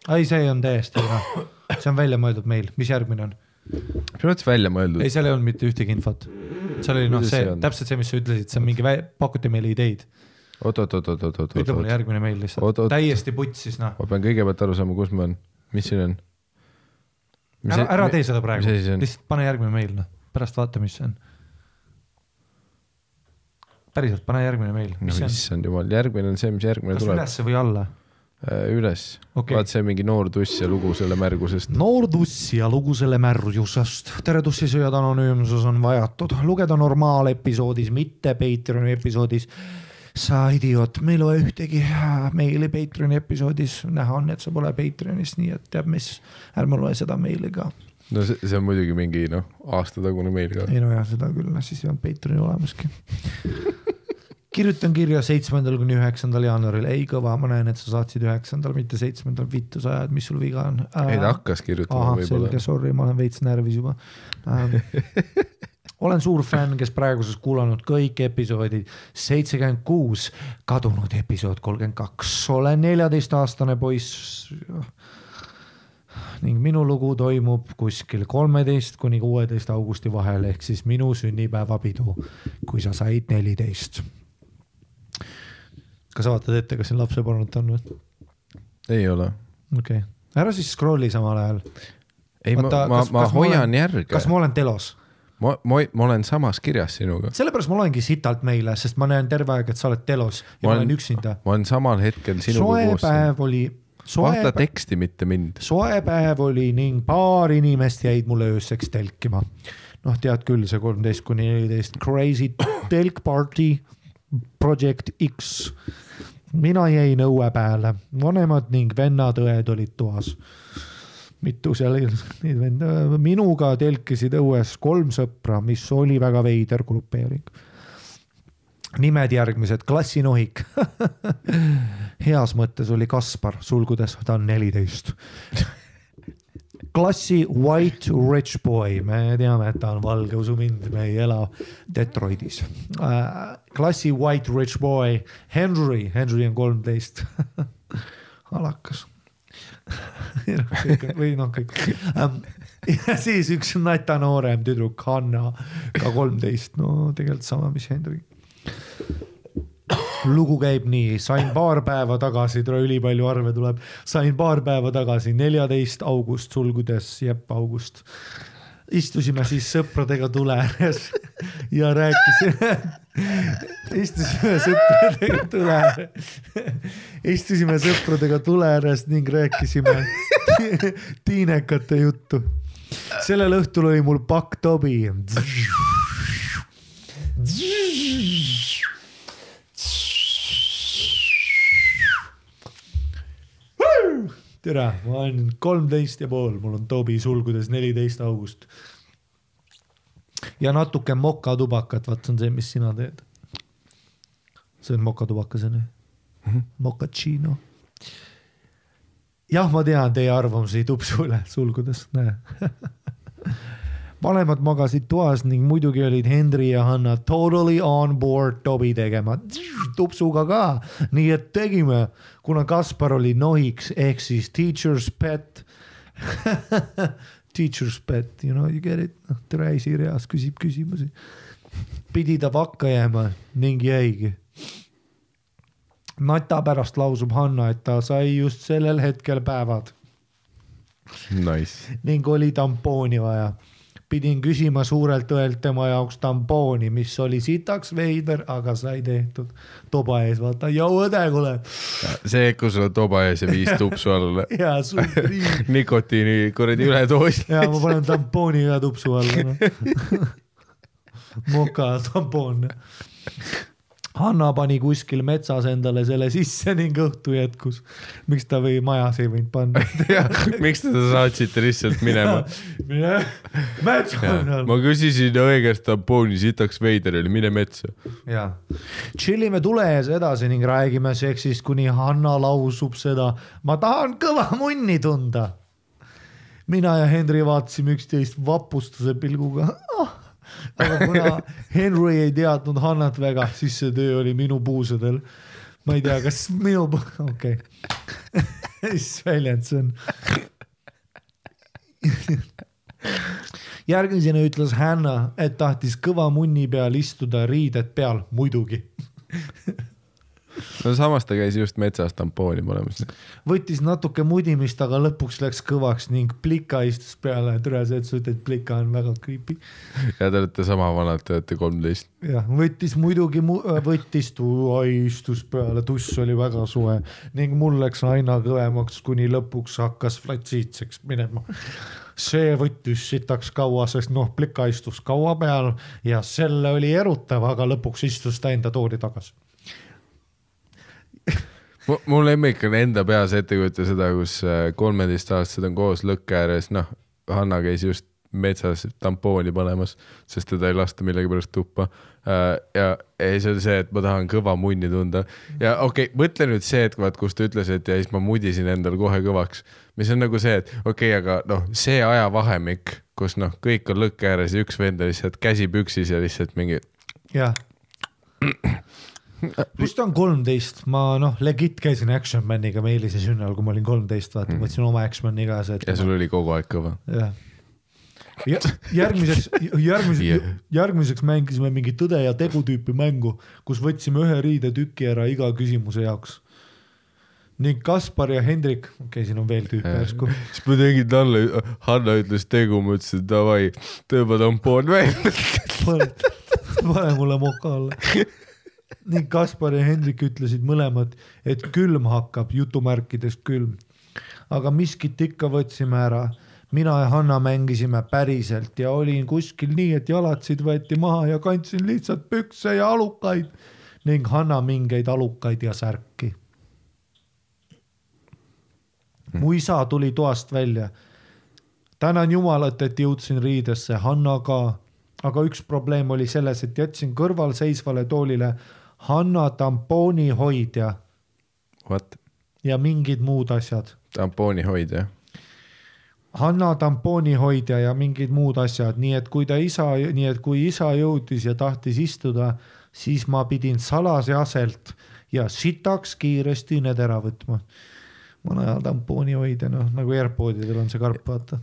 ei, see on täiesti see on väljamõeldud meil, mis järgmine on? mis mõttes välja mõeldud ei,? seal ei olnud mitte ühtegi infot. Seal oli noh, see see täpselt see, mis sa ütlesid, see on mingi, pakuti meile ideid. oot, oot, oot, oot, oot, oot, ütle mulle oot, järgmine meil Oot, lihtsalt oot., täiesti putsis noh. ma pean kõigepealt aru saama, kus ma olen, mis siin on. ära, ära tee seda praegu, lihtsalt pane järgmine meil noh, pärast vaata, mis see on. päriselt, pane järgmine meil, no issand jumal, järgmine on see, mis järgmine kas tuleb. ülesse või alla? Üles Okei. vaat see mingi noor tuss ja lugu selle märgusest. noor tuss ja lugu selle märjusest. tere tussisööjad, anonüümsus on vajatud, lugeda normaalepisoodis, mitte Patreoni episoodis. sa idioot, me ei loe ühtegi äh, meili Patreoni episoodis, näha on, et sa pole Patreonis, nii et teab mis, ärme loe seda meili ka. no see, see on muidugi mingi noh, aasta tagune meil ka. ei nojah, seda küll, siis ei olnud Patreoni olemaski. kirjutan kirja seitsmendal kuni üheksandal jaanuaril, ei kõva, ma näen, et sa saatsid üheksandal, mitte seitsmendal, vittu sa ajad, mis sul viga on? ei ta hakkas kirjutama võib-olla selge,. sorry, ma olen veits närvis juba ähm. olen suur fänn, kes praeguses kuulanud kõik episoodid, seitsekümmend kuus, kadunud episood kolmkümmend kaks, olen neljateistaastane poiss. ning minu lugu toimub kuskil kolmeteist kuni kuueteist augusti vahel ehk siis minu sünnipäevapidu, kui sa said neliteist. Kas vaatad ette, kas siin lapsepornot on või? ei ole. okei okay., ära siis scroll'i samal ajal ei, ma, ma kas-, ma hoian olen- järge kas. ma olen telos? ma, ma, ma olen samas kirjas sinuga. sellepärast ma olengi sitalt meile, sest ma näen terve aeg, et sa oled telos ja Ma ma olen- üksinda. ma olen samal hetkel sinuga soe koos. päev oli, soe vaata teksti, mitte mind. soe päev oli ning paar inimest jäid mulle ööseks telkima. noh, tead küll, see kolmteist kuni neliteist crazy telk party project X. mina jäin õue peale, vanemad ning vennad-õed olid toas. mitu seal neid venda, minuga telkisid õues kolm sõpra, mis oli väga veider grupeering. nimed järgmised, klassinohik. heas mõttes oli Kaspar, sulgudes ta on neliteist klassi White Rich Boy, me teame, et ta on valge, usu mind, me ei ela Detroitis äh,. klassi White Rich Boy Henry, Henry on kolmteist. alakas. või noh, kõik. ja siis üks nata noorem tüdruk Hanna, ka kolmteist, no tegelikult sama, mis Henry lugu käib nii, sain paar päeva tagasi, tule ülipalju arve tuleb, sain paar päeva tagasi, neljateist august, sulgudes Jepp August. istusime siis sõpradega tule ääres ja rääkisime, istusime sõpradega tule ääres, istusime sõpradega tule ääres ning rääkisime tiinekate juttu. sellel õhtul oli mul pakk tobi tere, ma olen kolmteist ja pool, mul on Tobi sulgudes neliteist august. ja natuke mokatubakat, vaat see on see, mis sina teed. see on mokatubakas on ju? Mochaccino. jah, ma tean teie arvamusi tupsu üle sulgudes, näe. vanemad magasid toas ning muidugi olid Henry ja Hanna totally on board Tobi tegema tupsuga ka, nii et tegime, kuna Kaspar oli nohiks ehk siis teacher's pet. Teacher's pet, you know you get it, noh tere esireas küsib küsimusi. pidi ta vakka jääma ning jäigi. nata pärast lausub Hanna, et ta sai just sellel hetkel päevad Nice. ning oli tampooni vaja. Pidin küsima suurelt õelt tema jaoks tampooni, mis oli sitaks veider, aga sai tehtud. toba ees, vaata, joo õde, kuule. see, kus sul on toba ees ja viis tupsu riim. nikotiini kuradi üledoos. ja ma panen tampooni ka tupsu alla no.. moka tampoon. Hanna pani kuskil metsas endale selle sisse ning õhtu jätkus. miks ta või majas ei võinud panna? miks te ta saatsite lihtsalt minema? mine metsa. ma küsisin õe käest tampooni, sitaks veider oli, mine metsa. ja tšillime tule ees edasi ning räägime seksist, kuni Hanna lausub seda. ma tahan kõva munni tunda. mina ja Henry vaatasime üksteist vapustuse pilguga oh.. Aga kuna Henry ei teadnud Hannat väga, siis see töö oli minu puusadel. ma ei tea, kas minu, okei okay. mis väljend see on? järgmisena ütles Hanna, et tahtis kõva munni peal istuda riided peal, muidugi. No samas ta käis just metsas tampooni panemas. võttis natuke mudimist, aga lõpuks läks kõvaks ning plika istus peale. tere, see, et sa ütled, plika on väga creepy. ja te olete sama vanad, te olete kolmteist. jah, võttis muidugi, võttis, istus peale, tuss oli väga soe ning mul läks aina kõvemaks, kuni lõpuks hakkas flatsiitseks minema. see võttis sitaks kaua, sest noh, plika istus kaua peal ja selle oli erutav, aga lõpuks istus ta enda tooli tagasi. Mu lemmik on enda peas ette kujutada seda, kus äh, kolmeteistaastased on koos lõkke ääres, noh, Hanna käis just metsas tampooni panemas, sest teda ei lasta millegipärast tuppa. ja ei, see oli see, et ma tahan kõva munni tunda ja okei okay,, mõtle nüüd see, et vaat, kus ta ütles, et ja siis ma mudisin endal kohe kõvaks, mis on nagu see, et okei okay,, aga noh, see ajavahemik, kus noh, kõik on lõkke ääres ja üks vend on lihtsalt käsi püksis ja lihtsalt mingi jah. Pluss ta on kolmteist, ma noh, legit käisin Action Maniga Meelise sünnal, kui ma olin kolmteist, vaata, võtsin oma Action Mani kaasa, et ja sul oli kogu aeg kõva. jah. järgmiseks, järgmiseks Yeah., järgmiseks mängisime mingi tõde ja tegu tüüpi mängu, kus võtsime ühe riidetüki ära iga küsimuse jaoks. ning Kaspar ja Hendrik, okei okay,, siin on veel tüüpe järsku, siis ma tegin talle, Hanna ütles tegu, ma ütlesin davai, tõmba tampoon välja. pane mulle moka alla. Ning Kaspar ja Hendrik ütlesid mõlemad, et külm hakkab, jutumärkides külm. aga miskit ikka võtsime ära mina ja Hanna mängisime päriselt ja olin kuskil nii, et jalatsid võeti maha ja kandsin lihtsalt pükse ja alukaid ning Hanna mingeid alukaid ja särki. mu isa tuli toast välja. tänan jumalat, et jõudsin riidesse, Hanna ka. aga üks probleem oli selles, et jätsin kõrval seisvale toolile Hanna tampooni hoidja What? ja mingid muud asjad tampooni hoidja. Hanna tampooni hoidja ja mingid muud asjad, nii et kui ta isa, nii et kui isa jõudis ja tahtis istuda, siis ma pidin salajaselt ja sitaks kiiresti need ära võtma. vana tampooni hoidja, noh nagu AirPodidel on see karp, vaata.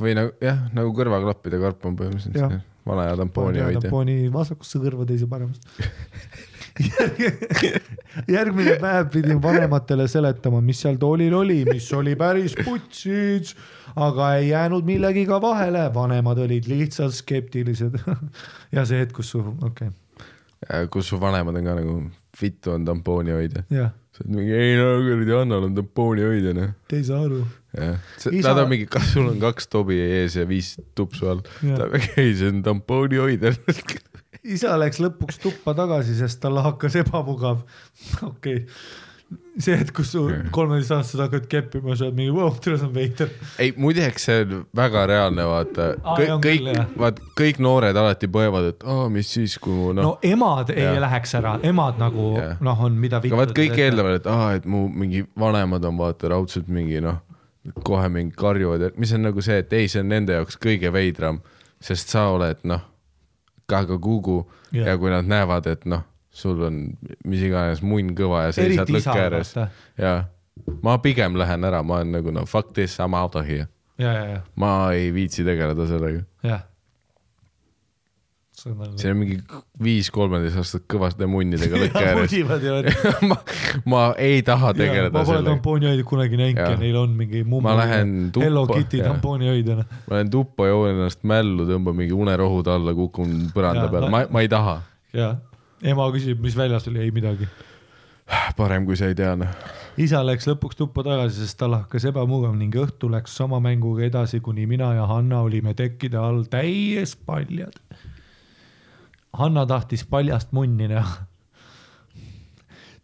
või nagu jah, nagu kõrvaklappide karp on põhimõtteliselt. vana hea tampooni hoidja. tampooni vasakusse kõrva, teise paremasse. järgmine päev pidin vanematele seletama, mis seal toolil oli, mis oli päris putsis, aga ei jäänud millegiga vahele, vanemad olid lihtsalt skeptilised. ja see hetk, kus su, okei okay., kus su vanemad on ka nagu, vittu on tampooni hoidja. jah, sa oled mingi, ei no kuradi Annal on tampooni hoidja noh. te ei saa aru. jah, nad on mingi, kas sul on kaks tobi ees ja viis tupsu all. Mingi, ei see on tampooni hoidja. isa läks lõpuks tuppa tagasi, sest talle hakkas ebamugav. okei okay., see hetk, kus su kolmeteistaastased hakkavad keppima, sa oled mingi, vau, tere, see on veider. ei muideks see on väga reaalne, vaata Aa, kõik vaat kõik noored alati põevad, et aa, mis siis, kui mu no noh. emad ei Jah. läheks ära, emad nagu noh, on mida aga vaat kõik eeldavad, et aa, et mu mingi vanemad on vaata raudselt mingi noh, kohe mingi karjuvad, mis on nagu see, et ei, see on nende jaoks kõige veidram, sest sa oled noh, kagagugu Jah. ja kui nad näevad, et noh, sul on mis iganes munn kõva ja seisad lõkke ääres ja ma pigem lähen ära, ma olen nagu no fuck this, I m out of here, ma ei viitsi tegeleda sellega. jah. nagu. See on mingi viis kolmeteist aastat kõvaste munnidega lõkke ääres. ja. ma, ma ei taha ma tegeleda pole sellega. tampoonihoidjat kunagi näinud ja Jaa. neil on mingi mummi. Ma Hello Kitty tampoonihoidjana. ma lähen tuppa, joon ennast mällu, tõmban mingi unerohud alla, kukun põranda Jaa, peale, no- ma, ma ei taha. ja ema küsib, mis väljas oli, ei midagi. parem, kui sa ei tea, noh. isa läks lõpuks tuppa tagasi, sest tal hakkas ebamugav ning õhtu läks sama mänguga edasi, kuni mina ja Hanna olime tekkide all täies paljad. Hanna tahtis paljast munni näha.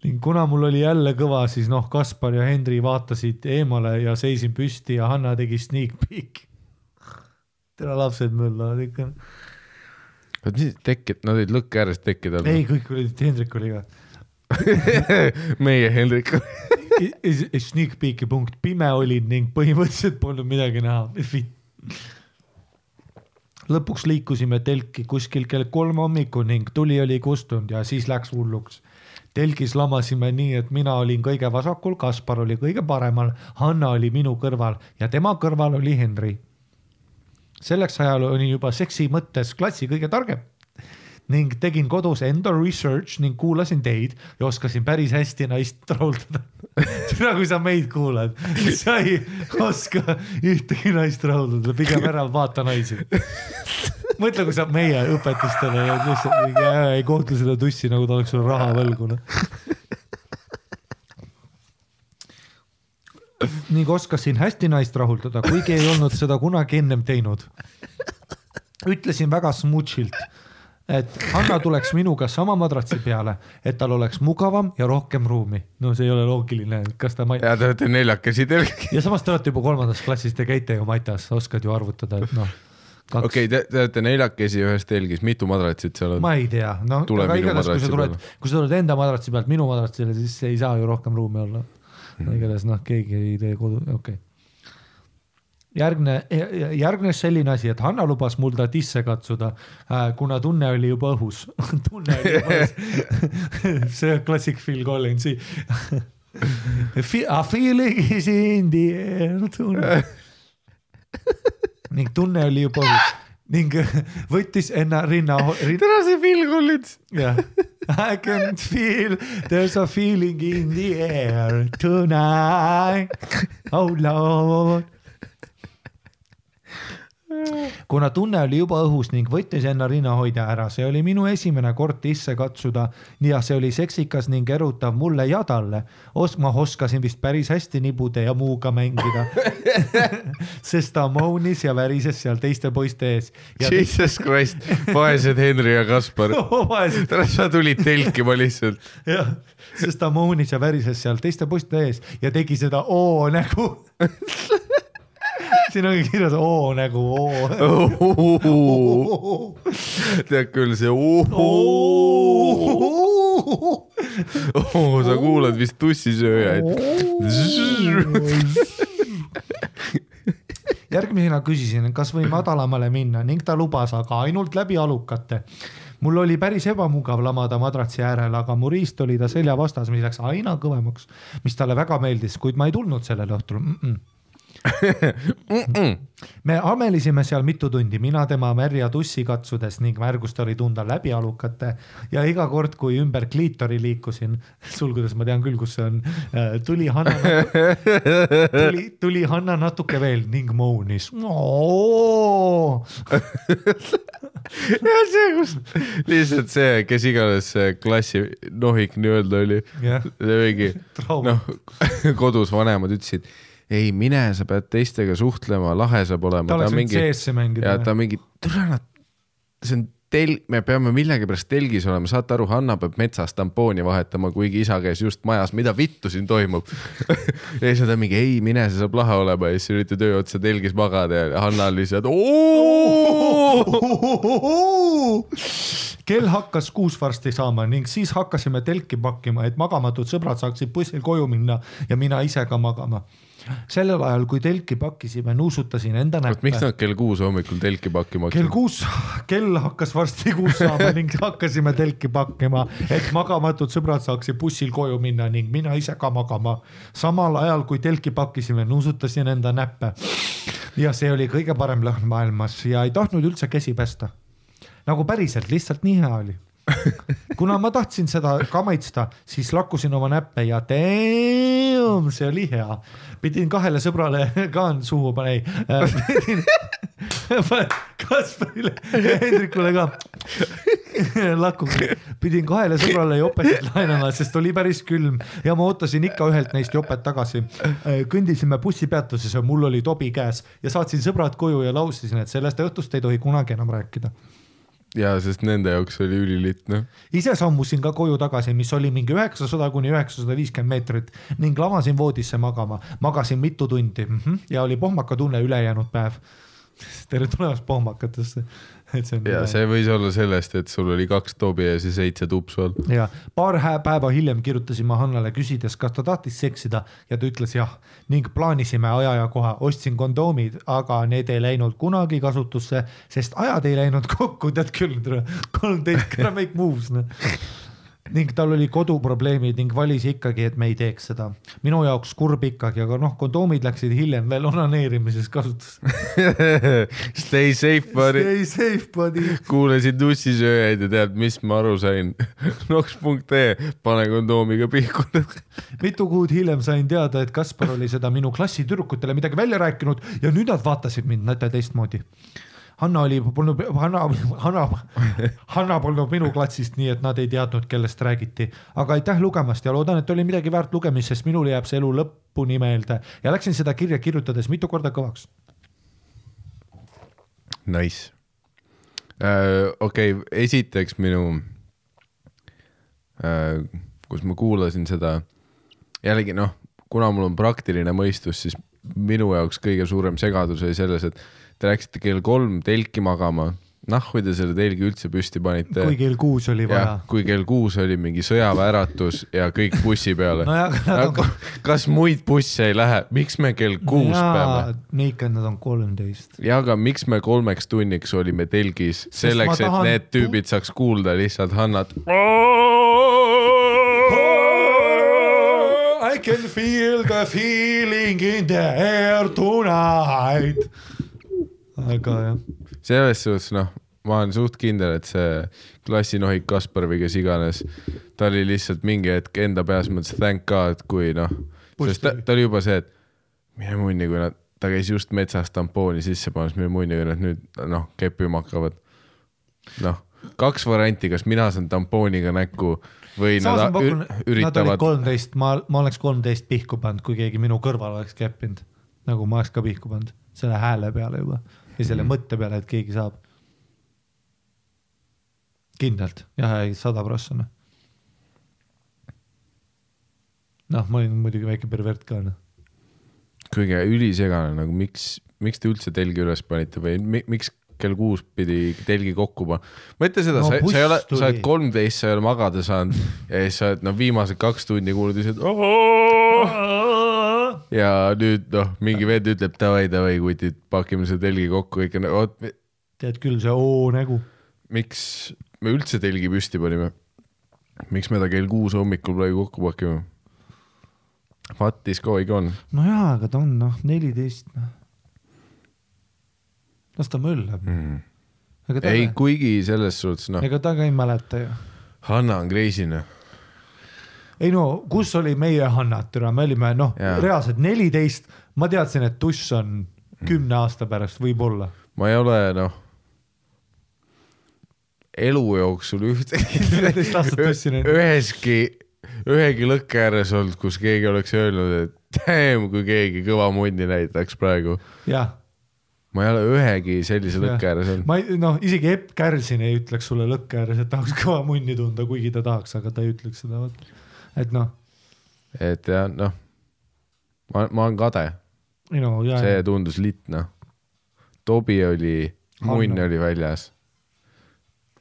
ning kuna mul oli jälle kõva, siis noh, Kaspar ja Hendri vaatasid eemale ja seisin püsti ja Hanna tegi sneak peek'i. tere lapsed möllavad ikka. vot mis tekkid, nad olid lõkke ääres tekkide all. ei, kõik olid, Hendrik oli ka. meie Hendrik. Sneak peek'i punkt, pime olin ning põhimõtteliselt polnud midagi näha. Lõpuks liikusime telki kuskil kell kolm hommikul ning tuli oli kustunud ja siis läks hulluks. telgis lamasime nii, et mina olin kõige vasakul, Kaspar oli kõige paremal, Hanna oli minu kõrval ja tema kõrval oli Henri. selleks ajal olin juba seksi mõttes klassi kõige targem ning tegin kodus enda research ning kuulasin teid ja oskasin päris hästi naist rahuldada. nagu sa meid kuulad, sa ei oska ühtegi naist rahuldada, pigem ära vaata naisi. mõtle, kui sa meie õpetustele ja lihtsalt mingi äh, ei kohtle seda tussi, nagu ta oleks sulle raha võlgu noh. ning oskasin hästi naist rahuldada, kuigi ei olnud seda kunagi ennem teinud. ütlesin väga smooth'ilt, et Hanna tuleks minuga sama madratsi peale, et tal oleks mugavam ja rohkem ruumi. no see ei ole loogiline, kas ta ma.... ja te olete neljakesi telki. ja samas te olete juba kolmandas klassis, te käite ju matas, oskad ju arvutada, et noh. okei okay,, te, te olete neljakesi ühes telgis, mitu madratsit seal on? ma ei tea, noh, aga igatahes, kui sa tuled kui sa tuled enda madratsi pealt minu madratsile, siis ei saa ju rohkem ruumi olla Mhm. mm.. igatahes noh, keegi ei tee kodu, okei okay.. järgne, järgnes selline asi, et Hanna lubas mul ta tisse katsuda, kuna tunne oli juba õhus. tunne oli juba õhus. see on klassik Phil Collinsi. A feeling is in the air tunne. ning tunne oli juba õhus ning võttis enna rinna, rinna, täna see Phil Collins. jah, I can feel there's a feeling in the air tonight. Oh lord. Kuna tunne oli juba õhus ning võttis enne rinnahoidja ära, see oli minu esimene kord tisse katsuda ja see oli seksikas ning erutav mulle ja talle. Os-, ma oskasin vist päris hästi nibude ja muuga mängida sest ta moonis ja värises seal teiste poiste ees. Jesus Christ, vaesed Henri ja Kaspar. vaesed täna sa tulid telkima lihtsalt. jah, sest ta moonis ja värises seal teiste poiste ees ja tegi seda oo nägu. siin ongi kirjas oo nägu, oo. tead küll, see ohoo, sa kuulad vist tussisööjaid. järgmisena küsisin, kas võin madalamale minna ning ta lubas, aga ainult läbi alukate. mul oli päris ebamugav lamada madratsi äärel, aga mu riist oli ta selja vastas, mis läks aina kõvemaks, mis talle väga meeldis, kuid ma ei tulnud sellel õhtul mm. -mm me amelisime seal mitu tundi, mina tema märja tussi katsudes ning märgust oli tunda läbi alukate. Ja iga kord, kui ümber kliitori liikusin, sulgudes ma tean küll, kus see on, tuli Hanna, tuli, tuli Hanna natuke veel ning moonis. ja see, kus lihtsalt see, kes iganes see klassi nohik nii-öelda oli, mingi noh, kodus vanemad ütlesid, ei mine, sa pead teistega suhtlema, lahe saab olema. ta oleks võinud CS-e ja mängida. ta mingi, tule nad, see on tel-, me peame millegipärast telgis olema, saate aru, Hanna peab metsas tampooni vahetama, kuigi isa käis just majas, mida vittu siin toimub ja siis ta mingi, ei mine, see saab lahe olema ja siis üritad öö otsa telgis magada ja Hanna lihtsalt. kell hakkas kuus varsti saama ning siis hakkasime telki pakkima, et magamatud sõbrad saaksid bussil koju minna ja mina ise ka magama. Sellel ajal, kui telki pakkisime, nuusutasin enda vot miks näppe. nad kell kuus hommikul telki pakkima kell hakkasid? kuus, kell hakkas varsti kuus saama ning hakkasime telki pakkima, et magamatud sõbrad saaksid bussil koju minna ning mina ise ka magama. samal ajal, kui telki pakkisime, nuusutasin enda näppe. ja see oli kõige parem lõhn maailmas ja ei tahtnud üldse käsi pesta. nagu päriselt, lihtsalt nii hea oli. kuna ma tahtsin seda ka maitsta, siis lakkusin oma näppe ja damn, see oli hea. pidin kahele sõbrale ka suhu panema, äh, Kasparile ja Hendrikule ka lakkuga, pidin kahele sõbrale jopet laenama, sest oli päris külm ja ma ootasin ikka ühelt neist jopet tagasi. kõndisime bussipeatuses ja mul oli tobi käes ja saatsin sõbrad koju ja lausisin, et sellest õhtust ei tohi kunagi enam rääkida ja sest nende jaoks oli ülilitt noh. ise sammusin ka koju tagasi, mis oli mingi üheksasada kuni üheksasada viiskümmend meetrit ning lamasin voodisse magama, magasin mitu tundi -hmm. ja oli pohmaka tunne ülejäänud päev. tere tulemast pohmakatesse, et see on. ja see võis olla sellest, et sul oli kaks tobi ja siis seitse tupsu all. ja paar päeva hiljem kirjutasin ma Hannale küsides, kas ta tahtis seksida? Ja ta ütles jah. Ning plaanisime aja ja koha, ostsin kondoomid, aga need ei läinud kunagi kasutusse, sest ajad ei läinud kokku, tead küll, kolmteist gotta make moves noh ning tal oli koduprobleemid ning valis ikkagi, et me ei teeks seda. minu jaoks kurb ikkagi, aga noh, kondoomid läksid hiljem veel onaneerimises kasutusse. Stay safe, buddy. Stay safe buddy. kuulasin tussisööjaid ja tead, mis ma aru sain? Nox.ee, pane kondoomiga pihku. mitu kuud hiljem sain teada, et Kaspar oli seda minu klassitüdrukutele midagi välja rääkinud ja nüüd nad vaatasid mind näete teistmoodi. Hanna oli, polnud, Hanna, Hanna, Hanna polnud minu klassist, nii et nad ei teadnud, kellest räägiti. aga aitäh lugemast ja loodan, et oli midagi väärt lugemist, sest minul jääb see elu lõpuni meelde ja läksin seda kirja kirjutades mitu korda kõvaks. Nice uh,. okei okay,, esiteks minu uh,, kus ma kuulasin seda, jällegi noh, kuna mul on praktiline mõistus, siis minu jaoks kõige suurem segadus oli selles, et te läksite kell kolm telki magama, nahku te selle telgi üldse püsti panite kui. kell kuus oli vaja kui kell kuus oli mingi sõjaväeratus ja kõik bussi peale Nojah, aga kas muid busse ei lähe, miks me kell kuus peame? Meikad, nad on kolmteist. ja aga miks me kolmeks tunniks olime telgis, selleks, et tahan need tüübid saaks kuulda lihtsalt Hannat. I can feel the feeling in the air tonight. Aga jah, selles suhtes noh, ma olen suht kindel, et see klassinohik Kaspar või kes iganes, ta oli lihtsalt mingi hetk enda peas mõtles thank god, kui noh, sest ta, ta oli juba see, et mine munni, kui nad, ta käis just metsas tampooni sisse panemas, mine munni, kui nad nüüd noh, keppima hakkavad. noh, kaks varianti, kas mina saan tampooniga näkku või samas ma nad pakun, üritavad, kolmteist, ma, ma oleks kolmteist pihku pannud, kui keegi minu kõrval oleks keppinud. nagu ma oleks ka pihku pannud, selle hääle peale juba ja selle mm. mõtte peale, et keegi saab. kindlalt, jah, ei sada prossa noh. noh, ma olin muidugi väike pervert ka noh. kõige ülisegane nagu miks, miks te üldse telgi üles panite või mi, miks kell kuus pidi telgi kokku panema. mõtle seda No no,, sa, sa ei ole, sa oled kolmteist, sa ei ole magada saanud ja siis sa oled noh, viimased kaks tundi kuulad lihtsalt. Ja nüüd noh, mingi vend ütleb davai, davai kutid, pakime selle telgi kokku, kõik on, oot, tead küll, see oo nägu. miks me üldse telgi püsti panime? miks me ta kell kuus hommikul praegu kokku pakime? What is going on? no jaa, aga ta on noh, neliteist noh. las ta möllab mm.. ei, kuigi selles suhtes noh, ega ta ka ei mäleta ju. Hanna on crazy noh. Ei no kus oli meie Hannat, türa, me olime noh reaalselt neliteist, ma teadsin, et tuss on kümne aasta pärast võib-olla. ma ei ole noh, elu jooksul ühtegi 14 aastat tussi näinud. üheski, ühegi lõkke ääres olnud, kus keegi oleks öelnud, et damn, kui keegi kõva mundi näitaks praegu. jah, ma ei ole ühegi sellise lõkke ääres olnud. ma ei noh, isegi Epp Kärsin ei ütleks sulle lõkke ääres, et tahaks kõva munni tunda, kuigi ta tahaks, aga ta ei ütleks seda, vot. Et noh, et jah, noh, ma, ma olen kade, no ja, see tundus litt noh. Tobi oli, munn oli väljas.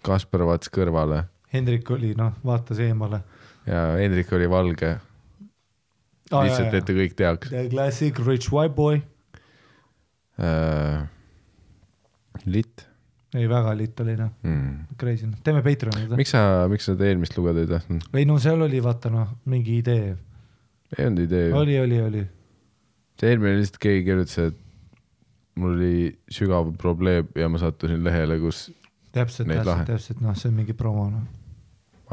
Kaspar vaatas kõrvale Hendrik oli noh, vaatas eemale. ja Hendrik oli valge, lihtsalt, et te kõik teaks The classic rich white boy. äh,. litt ei, väga litt oli noh, mm.. crazy, teeme Patreon'i. miks sa, miks sa seda eelmist lugeda ei tahtnud? ei no seal oli vaata noh, mingi idee, ei olnud idee ju. oli, oli, oli. see eelmine lihtsalt keegi kirjutas, et mul oli sügav probleem ja ma sattusin lehele, kus, täpselt, täpselt täpselt noh, see on mingi promo noh,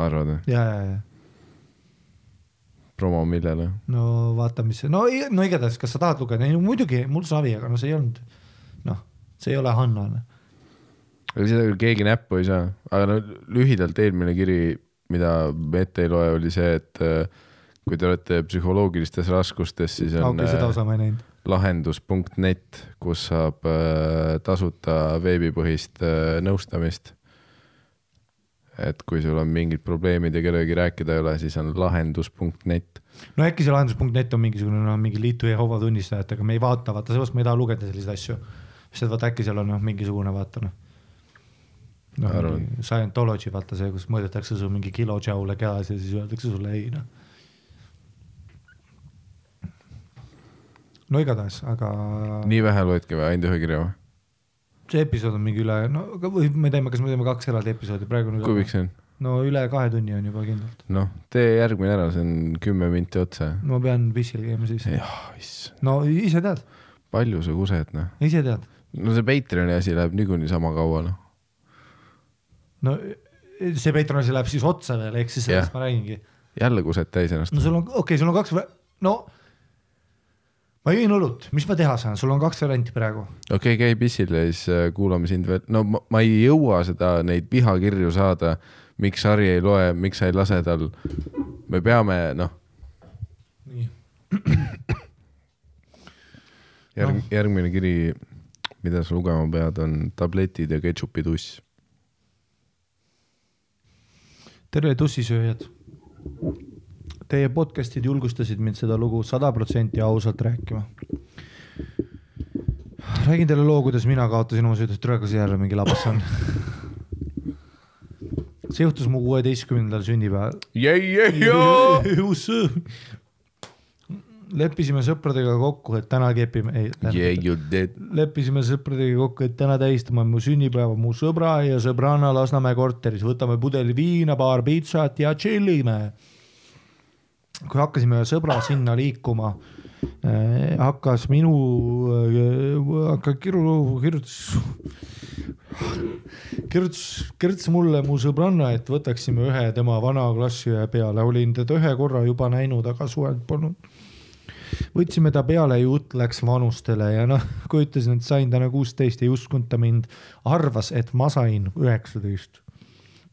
arvad või? ja, ja, ja promo millele? no vaata, mis, no, no igatahes, kas sa tahad lugeda, ei no muidugi mul savi, aga no see ei olnud, noh, see ei ole Hannane. Ega seda keegi näppu ei saa, aga no lühidalt eelmine kiri, mida me ette ei loe, oli see, et äh, kui te olete psühholoogilistes raskustes, siis on seda äh, lahendus.net, kus saab äh, tasuta veebipõhist nõustamist. et kui sul on mingid probleemid ja kellelegi rääkida ei ole, siis on lahendus.net. no äkki see lahendus.net on mingisugune noh, mingi liitu Jehoova tunnistajatega, me ei vaata, vaata seepärast ma ei taha lugeda selliseid asju. sest vaata äkki seal on noh, mingisugune vaata noh. Noh Arvan., Scientology vaata see, kus mõõdetakse su mingi kilodžaule kehas ja siis öeldakse sulle ei noh. no igatahes, aga nii vähe loedki või, ainult ühe kirja või? see episood on mingi üle, no või me teeme, kas me teeme kaks eraldi episoodi praegu kui pikk see on? no üle kahe tunni on juba kindlalt. noh, tee järgmine ära, see on kümme minti otsa. ma pean pissil käima siis. jah, issand, no ise tead, palju sa kused, noh. ise tead. no see Patreoni asi läheb niikuinii sama kaua, noh. No see Patreon asi läheb siis otsa veel, ehk siis sellest ma räägingi. jälle kused täis ennast no. sul on, okei okay,, sul on kaks, no ma jõin õlut, mis ma teha saan, sul on kaks varianti praegu. okei okay,, käi pissil ja siis äh, kuulame sind veel, no ma, ma ei jõua seda, neid vihakirju saada, miks Harri ei loe, miks sa ei lase tal. me peame, noh, nii, järg- no., järgmine kiri, mida sa lugema pead, on tabletid ja ketšupi tuss. Tere tussisööjad. Teie podcast'id julgustasid mind seda lugu sada protsenti ausalt rääkima. räägin teile loo, kuidas mina kaotasin oma tule, kas jälle mingi labas on. see juhtus mu kuueteistkümnendal sünnipäeval. leppisime sõpradega kokku, et täna kepime, ei Yeah leppisime sõpradega kokku, et täna tähistame mu sünnipäeva mu sõbra ja sõbranna Lasnamäe korteris, võtame pudeli viina, paar pitsat ja tšillime. kui hakkasime sõbra sinna liikuma äh, hakkas minu äh,, hakka kiru-, kirjutas, kirjutas, kirjutas mulle mu sõbranna, et võtaksime ühe tema vana klassiõe peale, olin teda ühe korra juba näinud, aga suhelnud polnud. Võtsime ta peale, jutt läks vanustele ja noh, kui ütlesin, et sain täna kuusteist, ei uskunud ta mind, arvas, et ma sain üheksateist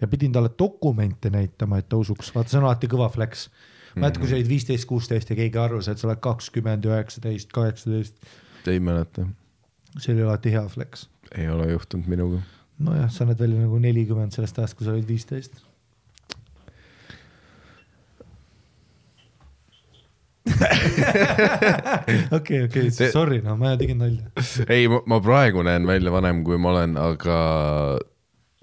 ja pidin talle dokumente näitama, et ta usuks, vaata see on alati kõva flex. mäletad, kui sa olid viisteist, kuusteist ja keegi arvas, et sa oled kakskümmend, üheksateist, kaheksateist, ei mäleta, see oli alati hea flex. ei ole juhtunud minuga. nojah, sa näed välja nagu nelikümmend sellest ajast, kui sa olid viisteist. okei, okei, sorry, no ma tegin nalja. ei, ma praegu näen välja vanem, kui ma olen, aga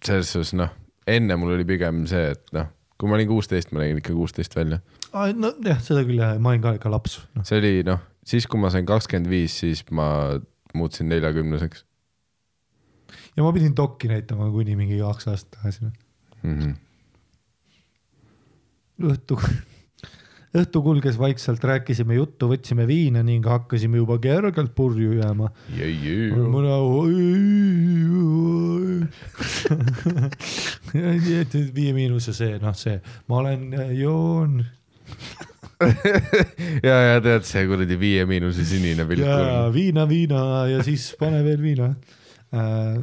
selles suhtes noh, enne mul oli pigem see, et noh, kui ma olin kuusteist, ma nägin ikka kuusteist välja. nojah, seda küll jah, ma olin ka ikka laps no.. see oli noh, siis kui ma sain kakskümmend viis, siis ma muutusin neljakümneseks ja ma pidin dokki näitama kuni mingi kaks aastat tagasi. mm. -hmm. õhtu, õhtu kulges vaikselt, rääkisime juttu, võtsime viina ning hakkasime juba kergelt purju jääma. Yeah, yeah. mõne Viie Miinuse see, noh, see, ma olen, joon ja, ja tead see kuradi Viie Miinuse sinine ja pilk, viina, viina ja siis pane veel viina äh,.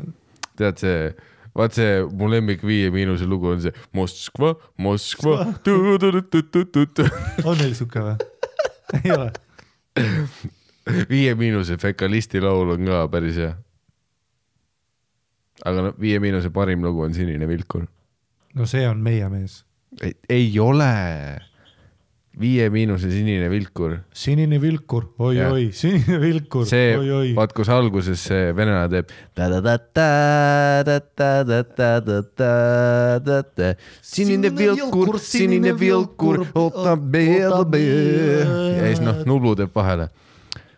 tead see, vaat see mu lemmik Viie Miinuse lugu on see Moskva, Moskva, on neil siuke või? ei ole? Viie Miinuse Fekalisti laul on ka päris hea. aga noh, Viie Miinuse parim lugu on Sinine vilkur. no see on meie mees. ei, ei ole. Viie Miinuse Sinine vilkur. sinine vilkur oi,, oi-oi, sinine vilkur see oi,, oi. vaat kus alguses see venelane teeb. sinine vilkur, sinine vilkur, ootab meelde. ja siis noh, nullu teeb vahele.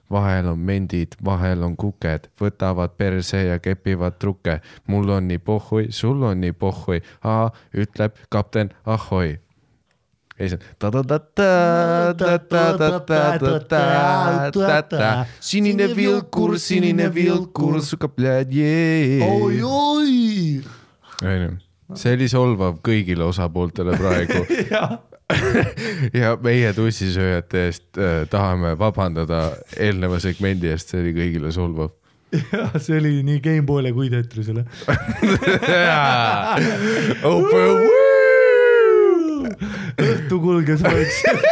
vahel on mendid, vahel on kuked, võtavad perse ja kepivad trukke. mul on nii pohhui, sul on nii pohhui, ütleb kapten ahhoi. Ja siis on. sinine vilkur, sinine vilkur, suka pljadje. oi-oi. onju, see oli solvav kõigile osapooltele praegu ja meie tussisööjate eest äh, tahame vabandada eelneva segmendi eest, see oli kõigile solvav. jah, see oli nii Gameboy'le kui Tetrisele. Kulges vaikselt.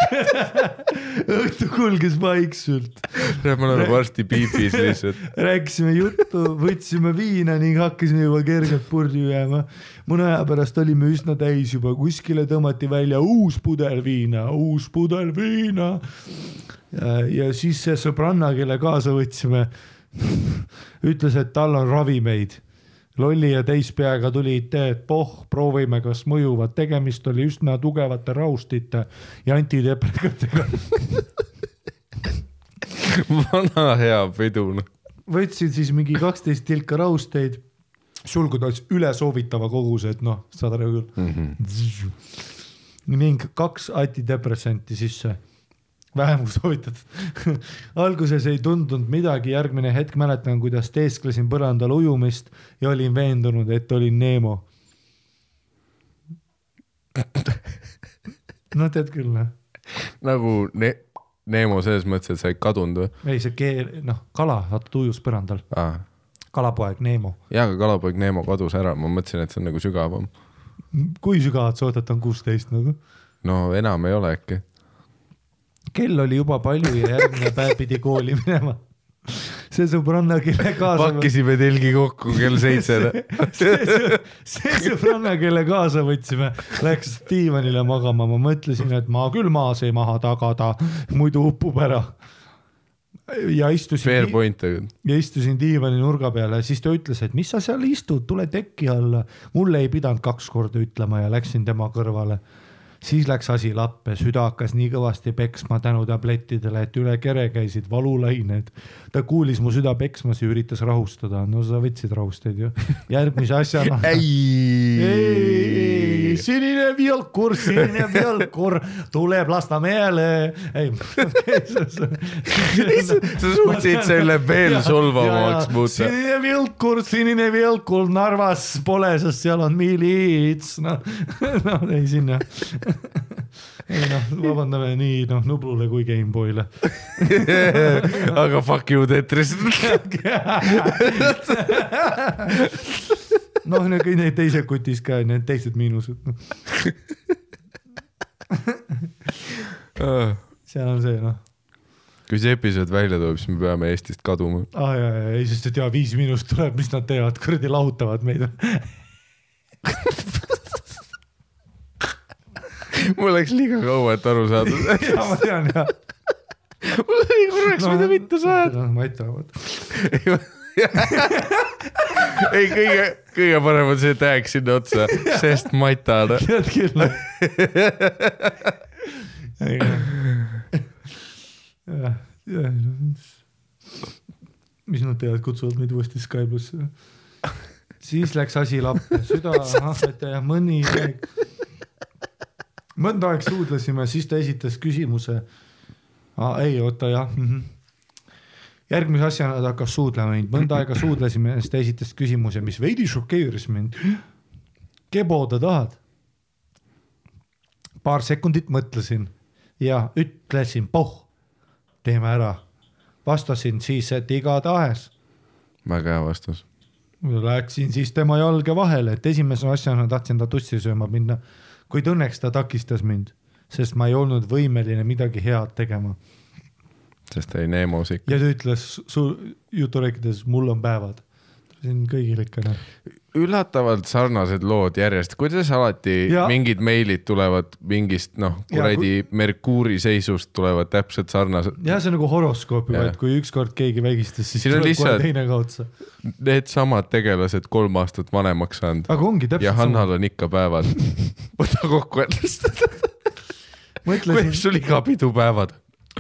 õhtu kulges vaikselt. me oleme varsti beef'is lihtsalt. rääkisime juttu, võtsime viina ning hakkasime juba kergelt purju jääma. mõne aja pärast olime üsna täis juba, kuskile tõmmati välja uus pudel viina, uus pudel viina. ja siis see sõbranna, kelle kaasa võtsime, ütles, et tal on ravimeid lolli ja täispeaga tuli idee, et poh, proovime, kas mõjuvad, tegemist oli üsna tugevate raustite ja antideprekatega. vana hea pidu, noh. võtsin siis mingi kaksteist tilka rausteid, sulgudes üle soovitava koguse, et noh, saad aru küll. ning kaks antidepressanti sisse, vähem kui soovitatud. alguses ei tundunud midagi, järgmine hetk mäletan, kuidas teesklesin põrandal ujumist ja olin veendunud, et olin Neemo. no tead küll noh, nagu ne-, Neemo selles mõttes, et sa ei kadunud või ei see keel, noh kala, vaata ta ujus põrandal, ah.? kalapoeg Neemo. jaa, aga kalapoeg Neemo kadus ära, ma mõtlesin, et see on nagu sügavam. kui sügavalt sa ootad, ta on kuusteist nagu no enam ei ole äkki. Kell oli juba palju ja järgmine päev pidi kooli minema. see sõbranna, kelle kaasa. pakkisime telgi kokku kell seitse. see, sõbranna, kelle kaasa võtsime, läks diivanile magama, ma mõtlesin, et ma küll maas ei maha tagada, muidu upub ära. ja istusin, ja istusin diivani nurga peale, siis ta ütles, et mis sa seal istud, tule teki alla. mulle ei pidanud kaks korda ütlema ja läksin tema kõrvale siis läks asi lappe, süda hakkas nii kõvasti peksma tänu tablettidele, et üle kere käisid valulained. ta kuulis mu süda peksmas ja üritas rahustada, no sa võtsid rahusteid ju. järgmise asjana. ei, ei, sinine vilkur, sinine vilkur tuleb Lasnamäele. ei, sa suutsid selle veel solvavamaks muuta. sinine vilkur, sinine vilkur Narvas pole, sest seal on miilits, noh, noh ei sinna. Ei noh, vabandame nii noh Nublule kui Gameboyle. aga fuck you Tetris. noh, need kõik need teised kutis ka, need teised miinused, noh, seal on see noh. kui see episood välja tuleb, siis me peame Eestist kaduma. aa ah, jaa, jaa, ei sest et jaa, Viis Miinust tuleb, mis nad teevad, kuradi lahutavad meid. mul läks liiga kaua, et aru saada. jaa, ma tean jaa. mul oli korraks no,, mida mitte saada. ma ei tea, vot. ei, kõige, kõige parem on see tag sinna otsa, sest matad. tead küll. noh. jah, jah. mis nad teevad, kutsuvad meid uuesti Sky plussi. siis läks asi lappe, süda, ahvet ja mõni aeg. Mõnda aega suudlesime, siis ta esitas küsimuse. ei, oota jah mm. -hmm järgmise asjana ta hakkas suudlema mind, mõnda aega suudlesime, siis ta esitas küsimuse, mis veidi šokeeris mind. Kebo ta tahad? paar sekundit mõtlesin ja ütlesin poh, teeme ära. vastasin siis, et igatahes. väga hea vastus. Läksin siis tema jalge vahele, et esimese asjana tahtsin ta tussi sööma minna, kuid õnneks ta takistas mind, sest ma ei olnud võimeline midagi head tegema sest ta oli Neemos ikka. ja ta ütles su jutu rääkides, mul on päevad. siin kõigil ikka noh. Üllatavalt sarnased lood järjest, kuidas alati Ja- ja. mingid meilid tulevad mingist noh, Ja kuradi Merkuuri seisust tulevad täpselt sarnased. jah, see on nagu horoskoop juba, et kui ükskord keegi vägistas, siis tuleb kohe teine ka otsa. Needsamad tegelased kolm aastat vanemaks saanud aga ongi ja täpselt Hannal sama. on ikka päevad. võta kokku ennast. kuidas, sul iga pidu päevad?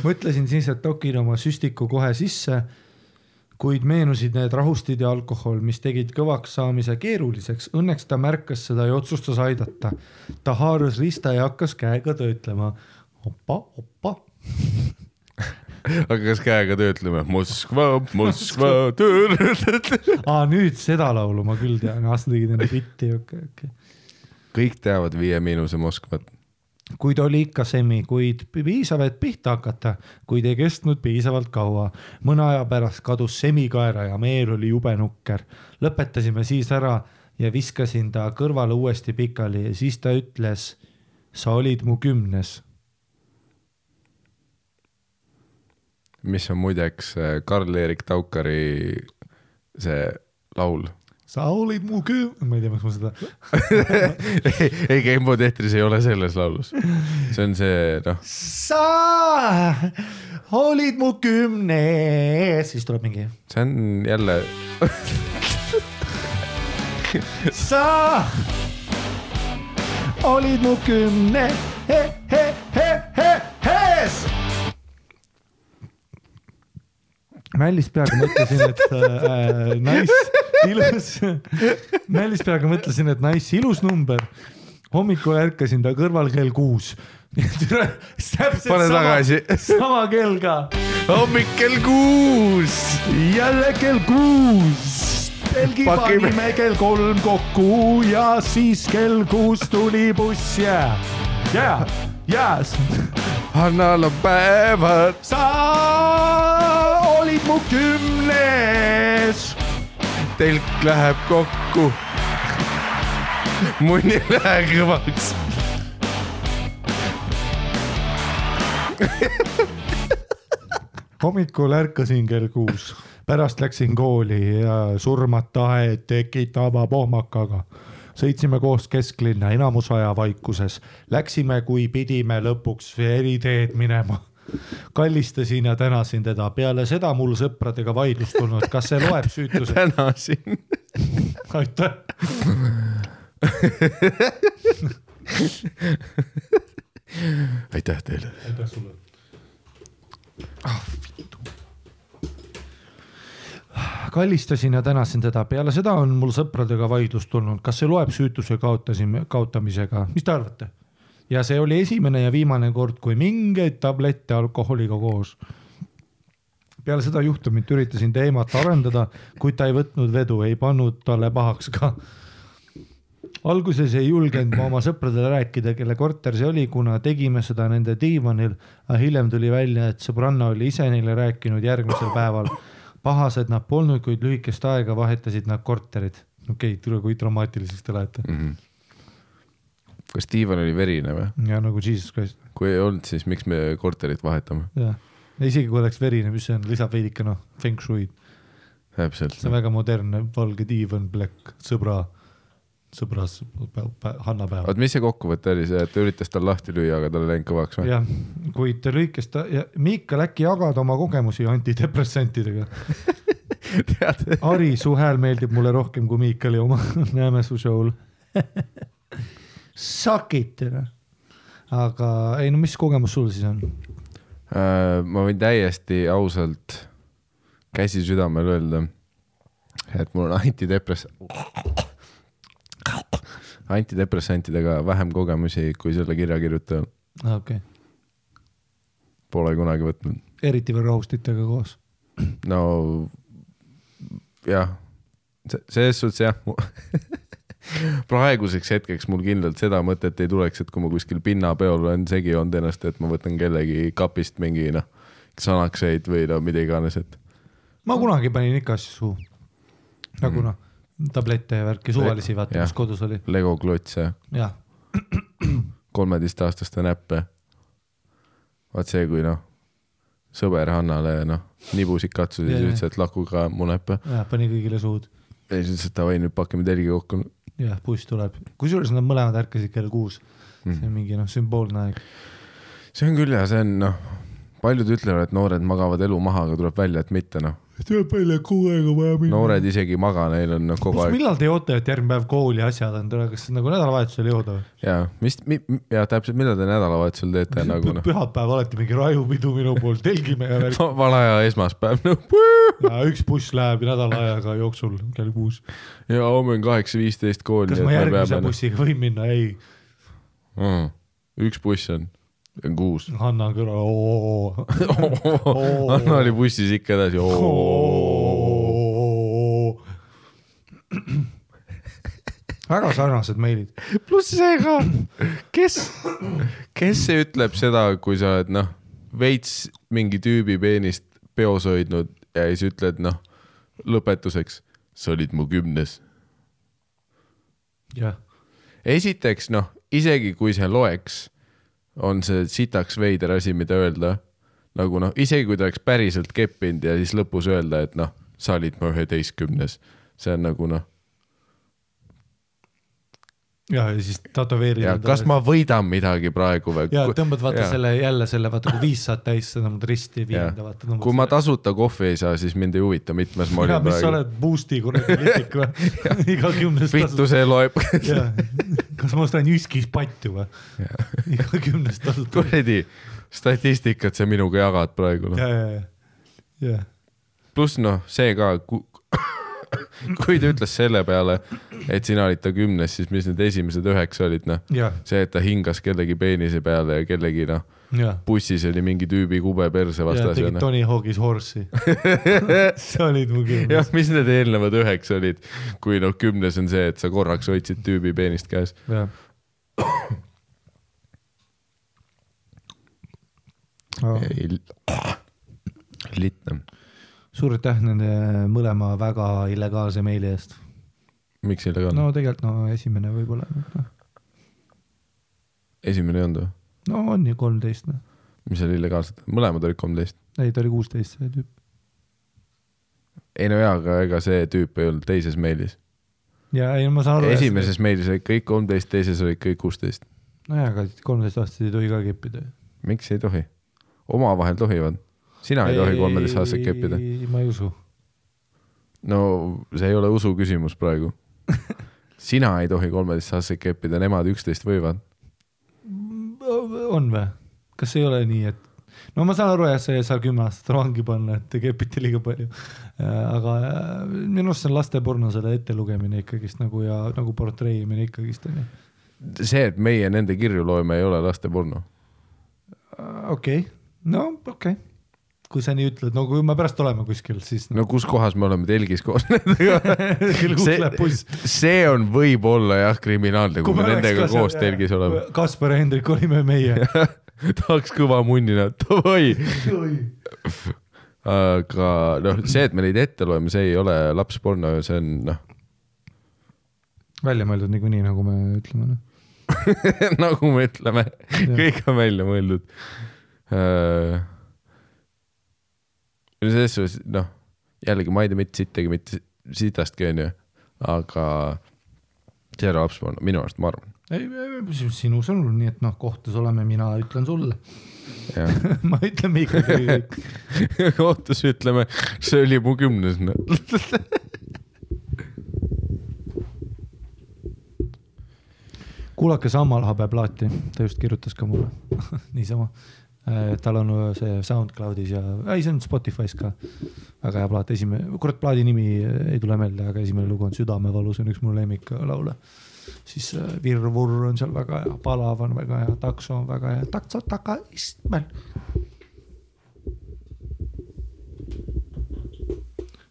mõtlesin siis, et tokin oma süstiku kohe sisse, kuid meenusid need rahustid ja alkohol, mis tegid kõvaks saamise keeruliseks. Õnneks ta märkas seda ja otsustas aidata. ta haaras rista ja hakkas käega töötlema. opa, opa. hakkas käega töötlema Moskva, Moskva, töö. aa, nüüd seda laulu ma küll tean, aasta tegid enne bitti, okei, okei. kõik teavad Viie Miinuse Moskvat. Kuid oli ikka semi, kuid piisav, et pihta hakata, kuid ei kestnud piisavalt kaua. mõne aja pärast kadus semi kaera ja meel oli jube nukker. lõpetasime siis ära ja viskasin ta kõrvale uuesti pikali ja siis ta ütles, sa olid mu kümnes. mis on muideks äh, Karl-Erik Taukari see laul sa olid mu küm-, ma ei tea, miks ma seda, ei, ei Gamebo tehtris ei ole selles laulus. see on see noh, sa olid mu kümnes, siis tuleb mingi see on jälle, sa olid mu kümne. He, he, mällis peaga mõtlesin, et äh, nice, ilus, mällis peaga mõtlesin, et nice, ilus number. hommikul ärkasin ta kõrval kell kuus. pane tagasi. sama kell ka, hommik kell kuus. jälle kell kuus. telgi panime kell kolm kokku ja siis kell kuus tuli buss ja, ja, ja Hannal on päevad. sa olid mu kümnes. telk läheb kokku. munn ei lähe kõvaks. hommikul ärkasin kell kuus, pärast läksin kooli ja surmata aed tekitava pohmakaga. sõitsime koos kesklinna enamus aja vaikuses, läksime, kui pidime lõpuks eriteed minema kallistasin ja tänasin teda, peale seda mul sõpradega vaidlus tulnud, kas see loeb süütuseks. tänasin. aitäh. aitäh teile. aitäh sulle. kallistasin ja tänasin teda, peale seda on mul sõpradega vaidlus tulnud, kas see loeb süütuse kaotasime, kaotamisega, mis te arvate? Ja see oli esimene ja viimane kord, kui mingeid tablette alkoholiga koos. peale seda juhtumit üritasin teemat arendada, kuid ta ei võtnud vedu, ei pannud talle pahaks ka alguses ei julgenud ma oma sõpradele rääkida, kelle korter see oli, kuna tegime seda nende diivanil, aga hiljem tuli välja, et sõbranna oli ise neile rääkinud järgmisel päeval. pahased nad polnud, kuid lühikest aega vahetasid nad korterid. okei okay,, tule, kui dramaatiliseks te lähete mm. -hmm. Kas diivan oli verine või? ja nagu Jesus Christ, kui ei olnud, siis miks me korterit vahetame? jah. isegi kui oleks verine, mis see on, lisab veidike noh, feng shui, täpselt see on. väga modernne valge diivan, black, sõbra, sõbras, Hannapäev. oot, mis see kokkuvõte oli, see, et ta üritas tal lahti lüüa, aga tal ei läinud kõvaks või? jah, kuid lühikest, Miikal äkki jagad oma kogemusi antidepressantidega? Ari, su hääl meeldib mulle rohkem kui Miikali oma, näeme su show'l. Suck it, aga ei no mis kogemus sul siis on? Äh, ma võin täiesti ausalt käsi südamel öelda, et mul on antidepress-, antidepressantidega vähem kogemusi kui selle kirja kirjutajal. okei okay., Pole kunagi võtnud. eriti veel roastitega koos. no jah, selles suhtes jah praeguseks hetkeks mul kindlalt seda mõtet ei tuleks, et kui ma kuskil pinnapeol olen segi joonud ennast, et ma võtan kellegi kapist mingi noh, sanakseid või no mida iganes, et ma kunagi panin ikka asju suhu. nagu noh, tablette ja värki, suvalisi vaata, mis kodus oli, Lego klotse, jah. kolmeteistaastaste näppe. vaat see, kui noh, sõber Hannale noh, nibusid katsus ja ütles, et laku ka mu näppe. jah, pani kõigile suud. ja siis ütles, et davai, nüüd pakime telgi kokku. jah, buss tuleb, kusjuures nad mõlemad ärkasid kell kuus mm.. Mhm. see on mingi noh, sümboolne aeg. see on küll ja see on noh, paljud ütlevad, et noored magavad elu maha, aga tuleb välja, et mitte noh. Tuleb välja, et kogu aeg on vaja minna. noored isegi ei maga, neil on kogu kus, aeg millal te joote, et järgmine päev kooli asjad on, kas nagu nädalavahetusel ei jooda või? ja mis, ja täpselt, mida te nädalavahetusel teete nagu noh, pühapäev alati mingi rajupidu minu poolt, telgime ja värk. vale aja esmaspäev, noh. ja üks buss läheb nädala ajaga jooksul kell kuus. ja homme on kaheksa viisteist kooli. kas ma järgmise bussiga võin minna? ei, mm.? üks buss on kuus. Hanna on kõrval. Anna oli bussis ikka edasi. väga sarnased meilid. pluss see ka, kes, kes see ütleb seda, kui sa oled noh, veits mingi tüübi peenist peos hoidnud ja siis ütled noh, lõpetuseks, sa olid mu kümnes. jah, esiteks noh, isegi kui see loeks, on see sitaks veider asi, mida öelda. nagu noh, isegi kui ta oleks päriselt keppinud ja siis lõpus öelda, et noh, sa olid mu üheteistkümnes, see on nagu noh, ja, ja siis tätoveerid. ja kas ma võidan midagi praegu või? ja tõmbad vaata jaa. selle jälle selle vaata, kui viis saad täis, sa tõmbad risti viienda vaata. kui ma tasuta kohvi ei saa, siis mind ei huvita, mitmes ma ja olin mis sa praegu. oled boost'i kuradi litik või? iga kümnes vittu, see loeb. kas ma ostan Jyskis patju või? iga kümnes tasub. kuradi statistikat sa minuga jagad praegu noh. ja, ja, ja, ja, pluss noh, see ka, kui ta ütles selle peale, et sina olid ta kümnes, siis mis need esimesed üheksa olid noh, see, et ta hingas kellegi peenise peale ja kellegi noh, bussis oli mingi tüübi kube perse vastas tegid noh. Tony Hawk'is Horse'i. sa olid mu jah kümnes., mis need eelnevad üheksa olid, kui noh, kümnes on see, et sa korraks hoidsid tüübi peenist käes. jah. lihtne. Suur aitäh nende mõlema väga illegaalse meili eest. miks illegaalne no no.? tegelikult no esimene võib-olla, noh, esimene ei olnud või? no on ju kolmteist, noh. mis oli illegaalselt, mõlemad olid kolmteist. ei, ta oli kuusteist, see tüüp. ei no jaa, aga ega see tüüp ei olnud teises meilis. ja ei, ma saan aru. esimeses meilis olid kõik kolmteist, teises olid kõik kuusteist. nojah, aga kolmeteistaastased ei tohi ka keppida. miks ei tohi? omavahel tohivad. Sina ei, ei tohi kolmeteistaastaselt keppida. ma ei usu. no see ei ole usu küsimus praegu. sina ei tohi kolmeteistaastaselt keppida, nemad üksteist võivad. on või? kas ei ole nii, et no ma saan aru jah, see ei saa kümme aastat vangi panna, et te kepite liiga palju. aga äh, minu arust see on lasteporno selle ettelugemine ikkagist nagu ja nagu portreeimine ikkagist onju. see, et meie nende kirju loeme, ei ole lasteporno. okei, no okei okay., kui sa nii ütled, no kui me pärast oleme kuskil, siis no kus kohas me oleme telgis koos nendega buss. see on võib-olla jah kriminaalne, kui me nendega koos telgis oleme. Kaspar ja Hendrik olime meie. tahaks kõva munnina, davai. aga noh, see, et me neid ette loeme, see ei ole lapsporno, see on noh, välja mõeldud niikuinii, nagu me ütleme noh. nagu me ütleme, kõik on välja mõeldud. Selles suhtes noh, jällegi ma ei tea mitte sittagi, mitte sitastki onju, aga see ei ole lapsporno, minu arust, ma arvan. ei, sinu sõnul, nii et noh, kohtus oleme, mina ütlen sulle. ma ütlen Mihkel. kohtus ütleme, see oli mu kümnes no. kuulake Sammal habeplaati, ta just kirjutas ka mulle niisama. Tal on see SoundCloudis ja, ei see on Spotify's ka. väga hea plaat, esimene, kurat plaadi nimi ei tule meelde, aga esimene lugu on Südamevalu, see on üks mu lemmiklaule. siis äh, Virr-Vurr on seal väga hea, Palav on väga hea, Takso on väga hea, Takso taga istmel.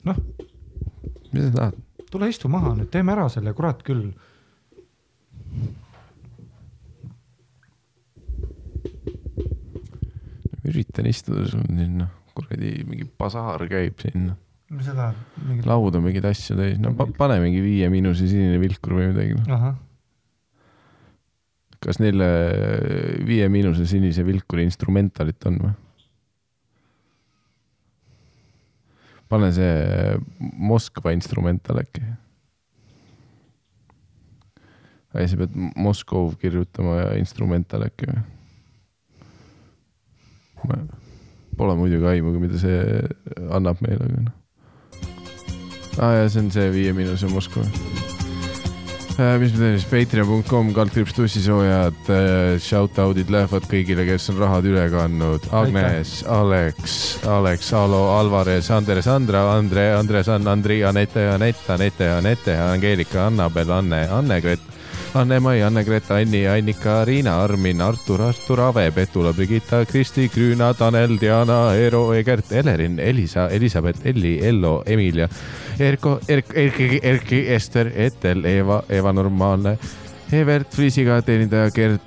noh, mida sa tahad? tule istu maha nüüd, teeme ära selle, kurat küll üritan istuda, sul on siin noh, kuradi mingi basaar käib siin. mis sa tahad? laud on mingeid asju täis, no pa, pane mingi Viie Miinuse sinine vilkur või midagi ahah, kas neil Viie Miinuse sinise vilkuri instrumentalit on või? pane see Moskva instrumental äkki. ei, sa pead Moskov kirjutama ja instrumental äkki või? Pole muidugi aimugi, mida see annab meile, aga noh. aa jaa, see on see Viie Miinuse Moskva Äh, mis me teeme siis, patreon.com, kaldkriips tussisoojad, shout-out'id lähevad kõigile, kes on rahad üle kandnud. Agnes, Alex, Alex, Alo, Alvarez, Andres, Andra, Andre, Andres, Andri, Anette, Anett, Anette, Anette, Angeelika, Annabel, Anne, Anne-Gret, Anne-Mai, Anne-Greta, Anni, Annika, Riina, Armin, Artur, Artur Ave, Petula, Brigitta, Kristi, Grüüna, Tanel, Diana, Eero, Egert, Elerin, Elisa, Elizabeth, Elli, Ello, Emilia, Erko, Erk-, Erki, Erki, Ester, Etel, Eeva, Eva Normaalne, Evert, Friisiga teenindaja Gert.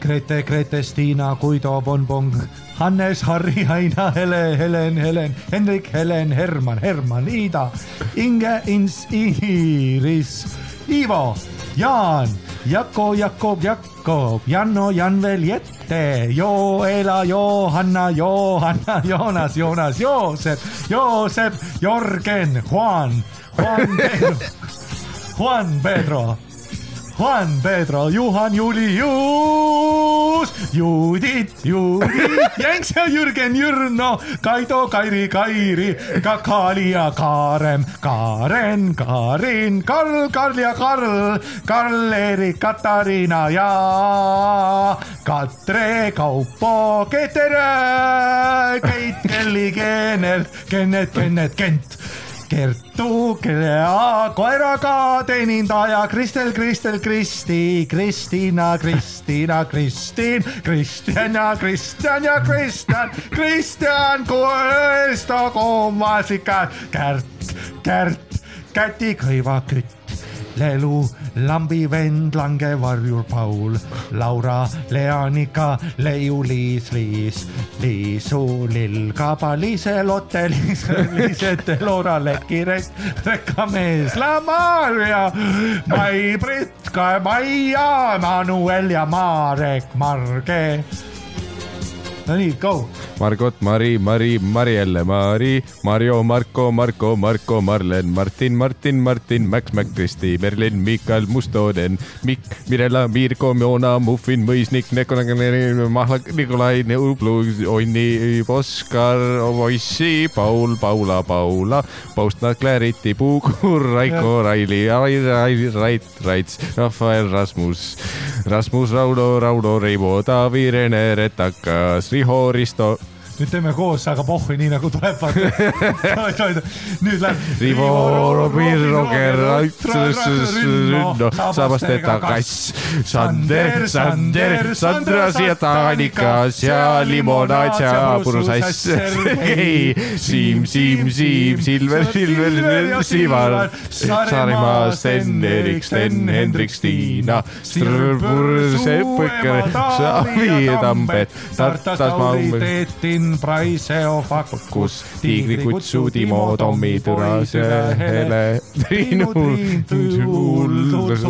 Grete, Grete, Stiina, Guido, Bonbon, Hannes, Harri, Aina, Hele, Helen, Helen, Hendrik, Helen, Herman, Herman, Ida, Inge, Ins, Iiris, Ivo, Jaan, Jako, Jakob, Jakob, Janno, Janvel, Jette, Joela, Johanna, Johanna, Joonas, Joonas, Joosep, Joosep, Jorgen, Juan, Juan Pedro, Juan Pedro Juan Pedro, Juhan, Julius, Judit, Judit, Jänks ja Jürgen, Jürno, Kaido, Kairi, Kairi, Kakali ja Kaarem, Kaaren, Karin, Karl, Karl ja Karl, Karl-Erik, Katariina ja Katre, Kaupo, Keter, Keit, Kelly, Keenelt, Kennet, Kennet, Kent Kertu, Klea, koeraga teenindaja Kristel, Kristel, Kristi, Kristina, Kristina, Kristin, Kristjan ja Kristjan ja Kristjan, Kristjan, Kuesta, Koomasika, Kärt, Kärt, Käti, Kõivakütt, Lelu, lambi vend, langevarjur Paul, Laura, Leanika, Leiu, Liis, Liis, Liisu, Lill, Kaba, Liise-Lotte, Liisete, Loora, Leki, Rekamees, La Maria, Mai-Britt, Maia, Manuel ja Marek, Marge no nii, go. Margot, Mari, Mari, Marielle, Mari, Mario, Marko, Marko, Marko, Marlen, Martin, Martin, Martin, Max, Mac, Kristi, Merlin, Mikael, Mustonen, Mikk, Mirela, Mirko, Moona, Muffin, Mõisnik, Mahla, Nikolai, Neublu, Onni, Oskar, Moissi, Paul, Paula, Paula, Paustna, Clarity, Puukur, Raiko, Raili, Rait, Rait, Raits, Rafael, Rasmus, Rasmus, Raudo, Raudo, Reivo, Taavi, Rene, Retakas, Vi har Risto nüüd teeme koos, aga pohhui, nii nagu tuleb. nüüd läheb. Rivo, Robin, Roger, Rünno, Sabasteta, Kass, Sander, Sander, Sandras ja Taanikas ja limonaad ja purusass. Siim, Siim, Siim, Silver, Silver, Siivar, Saarimaa, Sten, Erik, Sten, Hendrik, Stiina, Strõbur, Sepp Põkker, Savi, Tambet, Tartas, Maum, Teetin, Praiseo, Fakus kus, Tiigri kutsu, Timo, Tommi, Türase, Hele, Triinu,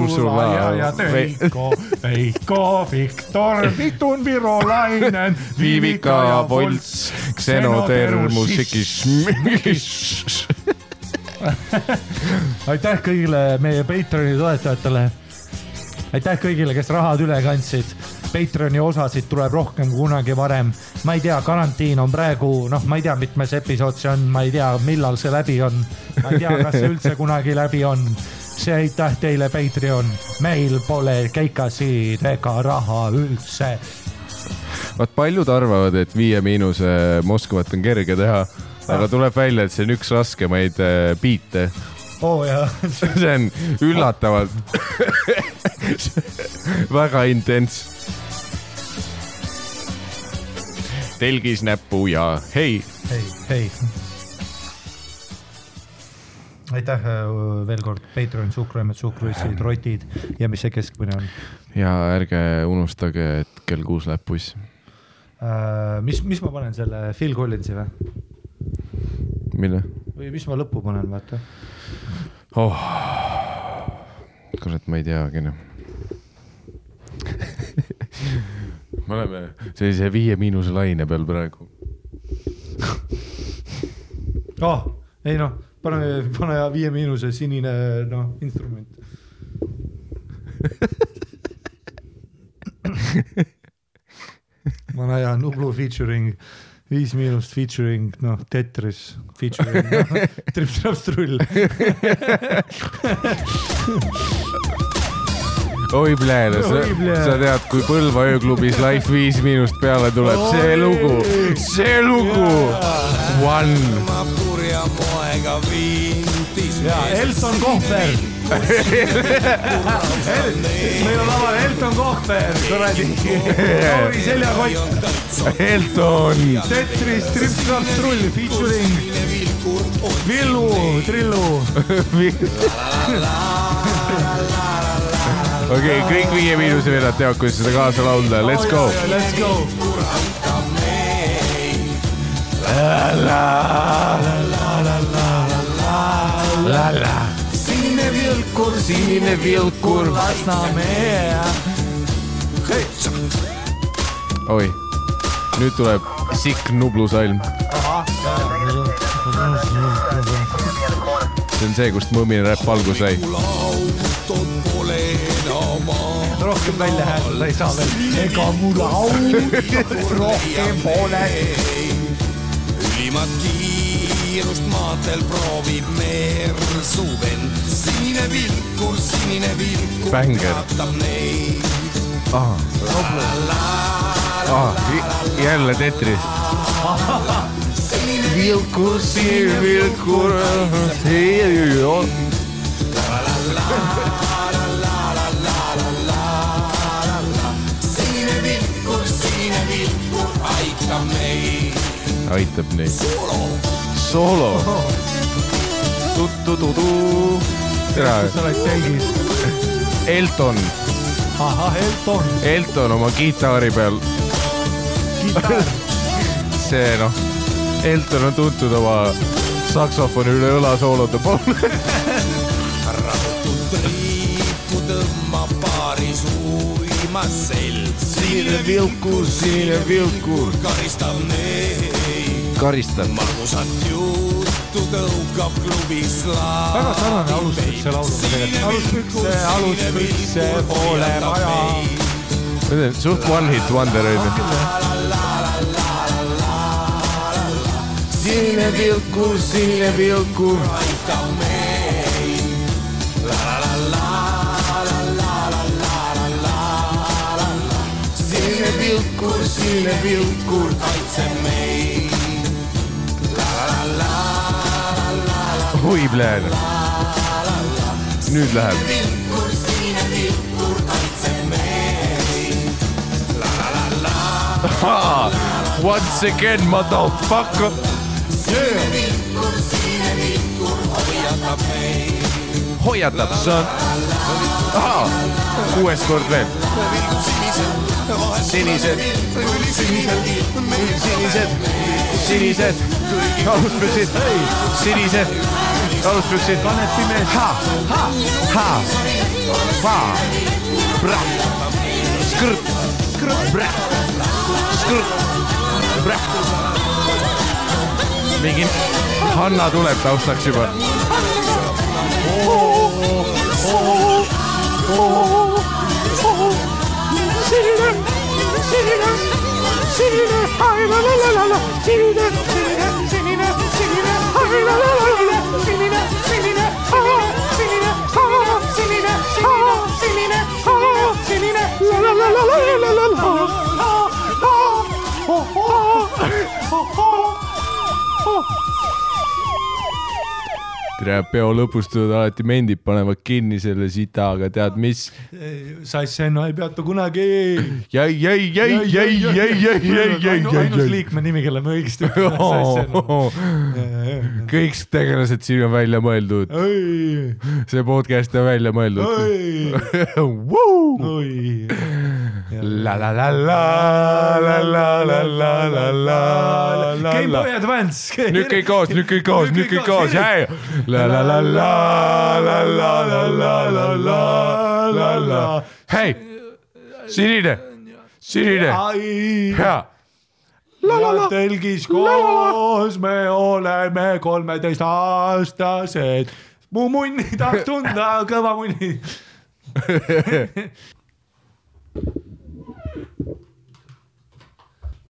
Ursula ja Veiko, Veiko, Viktor, Vitun, Virolainen, Viivika ja Volts, Xenoter, Musikis. aitäh kõigile meie Patreoni toetajatele. aitäh kõigile, kes rahad üle kandsid. Patreoni osasid tuleb rohkem kui kunagi varem. ma ei tea, karantiin on praegu, noh, ma ei tea, mitmes episood see on, ma ei tea, millal see läbi on. ma ei tea, kas see üldse kunagi läbi on. see aitäh teile, Patreon. meil pole keikasid ega raha üldse. vaat paljud arvavad, et Viie Miinuse Moskvat on kerge teha, aga tuleb välja, et see on üks raskemaid äh, biite. oo oh, jaa, see on üllatavalt väga intens. Telgis näppu ja hei, hei, hei. aitäh äh, veel kord, Patreon, suhkruemmed, suhkruissid, rotid ja mis see keskmine on ja ärge unustage, et kell kuus läheb buss. äh,? mis, mis ma panen selle Phil Collinsi või, mille? või mis ma lõppu panen, vaata. oh, kurat, ma ei teagi noh. me oleme sellise Viie Miinuse laine peal praegu. ah, ei noh, pane, pane Viie Miinuse sinine noh, instrument. vana hea Nublu featuring, Viis Miinust featuring noh, Tetris featuring no, Trips-Traps-Trull. oi plee, sa, Oi, plee. sa tead, kui Põlva ööklubis Life Viis Miinust peale tuleb see lugu, see lugu, One. purja moega vintis. ja Elton Kohver. meil on laval Elton Kohver, kuradi, Lauri seljakott, Elton, Tetris, Trips-Traps-Trull featuring Villu, Trillu. okei, kõik Viie Miinuse vennad teavad, kuidas seda kaasa laulda, let's go. Let's go. sinine vilkur, sinine vilkur, Lasnamäe. oi, nüüd tuleb sikk Nublu salm, see on see, kust Mõmmine räpp alguse sai. Rohkem välja hääldada ei saa veel. ega mul autot rohkem pole. ülimat kiirust maanteel proovib mersu vend. sinine vilkur, sinine vilkur teatab neid. ah,. Ah, jälle Tetris. vilkur, sinine vilkur, sinine aitab neid. soolo. tere, sa oled telgis. Elton, ahah, Elton, Elton oma kitarri peal, see noh, Elton on tuntud oma saksofoni üle õla soolode poole. rahutult triipu tõmbab paaris olemas selg. sinine vilkur, sinine vilkur. karistab neid, karistab. magusat juttu tõukab klubis laag. väga sarnane aluspükse lauluga tegelikult. aluspükse, aluspükse pole vaja. see on suht one hit wonder onju. sinine vilkur, sinine vilkur. kursile vilkur kaitseb meid. oi, pläänel. nüüd läheb. Once again, motherfucker yeah.. hoiatab, see on. kuues kord veel sinised, sinised, sinised, aluspüksid, sinised, aluspüksid, kanepi mees, ha, ha, ha, pa, pra, skrrt, skrrt, pra, skrrt, pra. mingi Hanna tuleb taustaks juba. oo, oo, oo, oo. seninle seninle Ay la la la la la seninle seninle seninle seninle Ay la la la la la seninle seninle Aa seninle Aa seninle Aa seninle Aa seninle La la la la la la la la tere, peo lõpus tulevad alati mendid panevad kinni selle sita, aga tead mis? Sasseno ei peatu kunagi. jäi, jäi, jäi, jäi, jäi, jäi, jäi, jäi, ainus jäi, liikme nimi, kelle me õigesti ütleme. kõik tegelased siin on välja mõeldud, see podcast on välja mõeldud. la la la la la la la la la la la Gameboy Advance. nüüd kõik koos, nüüd kõik koos, nüüd kõik koos, jäi. la la la la la la la la la la la la. hei, sinine, sinine, hea. telgis koos me oleme kolmeteistaastased. mu munni tahaks tunda, kõva munni.